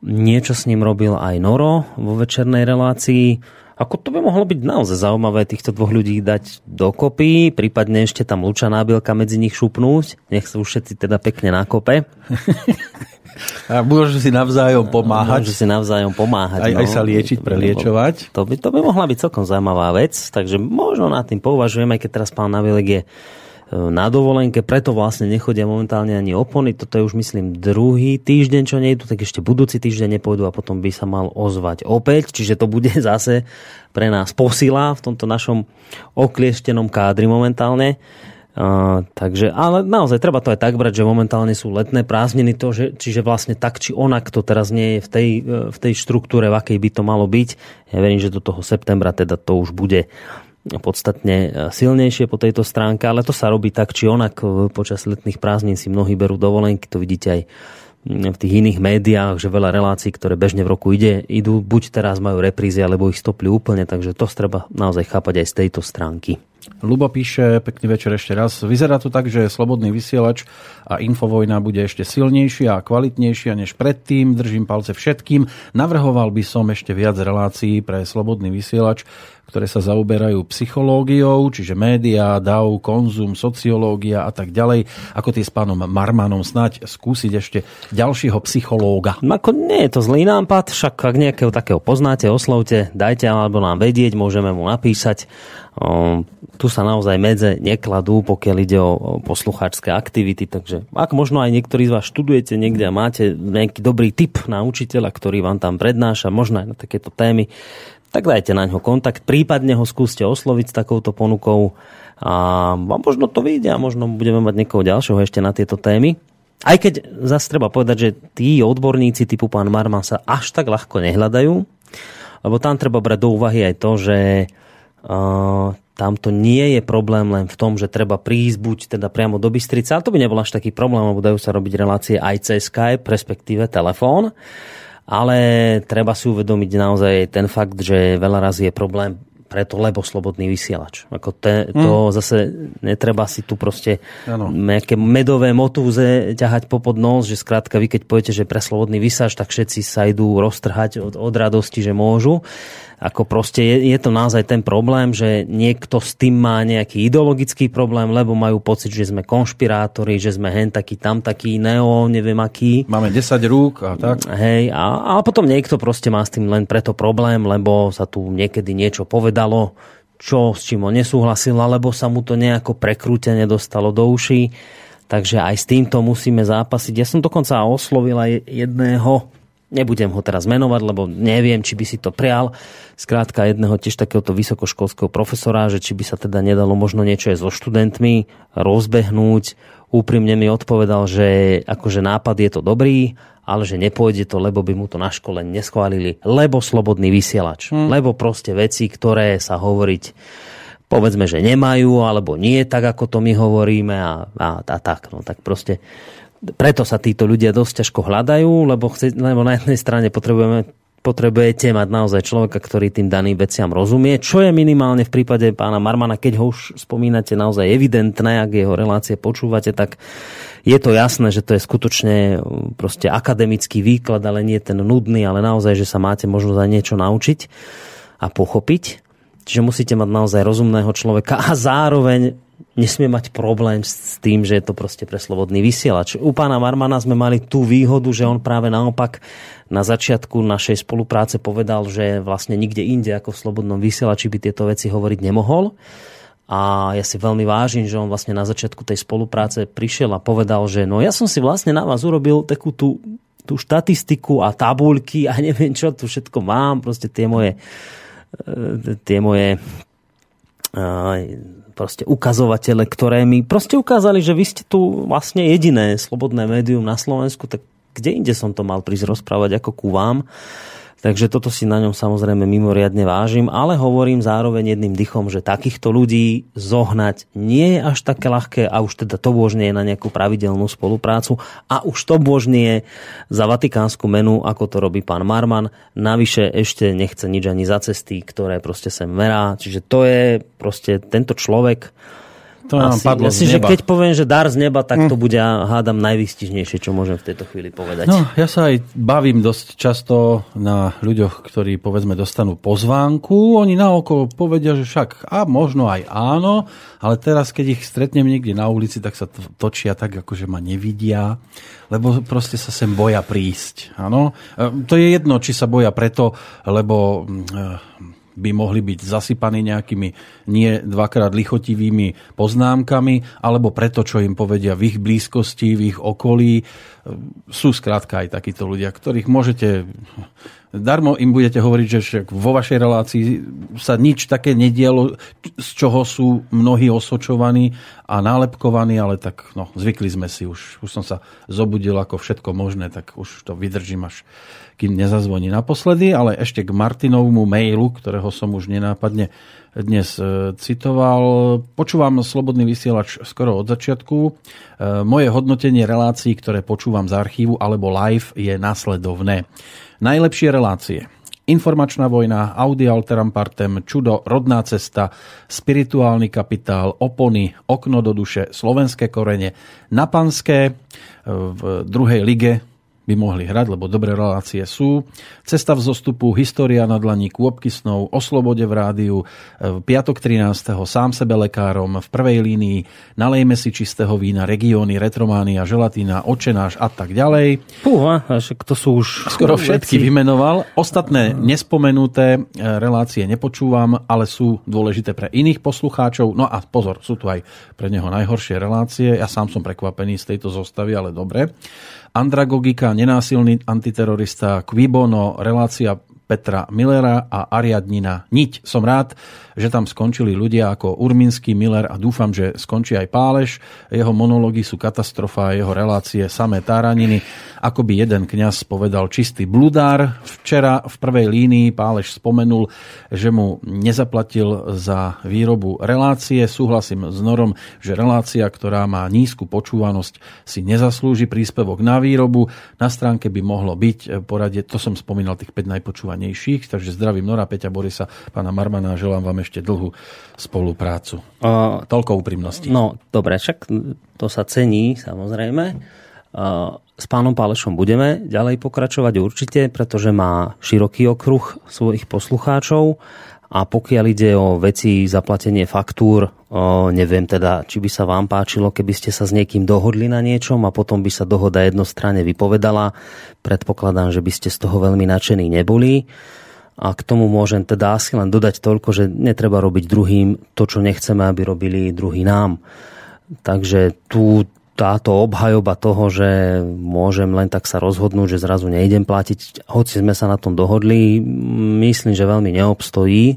Niečo s ním robil aj Noro vo večernej relácii. Ako to by mohlo byť naozaj zaujímavé týchto dvoch ľudí dať dokopy, prípadne ešte tam Luča nábielka medzi nich šupnúť. Nech sa už všetci teda pekne nakope. A môžu si navzájom pomáhať. Môžu si navzájom pomáhať. Aj, no. aj sa liečiť, preliečovať. To by, to by mohla byť celkom zaujímavá vec, takže možno nad tým pouvažujem, aj keď teraz pán Navilek je e, na dovolenke, preto vlastne nechodia momentálne ani opony. Toto je už myslím druhý týždeň, čo nejdu, tak ešte budúci týždeň nepôjdu a potom by sa mal ozvať opäť. Čiže to bude zase pre nás posila v tomto našom oklieštenom kádri momentálne. Takže, ale naozaj treba to aj tak brať, že momentálne sú letné prázdniny, to, že, čiže vlastne tak či onak to teraz nie je v tej, e, v tej štruktúre, v akej by to malo byť. Ja verím, že do toho septembra teda to už bude podstatne e, silnejšie po tejto stránke, ale to sa robí tak či onak. Počas letných prázdnin si mnohí berú dovolenky, to vidíte aj v tých iných médiách, že veľa relácií, ktoré bežne v roku ide, idú, buď teraz majú reprízy, alebo ich stopli úplne, takže to treba naozaj chápať aj z tejto stránky. Lubo píše, pekný večer ešte raz. Vyzerá to tak, že slobodný vysielač a Infovojna bude ešte silnejšia a kvalitnejšia než predtým. Držím palce všetkým. Navrhoval by som ešte viac relácií pre slobodný vysielač, ktoré sa zaoberajú psychológiou, čiže média, DAO, konzum, sociológia a tak ďalej. Ako ty s pánom Marmanom snať skúsiť ešte ďalšieho psychológa. No ako nie je to zlý nápad, však ak nejakého takého poznáte, oslovte, dajte alebo nám vedieť, môžeme mu napísať. O, tu sa naozaj medze nekladú, pokiaľ ide o poslucháčské aktivity, takže ak možno aj niektorí z vás študujete niekde a máte nejaký dobrý tip na učiteľa, ktorý vám tam prednáša, možno aj na takéto témy, tak dajte na ňo kontakt, prípadne ho skúste osloviť s takouto ponukou a možno to vyjde a možno budeme mať niekoho ďalšieho ešte na tieto témy. Aj keď zase treba povedať, že tí odborníci typu pán Marman sa až tak ľahko nehľadajú, lebo tam treba brať do úvahy aj to, že uh, tam to nie je problém len v tom, že treba prísť buď teda priamo do Bystrice, ale to by nebol až taký problém, lebo dajú sa robiť relácie aj cez Skype, respektíve telefón ale treba si uvedomiť naozaj ten fakt, že veľa razy je problém preto, lebo slobodný vysielač. Ako te, to mm. zase netreba si tu proste ano. nejaké medové motúze ťahať popod nos, že skrátka vy keď poviete, že pre slobodný vysielač, tak všetci sa idú roztrhať od, od radosti, že môžu. Ako proste je, je to naozaj ten problém, že niekto s tým má nejaký ideologický problém, lebo majú pocit, že sme konšpirátori, že sme hen taký, tam taký, neo, neviem aký. Máme 10 rúk a tak. Hej, a, a potom niekto proste má s tým len preto problém, lebo sa tu niekedy niečo povedalo, čo s čím on nesúhlasil, alebo sa mu to nejako prekrútene dostalo do uší. Takže aj s týmto musíme zápasiť. Ja som dokonca oslovil aj jedného Nebudem ho teraz menovať, lebo neviem, či by si to prial. Skrátka jedného tiež takéhoto vysokoškolského profesora, že či by sa teda nedalo možno niečo aj so študentmi rozbehnúť. Úprimne mi odpovedal, že akože nápad je to dobrý, ale že nepôjde to, lebo by mu to na škole neschválili. Lebo slobodný vysielač. Hmm. Lebo proste veci, ktoré sa hovoriť povedzme, že nemajú, alebo nie tak, ako to my hovoríme a, a, a tak. No tak proste preto sa títo ľudia dosť ťažko hľadajú, lebo, chce, lebo na jednej strane potrebujeme potrebujete mať naozaj človeka, ktorý tým daným veciam rozumie, čo je minimálne v prípade pána Marmana, keď ho už spomínate naozaj evidentné, ak jeho relácie počúvate, tak je to jasné, že to je skutočne proste akademický výklad, ale nie ten nudný, ale naozaj, že sa máte možnosť aj niečo naučiť a pochopiť. Čiže musíte mať naozaj rozumného človeka a zároveň nesmie mať problém s tým, že je to proste pre slobodný vysielač. U pána Marmana sme mali tú výhodu, že on práve naopak na začiatku našej spolupráce povedal, že vlastne nikde inde ako v slobodnom vysielači by tieto veci hovoriť nemohol. A ja si veľmi vážim, že on vlastne na začiatku tej spolupráce prišiel a povedal, že no ja som si vlastne na vás urobil takú tú, tú štatistiku a tabuľky a neviem čo, tu všetko mám, proste tie moje e, tie moje proste ukazovatele, ktoré mi proste ukázali, že vy ste tu vlastne jediné slobodné médium na Slovensku, tak kde inde som to mal prísť rozprávať ako ku vám. Takže toto si na ňom samozrejme mimoriadne vážim, ale hovorím zároveň jedným dychom, že takýchto ľudí zohnať nie je až také ľahké a už teda to božne je na nejakú pravidelnú spoluprácu a už to božne je za vatikánsku menu, ako to robí pán Marman. Navyše ešte nechce nič ani za cesty, ktoré proste sem merá. Čiže to je proste tento človek, to nám asi, padlo asi, z neba. že keď poviem, že dar z neba, tak to mm. bude, hádam, najvystižnejšie, čo môžem v tejto chvíli povedať. No, ja sa aj bavím dosť často na ľuďoch, ktorí, povedzme, dostanú pozvánku. Oni naoko povedia, že však a možno aj áno, ale teraz, keď ich stretnem niekde na ulici, tak sa točia tak, ako že ma nevidia, lebo proste sa sem boja prísť. Áno? E, to je jedno, či sa boja preto, lebo mm, e, by mohli byť zasypaní nejakými nie dvakrát lichotivými poznámkami, alebo preto, čo im povedia v ich blízkosti, v ich okolí. Sú skrátka aj takíto ľudia, ktorých môžete Darmo im budete hovoriť, že vo vašej relácii sa nič také nedialo, z čoho sú mnohí osočovaní a nálepkovaní, ale tak no, zvykli sme si už. Už som sa zobudil ako všetko možné, tak už to vydržím až kým nezazvoní naposledy, ale ešte k Martinovmu mailu, ktorého som už nenápadne dnes e, citoval. Počúvam Slobodný vysielač skoro od začiatku. E, moje hodnotenie relácií, ktoré počúvam z archívu alebo live, je následovné. Najlepšie relácie. Informačná vojna, Audi Alteram Partem, Čudo, Rodná cesta, Spirituálny kapitál, Opony, Okno do duše, Slovenské korene, Napanské, v druhej lige by mohli hrať, lebo dobré relácie sú. Cesta v zostupu, História na dlaní, Kôpky snov, O slobode v rádiu, v piatok 13. sám sebe lekárom, v prvej línii Nalejme si čistého vína, Regióny, Retrománia, Želatína, Očenáš a tak ďalej. Púha, to sú už... Skoro všetky veci. vymenoval. Ostatné nespomenuté e, relácie nepočúvam, ale sú dôležité pre iných poslucháčov. No a pozor, sú tu aj pre neho najhoršie relácie. Ja sám som prekvapený z tejto zostavy, ale dobre. Andragogika, nenásilný antiterorista, Quibono, relácia Petra Millera a Ariadnina Niť. Som rád, že tam skončili ľudia ako Urminský, Miller a dúfam, že skončí aj Páleš. Jeho monológy sú katastrofa a jeho relácie samé táraniny. Ako by jeden kňaz povedal čistý bludár. Včera v prvej línii Páleš spomenul, že mu nezaplatil za výrobu relácie. Súhlasím s Norom, že relácia, ktorá má nízku počúvanosť, si nezaslúži príspevok na výrobu. Na stránke by mohlo byť poradie, to som spomínal tých 5 najpočúvanejších, takže zdravím Nora, Peťa Borisa, pána Marmana, želám vám ešte dlhú spoluprácu. Uh, Toľko úprimnosti. No, dobre, však to sa cení, samozrejme. Uh, s pánom Pálešom budeme ďalej pokračovať určite, pretože má široký okruh svojich poslucháčov a pokiaľ ide o veci zaplatenie faktúr, neviem teda, či by sa vám páčilo, keby ste sa s niekým dohodli na niečom a potom by sa dohoda jednostranne vypovedala. Predpokladám, že by ste z toho veľmi nadšení neboli. A k tomu môžem teda asi len dodať toľko, že netreba robiť druhým to, čo nechceme, aby robili druhý nám. Takže tu táto obhajoba toho, že môžem len tak sa rozhodnúť, že zrazu nejdem platiť, hoci sme sa na tom dohodli, myslím, že veľmi neobstojí,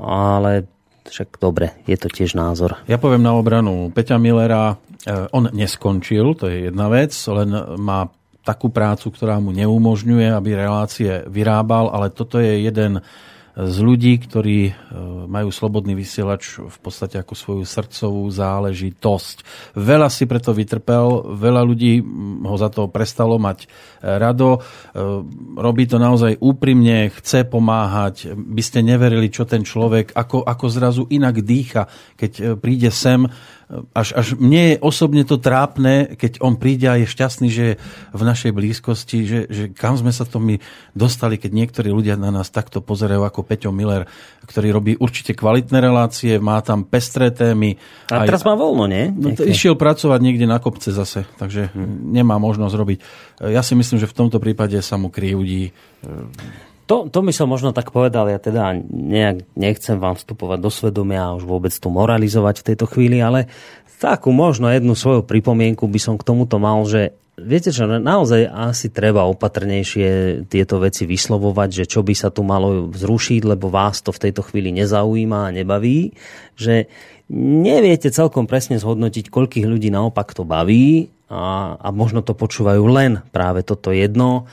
ale však dobre, je to tiež názor. Ja poviem na obranu Peťa Millera, eh, on neskončil, to je jedna vec, len má takú prácu, ktorá mu neumožňuje, aby relácie vyrábal, ale toto je jeden z ľudí, ktorí e, majú slobodný vysielač v podstate ako svoju srdcovú záležitosť. Veľa si preto vytrpel, veľa ľudí ho za to prestalo mať e, rado. E, robí to naozaj úprimne, chce pomáhať. By ste neverili, čo ten človek, ako, ako zrazu inak dýcha, keď príde sem až, až mne je osobne to trápne, keď on príde a je šťastný, že v našej blízkosti, že, že kam sme sa to my dostali, keď niektorí ľudia na nás takto pozerajú ako Peťo Miller, ktorý robí určite kvalitné relácie, má tam pestré témy. A teraz má voľno, nie? No, išiel pracovať niekde na kopce zase, takže hmm. nemá možnosť robiť. Ja si myslím, že v tomto prípade sa mu krivdí to, to by som možno tak povedal, ja teda nejak nechcem vám vstupovať do svedomia a už vôbec tu moralizovať v tejto chvíli, ale takú možno jednu svoju pripomienku by som k tomuto mal, že viete čo, naozaj asi treba opatrnejšie tieto veci vyslovovať, že čo by sa tu malo zrušiť, lebo vás to v tejto chvíli nezaujíma a nebaví, že neviete celkom presne zhodnotiť, koľkých ľudí naopak to baví a, a možno to počúvajú len práve toto jedno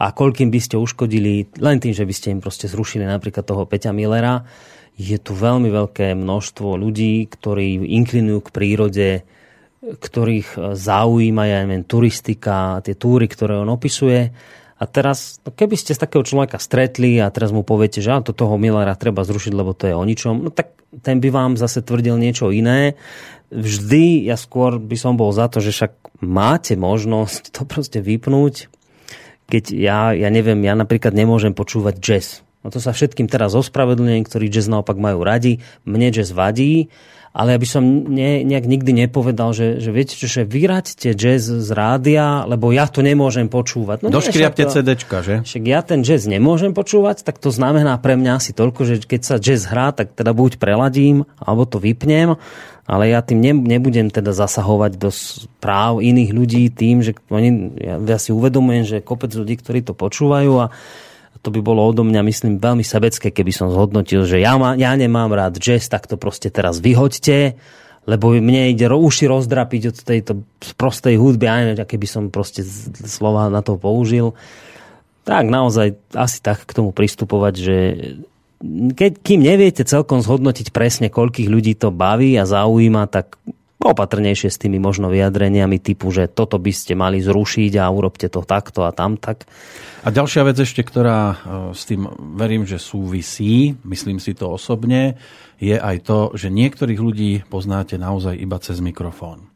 a koľkým by ste uškodili len tým, že by ste im proste zrušili napríklad toho Peťa Millera. Je tu veľmi veľké množstvo ľudí, ktorí inklinujú k prírode, ktorých zaujíma, ja neviem, turistika, tie túry, ktoré on opisuje. A teraz, no keby ste z takého človeka stretli a teraz mu poviete, že to toho Millera treba zrušiť, lebo to je o ničom, no tak ten by vám zase tvrdil niečo iné. Vždy, ja skôr by som bol za to, že však máte možnosť to proste vypnúť, keď ja, ja neviem, ja napríklad nemôžem počúvať jazz. No to sa všetkým teraz ospravedlňujem, ktorí jazz naopak majú radi. Mne jazz vadí, ale ja by som ne, nejak nikdy nepovedal, že, že viete že vyraďte jazz z rádia, lebo ja to nemôžem počúvať. No, Doškriapte CDčka, že? Však ja ten jazz nemôžem počúvať, tak to znamená pre mňa asi toľko, že keď sa jazz hrá, tak teda buď preladím, alebo to vypnem, ale ja tým nebudem teda zasahovať do práv iných ľudí tým, že oni, ja, ja si uvedomujem, že kopec ľudí, ktorí to počúvajú a to by bolo odo mňa, myslím, veľmi sebecké, keby som zhodnotil, že ja, ma, ja nemám rád jazz, tak to proste teraz vyhoďte, lebo mne ide uši rozdrapiť od tejto prostej hudby, a neviem, keby som proste slova na to použil. Tak naozaj asi tak k tomu pristupovať, že keď, kým neviete celkom zhodnotiť presne, koľkých ľudí to baví a zaujíma, tak opatrnejšie s tými možno vyjadreniami typu, že toto by ste mali zrušiť a urobte to takto a tam tak. A ďalšia vec ešte, ktorá e, s tým verím, že súvisí, myslím si to osobne, je aj to, že niektorých ľudí poznáte naozaj iba cez mikrofón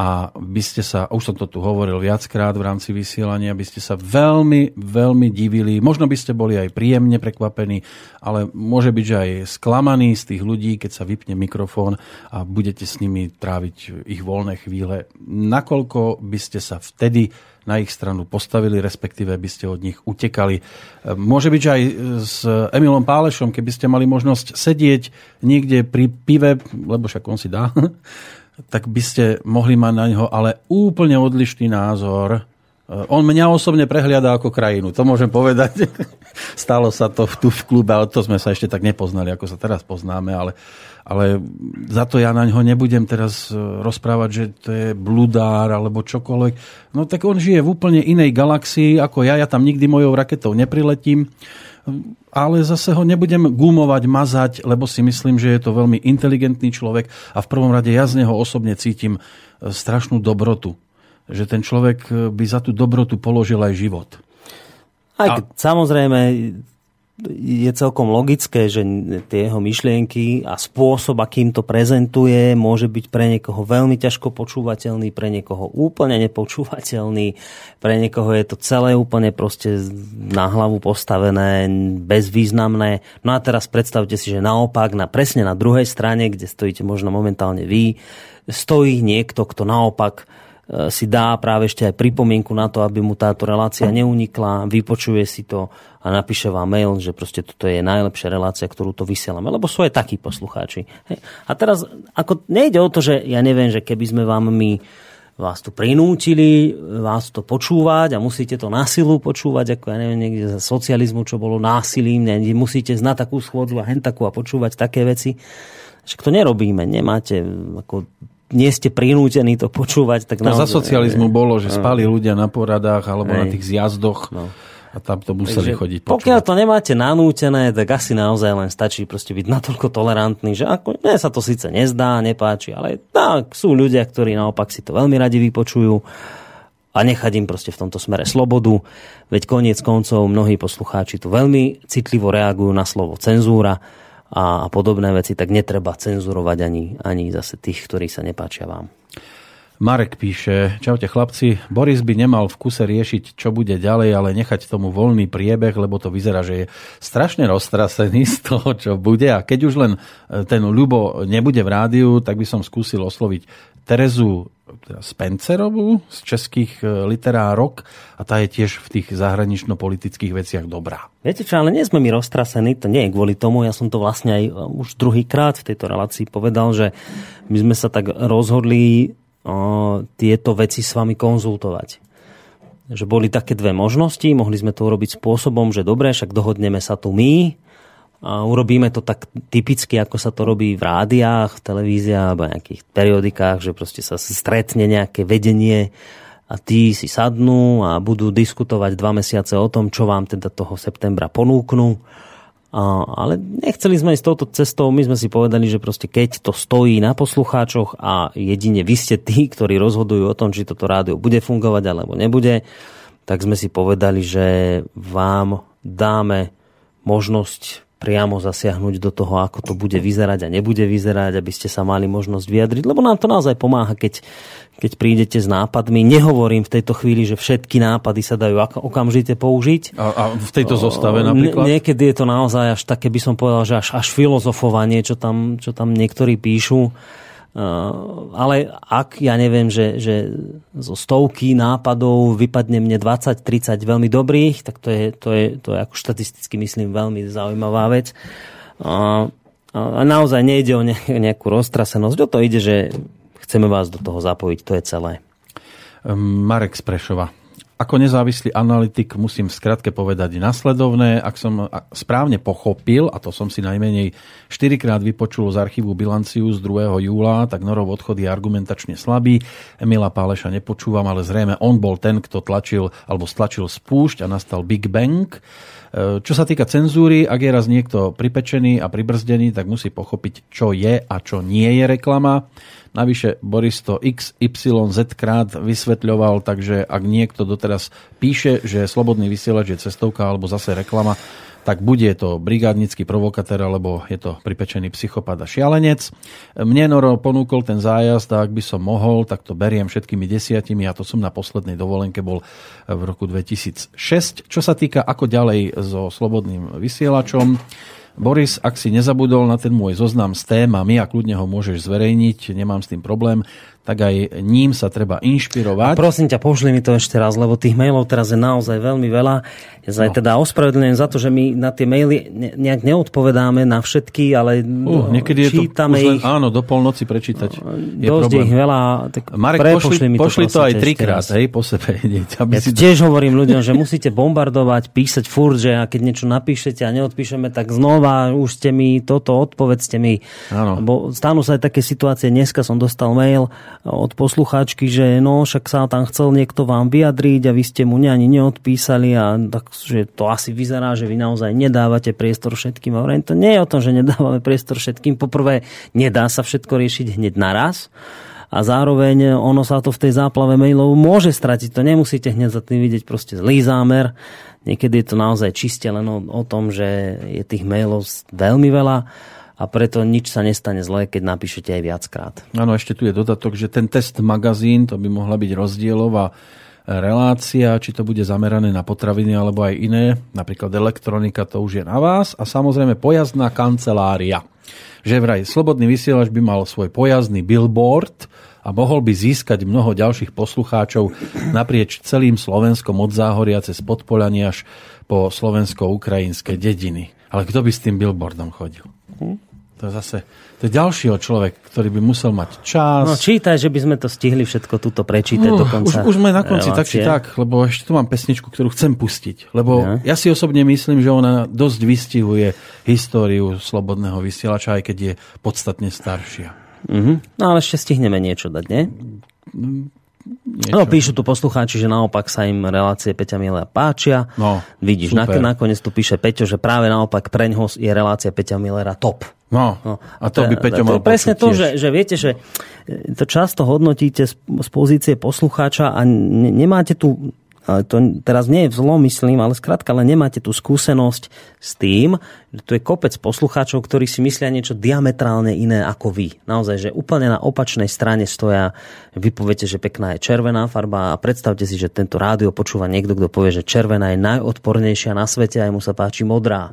a by ste sa, už som to tu hovoril viackrát v rámci vysielania, by ste sa veľmi, veľmi divili, možno by ste boli aj príjemne prekvapení, ale môže byť, že aj sklamaní z tých ľudí, keď sa vypne mikrofón a budete s nimi tráviť ich voľné chvíle. Nakoľko by ste sa vtedy na ich stranu postavili, respektíve by ste od nich utekali. Môže byť, že aj s Emilom Pálešom, keby ste mali možnosť sedieť niekde pri pive, lebo však on si dá, tak by ste mohli mať na neho ale úplne odlišný názor. Eh, on mňa osobne prehliada ako krajinu, to môžem povedať. Stalo sa to tu v klube, ale to sme sa ešte tak nepoznali, ako sa teraz poznáme, ale, ale za to ja na ňo nebudem teraz eh, rozprávať, že to je bludár alebo čokoľvek. No tak on žije v úplne inej galaxii ako ja, ja tam nikdy mojou raketou nepriletím ale zase ho nebudem gumovať, mazať, lebo si myslím, že je to veľmi inteligentný človek a v prvom rade ja z neho osobne cítim e, strašnú dobrotu. Že ten človek e, by za tú dobrotu položil aj život. Aj, a... samozrejme, je celkom logické, že tie jeho myšlienky a spôsob, akým to prezentuje, môže byť pre niekoho veľmi ťažko počúvateľný, pre niekoho úplne nepočúvateľný, pre niekoho je to celé úplne proste na hlavu postavené, bezvýznamné. No a teraz predstavte si, že naopak, na, presne na druhej strane, kde stojíte možno momentálne vy, stojí niekto, kto naopak E, si dá práve ešte aj pripomienku na to, aby mu táto relácia neunikla, vypočuje si to a napíše vám mail, že proste toto je najlepšia relácia, ktorú to vysielame. Lebo sú aj takí poslucháči. Hej. A teraz, ako nejde o to, že ja neviem, že keby sme vám my vás tu prinútili, vás to počúvať a musíte to na silu počúvať, ako ja neviem, niekde za socializmu, čo bolo násilím, ne, musíte znať takú schôdzu a hen a počúvať také veci. Však to nerobíme, nemáte ako nie ste prinútení to počúvať. Tak no, naozaj, za socializmu bolo, že spali ľudia na poradách alebo na tých zjazdoch. No. A tam to museli Takže, chodiť počúvať. Pokiaľ to nemáte nanútené, tak asi naozaj len stačí proste byť natoľko tolerantný, že ako, mne sa to síce nezdá, nepáči, ale tak, sú ľudia, ktorí naopak si to veľmi radi vypočujú a nechať im proste v tomto smere slobodu. Veď koniec koncov mnohí poslucháči tu veľmi citlivo reagujú na slovo cenzúra a podobné veci, tak netreba cenzurovať ani, ani zase tých, ktorí sa nepáčia vám. Marek píše, čaute chlapci, Boris by nemal v kuse riešiť, čo bude ďalej, ale nechať tomu voľný priebeh, lebo to vyzerá, že je strašne roztrasený z toho, čo bude. A keď už len e, ten Ľubo nebude v rádiu, tak by som skúsil osloviť Terezu teda Spencerovú z českých e, literárok a tá je tiež v tých zahranično-politických veciach dobrá. Viete čo, ale nie sme my roztrasení, to nie je kvôli tomu, ja som to vlastne aj e, už druhýkrát v tejto relácii povedal, že my sme sa tak rozhodli o, tieto veci s vami konzultovať že boli také dve možnosti, mohli sme to urobiť spôsobom, že dobre, však dohodneme sa tu my, a urobíme to tak typicky, ako sa to robí v rádiách, v televíziách alebo nejakých periodikách, že proste sa stretne nejaké vedenie a tí si sadnú a budú diskutovať dva mesiace o tom, čo vám teda toho septembra ponúknú. A, ale nechceli sme ísť touto cestou, my sme si povedali, že proste keď to stojí na poslucháčoch a jedine vy ste tí, ktorí rozhodujú o tom, či toto rádio bude fungovať alebo nebude, tak sme si povedali, že vám dáme možnosť priamo zasiahnuť do toho, ako to bude vyzerať a nebude vyzerať, aby ste sa mali možnosť vyjadriť, lebo nám to naozaj pomáha, keď, keď prídete s nápadmi. Nehovorím v tejto chvíli, že všetky nápady sa dajú okamžite použiť. A, a v tejto zostave napríklad? Niekedy je to naozaj až také, by som povedal, že až, až filozofovanie, čo tam, čo tam niektorí píšu ale ak ja neviem, že, že zo stovky nápadov vypadne mne 20-30 veľmi dobrých, tak to je, to je, to je ako štatisticky myslím veľmi zaujímavá vec. A, a naozaj nejde o nejakú roztrasenosť, o to ide, že chceme vás do toho zapojiť, to je celé. Marek Sprešova ako nezávislý analytik musím v skratke povedať nasledovné. Ak som správne pochopil, a to som si najmenej 4 krát vypočul z archívu bilanciu z 2. júla, tak Norov odchod je argumentačne slabý. Emila Páleša nepočúvam, ale zrejme on bol ten, kto tlačil alebo stlačil spúšť a nastal Big Bang. E, čo sa týka cenzúry, ak je raz niekto pripečený a pribrzdený, tak musí pochopiť, čo je a čo nie je reklama. Navyše Boris to XYZ krát vysvetľoval, takže ak niekto doteraz píše, že slobodný vysielač je cestovka alebo zase reklama, tak bude to brigádnický provokatér, alebo je to pripečený psychopat a šialenec. Mne Noro ponúkol ten zájazd a ak by som mohol, tak to beriem všetkými desiatimi a to som na poslednej dovolenke bol v roku 2006. Čo sa týka ako ďalej so slobodným vysielačom, Boris, ak si nezabudol na ten môj zoznam s témami a kľudne ho môžeš zverejniť, nemám s tým problém, tak aj ním sa treba inšpirovať. A prosím ťa, pošli mi to ešte raz, lebo tých mailov teraz je naozaj veľmi veľa. Ja sa no. teda ospravedlňujem za to, že my na tie maily nejak neodpovedáme na všetky, ale uh, niekedy je to len, ich. áno, do polnoci prečítať. Je dosť problém. ich veľa. Tak Marek, pošli, mi to, pošli to aj trikrát, hej, po sebe. Aby ja si tiež to... hovorím ľuďom, že musíte bombardovať, písať furt, že a keď niečo napíšete a neodpíšeme, tak znova už ste mi toto, odpovedzte mi. Áno. Lebo stanú sa aj také situácie, dneska som dostal mail, od poslucháčky, že no, však sa tam chcel niekto vám vyjadriť a vy ste mu ani neodpísali a tak, že to asi vyzerá, že vy naozaj nedávate priestor všetkým. A to nie je o tom, že nedávame priestor všetkým. Poprvé, nedá sa všetko riešiť hneď naraz a zároveň ono sa to v tej záplave mailov môže stratiť. To nemusíte hneď za tým vidieť proste zlý zámer. Niekedy je to naozaj čiste len o, o tom, že je tých mailov veľmi veľa a preto nič sa nestane zle, keď napíšete aj viackrát. Áno, ešte tu je dodatok, že ten test magazín, to by mohla byť rozdielová relácia, či to bude zamerané na potraviny alebo aj iné, napríklad elektronika, to už je na vás. A samozrejme pojazdná kancelária. Že vraj slobodný vysielač by mal svoj pojazdný billboard a mohol by získať mnoho ďalších poslucháčov naprieč celým Slovenskom od Záhoria cez Podpolanie až po slovensko-ukrajinské dediny. Ale kto by s tým billboardom chodil? Hm? To je zase to je ďalší človek, ktorý by musel mať čas. No čítaj, že by sme to stihli všetko túto prečítať uh, do konca. Už, už sme na konci relácie. tak či tak, lebo ešte tu mám pesničku, ktorú chcem pustiť. Lebo ja. ja si osobne myslím, že ona dosť vystihuje históriu slobodného vysielača, aj keď je podstatne staršia. Uh-huh. No ale ešte stihneme niečo dať, nie? Niečo. No, píšu tu poslucháči, že naopak sa im relácie Peťa Milera páčia. No, Vidíš, super. nakoniec tu píše Peťo, že práve naopak pre ňoho je relácia Peťa Millera top. No, no a to by Peťo mal presne to, že, že viete, že to často hodnotíte z, z pozície poslucháča a ne, nemáte tu to teraz nie je v zlom, myslím, ale skrátka, ale nemáte tú skúsenosť s tým, že tu je kopec poslucháčov, ktorí si myslia niečo diametrálne iné ako vy. Naozaj, že úplne na opačnej strane stoja, vy poviete, že pekná je červená farba a predstavte si, že tento rádio počúva niekto, kto povie, že červená je najodpornejšia na svete a mu sa páči modrá.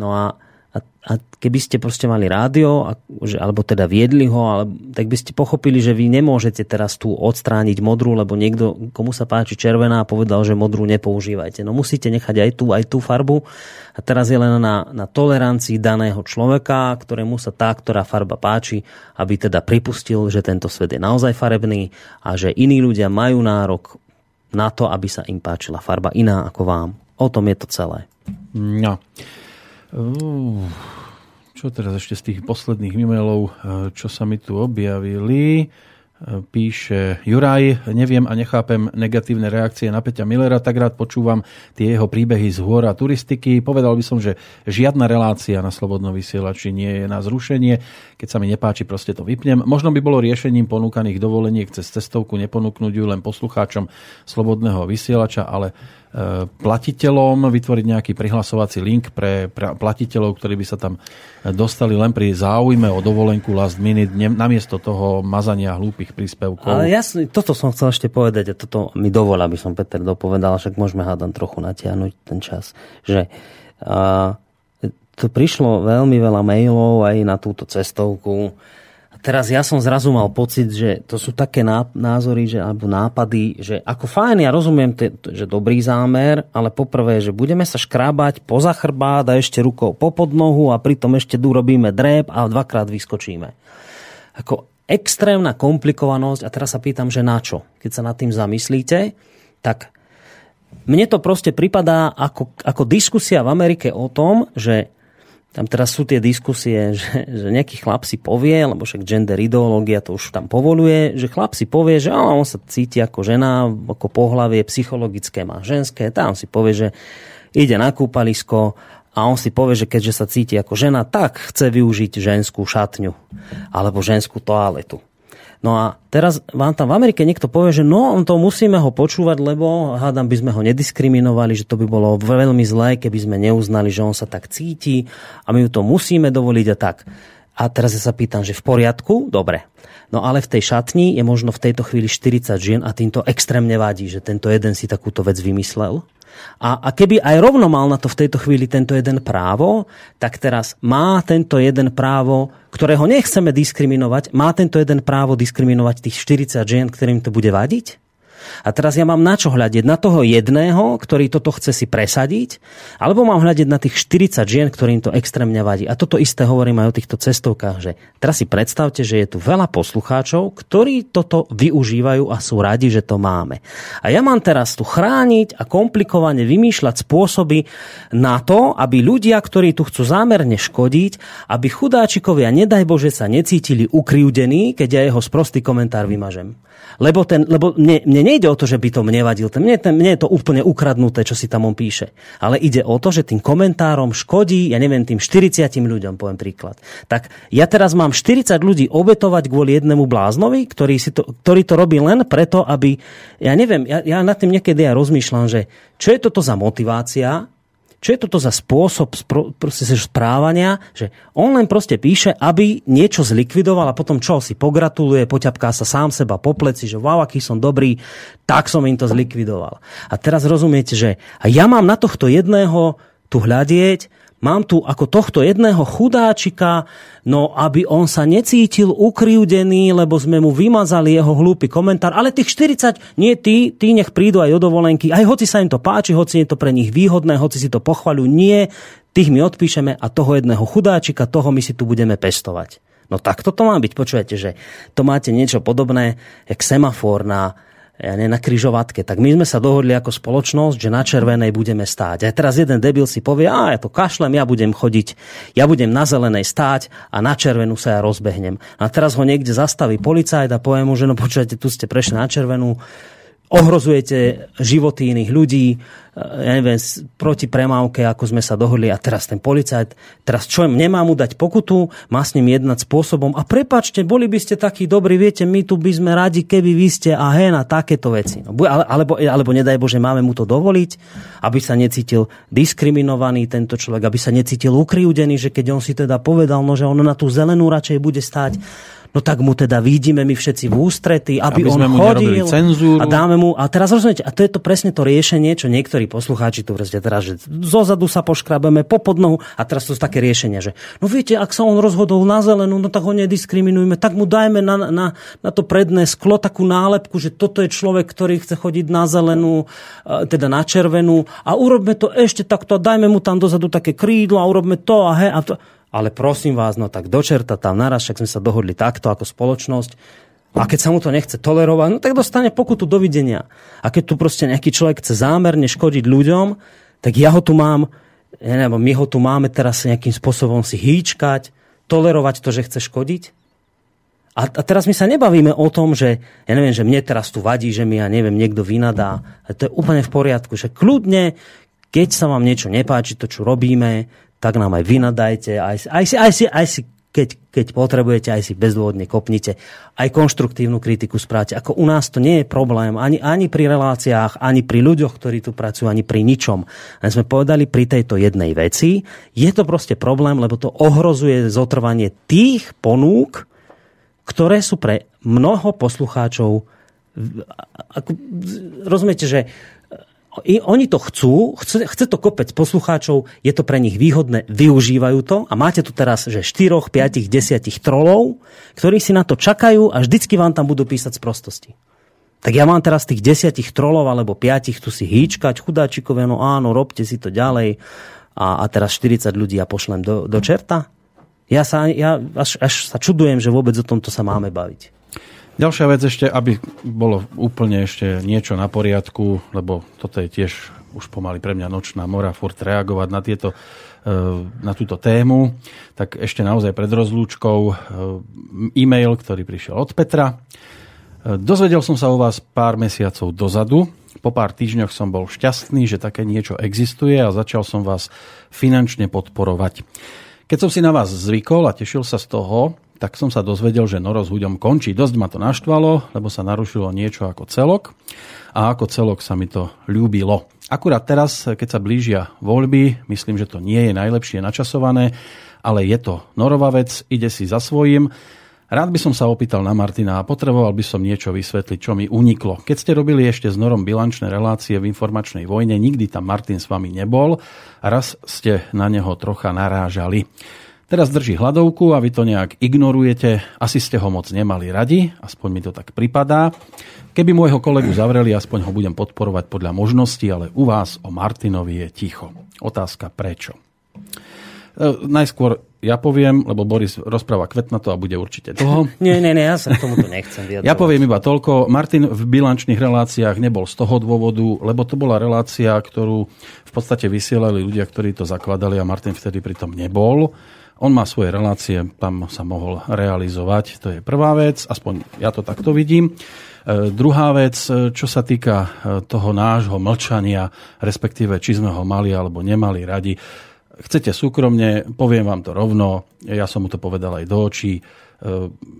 No a a, a keby ste proste mali rádio, a, že, alebo teda viedli ho, ale, tak by ste pochopili, že vy nemôžete teraz tu odstrániť modrú, lebo niekto, komu sa páči červená, povedal, že modrú nepoužívajte. No musíte nechať aj tú, aj tú farbu. A teraz je len na, na tolerancii daného človeka, ktorému sa tá, ktorá farba páči, aby teda pripustil, že tento svet je naozaj farebný a že iní ľudia majú nárok na to, aby sa im páčila farba iná ako vám. O tom je to celé. No. Čo teraz ešte z tých posledných e-mailov, e, čo sa mi tu objavili? E, píše Juraj, neviem a nechápem negatívne reakcie na Peťa Millera, tak rád počúvam tie jeho príbehy z hôr a turistiky. Povedal by som, že žiadna relácia na Slobodnom vysielači nie je na zrušenie. Keď sa mi nepáči, proste to vypnem. Možno by bolo riešením ponúkaných dovoleniek cez cestovku neponúknuť ju len poslucháčom Slobodného vysielača, ale platiteľom, vytvoriť nejaký prihlasovací link pre platiteľov, ktorí by sa tam dostali len pri záujme o dovolenku last minute, namiesto toho mazania hlúpych príspevkov. Ale jasne, toto som chcel ešte povedať a toto mi dovol, aby som Peter dopovedal, však môžeme hádam trochu natiahnuť ten čas, že uh, to prišlo veľmi veľa mailov aj na túto cestovku teraz ja som zrazu mal pocit, že to sú také názory že, alebo nápady, že ako fajn, ja rozumiem, te, že dobrý zámer, ale poprvé, že budeme sa škrábať poza chrbát a ešte rukou po podnohu a pritom ešte urobíme drep a dvakrát vyskočíme. Ako extrémna komplikovanosť a teraz sa pýtam, že na čo? Keď sa nad tým zamyslíte, tak mne to proste pripadá ako, ako diskusia v Amerike o tom, že tam teraz sú tie diskusie, že, že nejaký chlap si povie, lebo však gender ideológia to už tam povoluje, že chlap si povie, že on sa cíti ako žena, ako pohlavie psychologické má ženské, tam si povie, že ide na kúpalisko a on si povie, že keďže sa cíti ako žena, tak chce využiť ženskú šatňu alebo ženskú toaletu. No a teraz vám tam v Amerike niekto povie, že no, to musíme ho počúvať, lebo hádam by sme ho nediskriminovali, že to by bolo veľmi zlé, keby sme neuznali, že on sa tak cíti a my ju to musíme dovoliť a tak. A teraz ja sa pýtam, že v poriadku? Dobre. No ale v tej šatni je možno v tejto chvíli 40 žien a týmto extrémne vadí, že tento jeden si takúto vec vymyslel. A, a keby aj rovno mal na to v tejto chvíli tento jeden právo, tak teraz má tento jeden právo, ktorého nechceme diskriminovať, má tento jeden právo diskriminovať tých 40 žien, ktorým to bude vadiť? A teraz ja mám na čo hľadiť? Na toho jedného, ktorý toto chce si presadiť? Alebo mám hľadiť na tých 40 žien, ktorým to extrémne vadí? A toto isté hovorím aj o týchto cestovkách, že teraz si predstavte, že je tu veľa poslucháčov, ktorí toto využívajú a sú radi, že to máme. A ja mám teraz tu chrániť a komplikovane vymýšľať spôsoby na to, aby ľudia, ktorí tu chcú zámerne škodiť, aby chudáčikovia, nedaj Bože, sa necítili ukriúdení, keď ja jeho sprostý komentár vymažem. Lebo, ten, lebo mne, mne nejde o to, že by to mne vadil. Mne, ten, mne je to úplne ukradnuté, čo si tam on píše. Ale ide o to, že tým komentárom škodí, ja neviem, tým 40 ľuďom, poviem príklad. Tak ja teraz mám 40 ľudí obetovať kvôli jednému bláznovi, ktorý, si to, ktorý to robí len preto, aby, ja neviem, ja, ja nad tým niekedy aj rozmýšľam, že čo je toto za motivácia, čo je toto za spôsob správania, že on len proste píše, aby niečo zlikvidoval a potom čo si pogratuluje, poťapká sa sám seba po pleci, že wow, aký som dobrý, tak som im to zlikvidoval. A teraz rozumiete, že ja mám na tohto jedného tu hľadieť mám tu ako tohto jedného chudáčika, no aby on sa necítil ukriúdený, lebo sme mu vymazali jeho hlúpy komentár, ale tých 40, nie tí, tí nech prídu aj o dovolenky, aj hoci sa im to páči, hoci je to pre nich výhodné, hoci si to pochvaľujú, nie, tých my odpíšeme a toho jedného chudáčika, toho my si tu budeme pestovať. No tak toto má byť, počujete, že to máte niečo podobné, jak semafor na ja ne, na kryžovatke, tak my sme sa dohodli ako spoločnosť, že na červenej budeme stáť. A teraz jeden debil si povie, a ja to kašlem, ja budem chodiť, ja budem na zelenej stáť a na červenú sa ja rozbehnem. A teraz ho niekde zastaví policajt a povie mu, že no počujete, tu ste prešli na červenú, ohrozujete životy iných ľudí, e, ja neviem, proti premávke, ako sme sa dohodli a teraz ten policajt, teraz čo, nemá mu dať pokutu, má s ním jednať spôsobom a prepačte, boli by ste takí dobrí, viete, my tu by sme radi, keby vy ste a hen a takéto veci. No, alebo, alebo nedaj Bože, máme mu to dovoliť, aby sa necítil diskriminovaný tento človek, aby sa necítil ukriúdený, že keď on si teda povedal, no, že on na tú zelenú radšej bude stáť, no tak mu teda vidíme my všetci v ústrety, aby, aby on chodil cenzúru. a dáme mu, a teraz rozumiete, a to je to presne to riešenie, čo niektorí poslucháči tu vrste teraz, že zozadu sa poškrabeme po podnohu a teraz to sú také riešenia, že no viete, ak sa on rozhodol na zelenú, no tak ho nediskriminujme, tak mu dajme na, na, na to predné sklo takú nálepku, že toto je človek, ktorý chce chodiť na zelenú, e, teda na červenú a urobme to ešte takto a dajme mu tam dozadu také krídlo a urobme to a he, a to ale prosím vás, no tak dočerta tam naraz, však sme sa dohodli takto ako spoločnosť. A keď sa mu to nechce tolerovať, no tak dostane pokutu dovidenia. A keď tu proste nejaký človek chce zámerne škodiť ľuďom, tak ja ho tu mám, neviem, my ho tu máme teraz nejakým spôsobom si hýčkať, tolerovať to, že chce škodiť. A, a teraz my sa nebavíme o tom, že ja neviem, že mne teraz tu vadí, že mi ja neviem, niekto vynadá. A to je úplne v poriadku, že kľudne, keď sa vám niečo nepáči, to, čo robíme, tak nám aj vynadajte, aj, aj, si, aj, si, aj si keď, keď potrebujete, aj si bezdôvodne kopnite. Aj konštruktívnu kritiku správate. Ako u nás to nie je problém ani, ani pri reláciách, ani pri ľuďoch, ktorí tu pracujú, ani pri ničom. Len sme povedali pri tejto jednej veci, je to proste problém, lebo to ohrozuje zotrvanie tých ponúk, ktoré sú pre mnoho poslucháčov ako, rozumiete, že oni to chcú, chce, chce to kopec poslucháčov, je to pre nich výhodné, využívajú to a máte tu teraz, že 4, 5, 10 trolov, ktorí si na to čakajú a vždycky vám tam budú písať z prostosti. Tak ja mám teraz tých desiatich trolov alebo piatich tu si hýčkať, chudáčikové, no áno, robte si to ďalej a, a teraz 40 ľudí ja pošlem do, do čerta. Ja, sa, ja až, až sa čudujem, že vôbec o tomto sa máme baviť. Ďalšia vec ešte, aby bolo úplne ešte niečo na poriadku, lebo toto je tiež už pomaly pre mňa nočná mora furt reagovať na tieto e, na túto tému, tak ešte naozaj pred rozlúčkou e, e-mail, ktorý prišiel od Petra. E, dozvedel som sa o vás pár mesiacov dozadu. Po pár týždňoch som bol šťastný, že také niečo existuje a začal som vás finančne podporovať. Keď som si na vás zvykol a tešil sa z toho, tak som sa dozvedel, že Noro s Huďom končí. Dosť ma to naštvalo, lebo sa narušilo niečo ako celok a ako celok sa mi to ľúbilo. Akurát teraz, keď sa blížia voľby, myslím, že to nie je najlepšie načasované, ale je to Norová vec, ide si za svojím. Rád by som sa opýtal na Martina a potreboval by som niečo vysvetliť, čo mi uniklo. Keď ste robili ešte s Norom bilančné relácie v informačnej vojne, nikdy tam Martin s vami nebol raz ste na neho trocha narážali. Teraz drží hladovku a vy to nejak ignorujete. Asi ste ho moc nemali radi, aspoň mi to tak pripadá. Keby môjho kolegu zavreli, aspoň ho budem podporovať podľa možností, ale u vás o Martinovi je ticho. Otázka prečo? E, najskôr ja poviem, lebo Boris rozpráva kvetnato a bude určite toho. nie, nie, nie, ja sa k tomuto nechcem vyjadrovať. Ja poviem iba toľko. Martin v bilančných reláciách nebol z toho dôvodu, lebo to bola relácia, ktorú v podstate vysielali ľudia, ktorí to zakladali a Martin vtedy pritom nebol. On má svoje relácie, tam sa mohol realizovať. To je prvá vec, aspoň ja to takto vidím. E, druhá vec, e, čo sa týka e, toho nášho mlčania, respektíve či sme ho mali alebo nemali radi. Chcete súkromne, poviem vám to rovno, ja som mu to povedal aj do očí.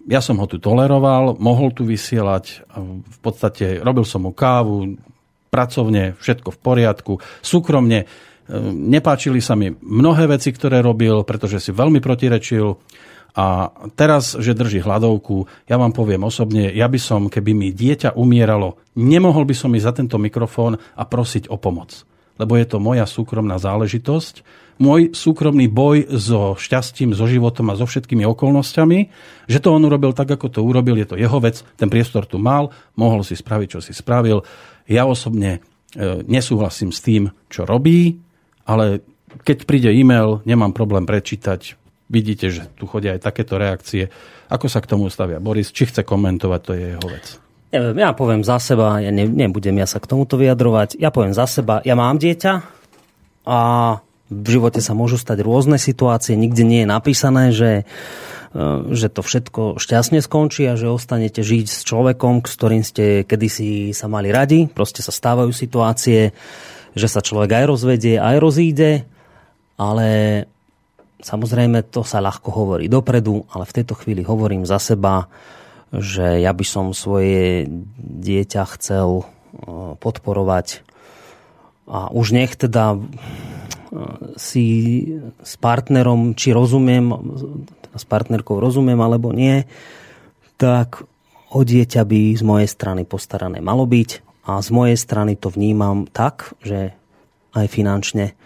Ja som ho tu toleroval, mohol tu vysielať, v podstate robil som mu kávu, pracovne, všetko v poriadku, súkromne nepáčili sa mi mnohé veci, ktoré robil, pretože si veľmi protirečil. A teraz, že drží hladovku, ja vám poviem osobne, ja by som, keby mi dieťa umieralo, nemohol by som ísť za tento mikrofón a prosiť o pomoc. Lebo je to moja súkromná záležitosť, môj súkromný boj so šťastím, so životom a so všetkými okolnostiami, že to on urobil tak, ako to urobil, je to jeho vec, ten priestor tu mal, mohol si spraviť, čo si spravil. Ja osobne e, nesúhlasím s tým, čo robí, ale keď príde e-mail, nemám problém prečítať. Vidíte, že tu chodia aj takéto reakcie. Ako sa k tomu stavia Boris? Či chce komentovať, to je jeho vec. Neviem, ja poviem za seba, ja ne, nebudem ja sa k tomuto vyjadrovať. Ja poviem za seba, ja mám dieťa a v živote sa môžu stať rôzne situácie, nikde nie je napísané, že, e, že to všetko šťastne skončí a že ostanete žiť s človekom, s ktorým ste kedysi sa mali radi. Proste sa stávajú situácie, že sa človek aj rozvedie, aj rozíde, ale samozrejme to sa ľahko hovorí dopredu, ale v tejto chvíli hovorím za seba, že ja by som svoje dieťa chcel e, podporovať a už nech teda e, si s partnerom, či rozumiem, s partnerkou rozumiem alebo nie, tak o dieťa by z mojej strany postarané malo byť a z mojej strany to vnímam tak, že aj finančne.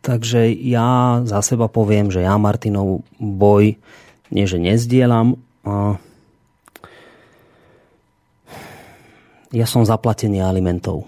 Takže ja za seba poviem, že ja Martinov boj nie, že nezdielam. Ja som zaplatený alimentov.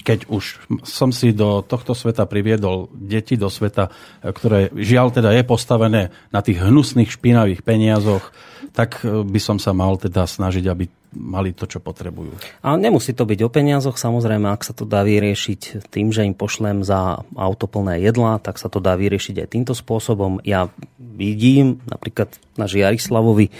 Keď už som si do tohto sveta priviedol deti do sveta, ktoré žiaľ teda je postavené na tých hnusných špinavých peniazoch, tak by som sa mal teda snažiť, aby mali to, čo potrebujú. A nemusí to byť o peniazoch, samozrejme, ak sa to dá vyriešiť tým, že im pošlem za auto plné jedla, tak sa to dá vyriešiť aj týmto spôsobom. Ja vidím napríklad na Žiarislavovi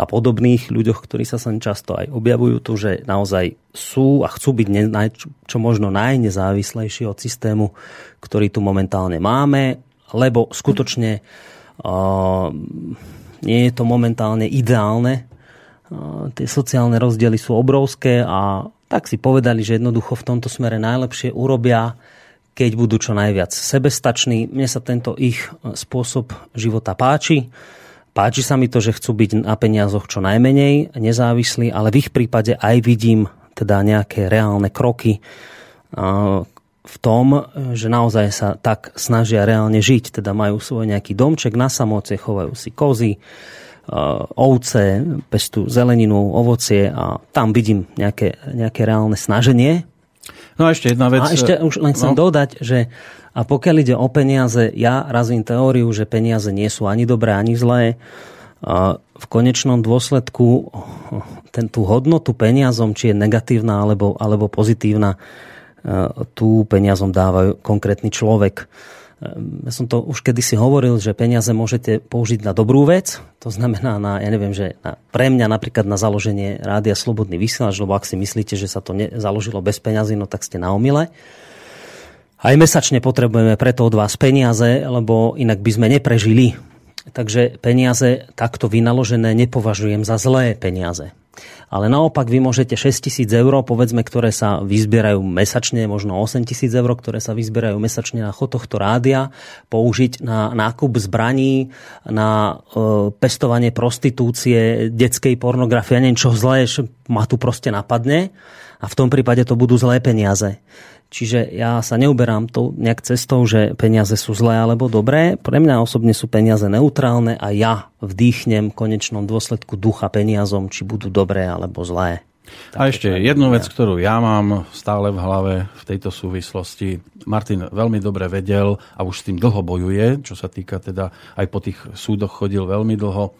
a podobných ľuďoch, ktorí sa sem často aj objavujú tu, že naozaj sú a chcú byť ne, čo možno najnezávislejší od systému, ktorý tu momentálne máme, lebo skutočne uh, nie je to momentálne ideálne tie sociálne rozdiely sú obrovské a tak si povedali, že jednoducho v tomto smere najlepšie urobia, keď budú čo najviac sebestační. Mne sa tento ich spôsob života páči. Páči sa mi to, že chcú byť na peniazoch čo najmenej nezávislí, ale v ich prípade aj vidím teda nejaké reálne kroky v tom, že naozaj sa tak snažia reálne žiť. Teda majú svoj nejaký domček na samoce, chovajú si kozy, ovce, pestu zeleninu, ovocie a tam vidím nejaké, nejaké reálne snaženie. No a ešte jedna vec. A ešte už len chcem no. dodať, že a pokiaľ ide o peniaze, ja razím teóriu, že peniaze nie sú ani dobré, ani zlé. v konečnom dôsledku ten, tú hodnotu peniazom, či je negatívna alebo, alebo pozitívna, tú peniazom dáva konkrétny človek. Ehm, ja som to už kedysi hovoril, že peniaze môžete použiť na dobrú vec, to znamená na, ja neviem, že na, pre mňa napríklad na založenie rádia Slobodný vysielač, lebo ak si myslíte, že sa to ne, založilo bez peňazí, no tak ste na omile. Aj mesačne potrebujeme preto od vás peniaze, lebo inak by sme neprežili. Takže peniaze takto vynaložené nepovažujem za zlé peniaze. Ale naopak vy môžete 6 tisíc eur, povedzme, ktoré sa vyzbierajú mesačne, možno 8 tisíc eur, ktoré sa vyzbierajú mesačne na chod tohto rádia, použiť na nákup zbraní, na e, pestovanie prostitúcie, detskej pornografie, neviem čo zlé, ma tu proste napadne a v tom prípade to budú zlé peniaze. Čiže ja sa neuberám to nejak cestou, že peniaze sú zlé alebo dobré. Pre mňa osobne sú peniaze neutrálne a ja vdýchnem v konečnom dôsledku ducha peniazom, či budú dobré alebo zlé. Tak a ešte jednu vec, ktorú ja mám stále v hlave v tejto súvislosti. Martin veľmi dobre vedel a už s tým dlho bojuje, čo sa týka teda aj po tých súdoch chodil veľmi dlho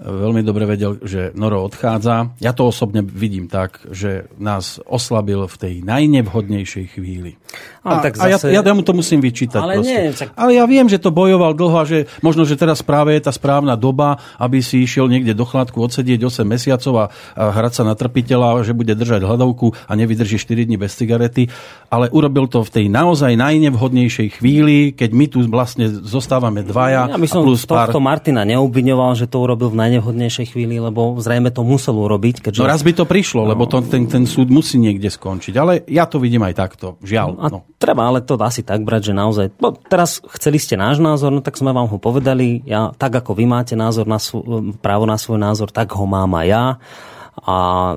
veľmi dobre vedel, že Noro odchádza. Ja to osobne vidím tak, že nás oslabil v tej najnevhodnejšej chvíli. A, tak zase... a ja, ja mu to musím vyčítať. Ale, nie, tak... ale ja viem, že to bojoval dlho a že možno, že teraz práve je tá správna doba, aby si išiel niekde do chladku odsedieť 8 mesiacov a, a hrať sa na trpiteľa, že bude držať hľadovku a nevydrží 4 dní bez cigarety. Ale urobil to v tej naozaj najnevhodnejšej chvíli, keď my tu vlastne zostávame dvaja. Ja by som plus tohto pár... Martina neobviňoval, že to urobil v najnevhodnejšej chvíli, lebo zrejme to musel urobiť. Keďže... No raz by to prišlo, lebo to, ten, ten súd musí niekde skončiť. Ale ja to vidím aj takto, žiaľ. A no. Treba ale to asi tak brať, že naozaj... No, teraz chceli ste náš názor, no tak sme vám ho povedali. Ja, tak ako vy máte názor na svoj, právo na svoj názor, tak ho mám aj ja. A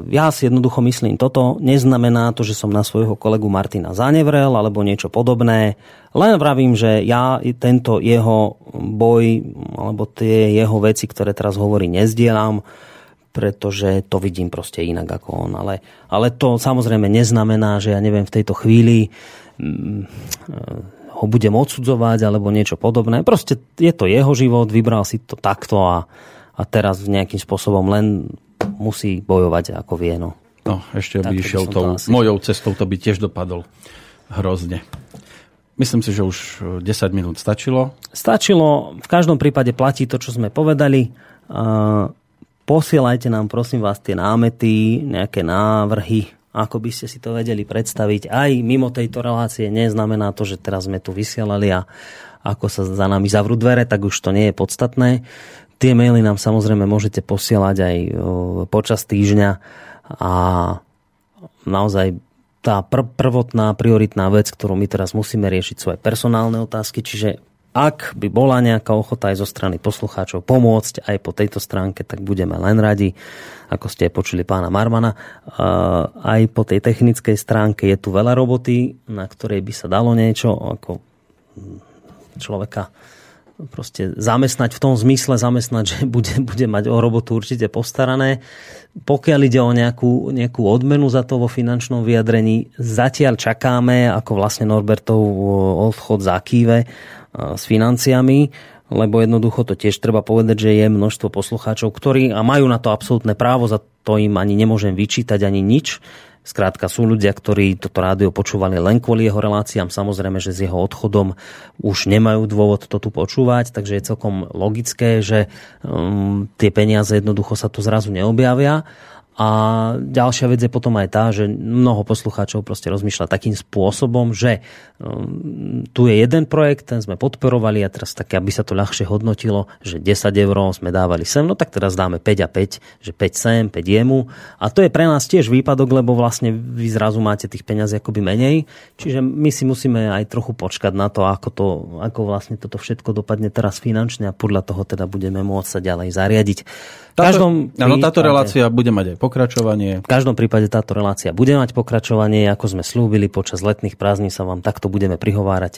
ja si jednoducho myslím, toto neznamená to, že som na svojho kolegu Martina zanevrel alebo niečo podobné. Len vravím, že ja tento jeho boj alebo tie jeho veci, ktoré teraz hovorí, nezdielam pretože to vidím proste inak ako on. Ale, ale to samozrejme neznamená, že ja neviem v tejto chvíli mm, ho budem odsudzovať alebo niečo podobné. Proste je to jeho život, vybral si to takto a, a teraz nejakým spôsobom len musí bojovať ako vie. No, no ešte by išiel tou asi... mojou cestou, to by tiež dopadol hrozne. Myslím si, že už 10 minút stačilo. Stačilo. V každom prípade platí to, čo sme povedali. Posielajte nám, prosím vás, tie námety, nejaké návrhy, ako by ste si to vedeli predstaviť. Aj mimo tejto relácie neznamená to, že teraz sme tu vysielali a ako sa za nami zavrú dvere, tak už to nie je podstatné. Tie maily nám samozrejme môžete posielať aj počas týždňa a naozaj tá pr- prvotná, prioritná vec, ktorú my teraz musíme riešiť, sú aj personálne otázky, čiže ak by bola nejaká ochota aj zo strany poslucháčov pomôcť aj po tejto stránke, tak budeme len radi, ako ste počuli pána Marmana. Aj po tej technickej stránke je tu veľa roboty, na ktorej by sa dalo niečo ako človeka proste zamestnať v tom zmysle, zamestnať, že bude, bude mať o robotu určite postarané. Pokiaľ ide o nejakú, nejakú odmenu za to vo finančnom vyjadrení, zatiaľ čakáme, ako vlastne Norbertov odchod za Kýve s financiami, lebo jednoducho to tiež treba povedať, že je množstvo poslucháčov, ktorí a majú na to absolútne právo, za to im ani nemôžem vyčítať ani nič, Skrátka sú ľudia, ktorí toto rádio počúvali len kvôli jeho reláciám. Samozrejme, že s jeho odchodom už nemajú dôvod to tu počúvať, takže je celkom logické, že um, tie peniaze jednoducho sa tu zrazu neobjavia. A ďalšia vec je potom aj tá, že mnoho poslucháčov proste rozmýšľa takým spôsobom, že um, tu je jeden projekt, ten sme podporovali a teraz také, aby sa to ľahšie hodnotilo, že 10 eur sme dávali sem, no tak teraz dáme 5 a 5, že 5 sem, 5 jemu. A to je pre nás tiež výpadok, lebo vlastne vy zrazu máte tých peňazí akoby menej. Čiže my si musíme aj trochu počkať na to, ako, to, ako vlastne toto všetko dopadne teraz finančne a podľa toho teda budeme môcť sa ďalej zariadiť. Táto, každom áno, táto relácia bude mať aj pokračovanie. V každom prípade táto relácia bude mať pokračovanie, ako sme slúbili, počas letných prázdnin sa vám takto budeme prihovárať.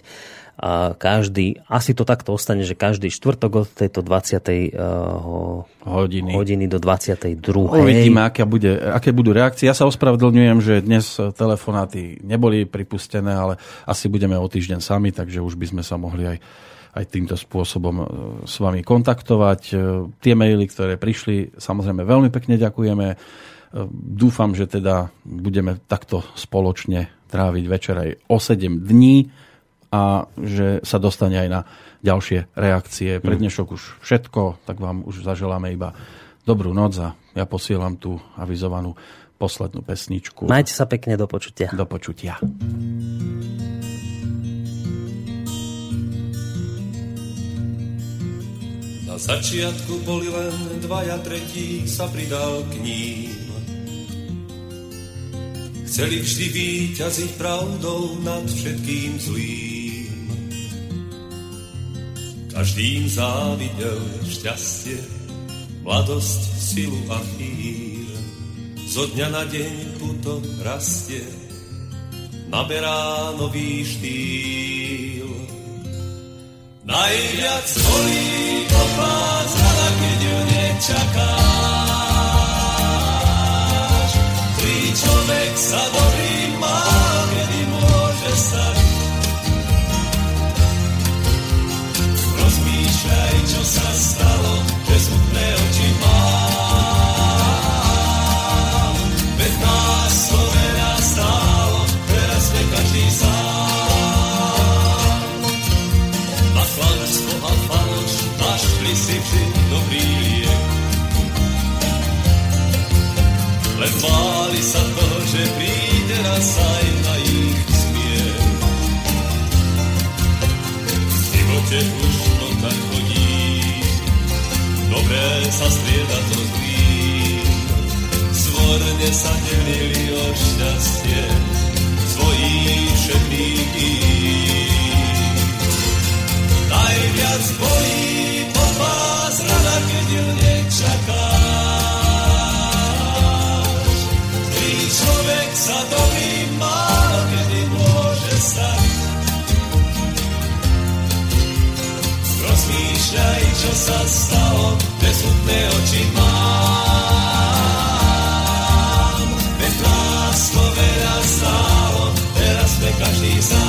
A každý, asi to takto ostane, že každý štvrtok od tejto 20. Uh, hodiny. hodiny do 22. Uvidíme, aké, bude, aké budú reakcie. Ja sa ospravedlňujem, že dnes telefonáty neboli pripustené, ale asi budeme o týždeň sami, takže už by sme sa mohli aj aj týmto spôsobom e, s vami kontaktovať. E, tie maily, ktoré prišli, samozrejme veľmi pekne ďakujeme. E, dúfam, že teda budeme takto spoločne tráviť večer aj o 7 dní a že sa dostane aj na ďalšie reakcie. Pre dnešok už všetko, tak vám už zaželáme iba dobrú noc a ja posielam tú avizovanú poslednú pesničku. Majte sa pekne do počutia. Do počutia. Na začiatku boli len dvaja, tretí sa pridal k ním. Chceli vždy víťaziť pravdou nad všetkým zlým. Každým závidel šťastie, mladosť, silu a chýr. Zo dňa na deň puto rastie, naberá nový štýl. Najviac bolí kopás, rada, keď ju nečakáš. Tvý človek sa dobrý vždy dobrý liek. Len báli sa toho, že príde raz aj na ich smiech. V živote už to tak chodí, dobré sa strieda to zlým. Zvorne sa delili o šťastie svojich všetkých. Najviac bolí po vás rada, keď ju nečakáš. Tvý človek sa dobrý málo kedy môže stať. Rozmýšľaj, čo sa stalo, bezútne oči mám. Nás to veľa teraz sme každý sám.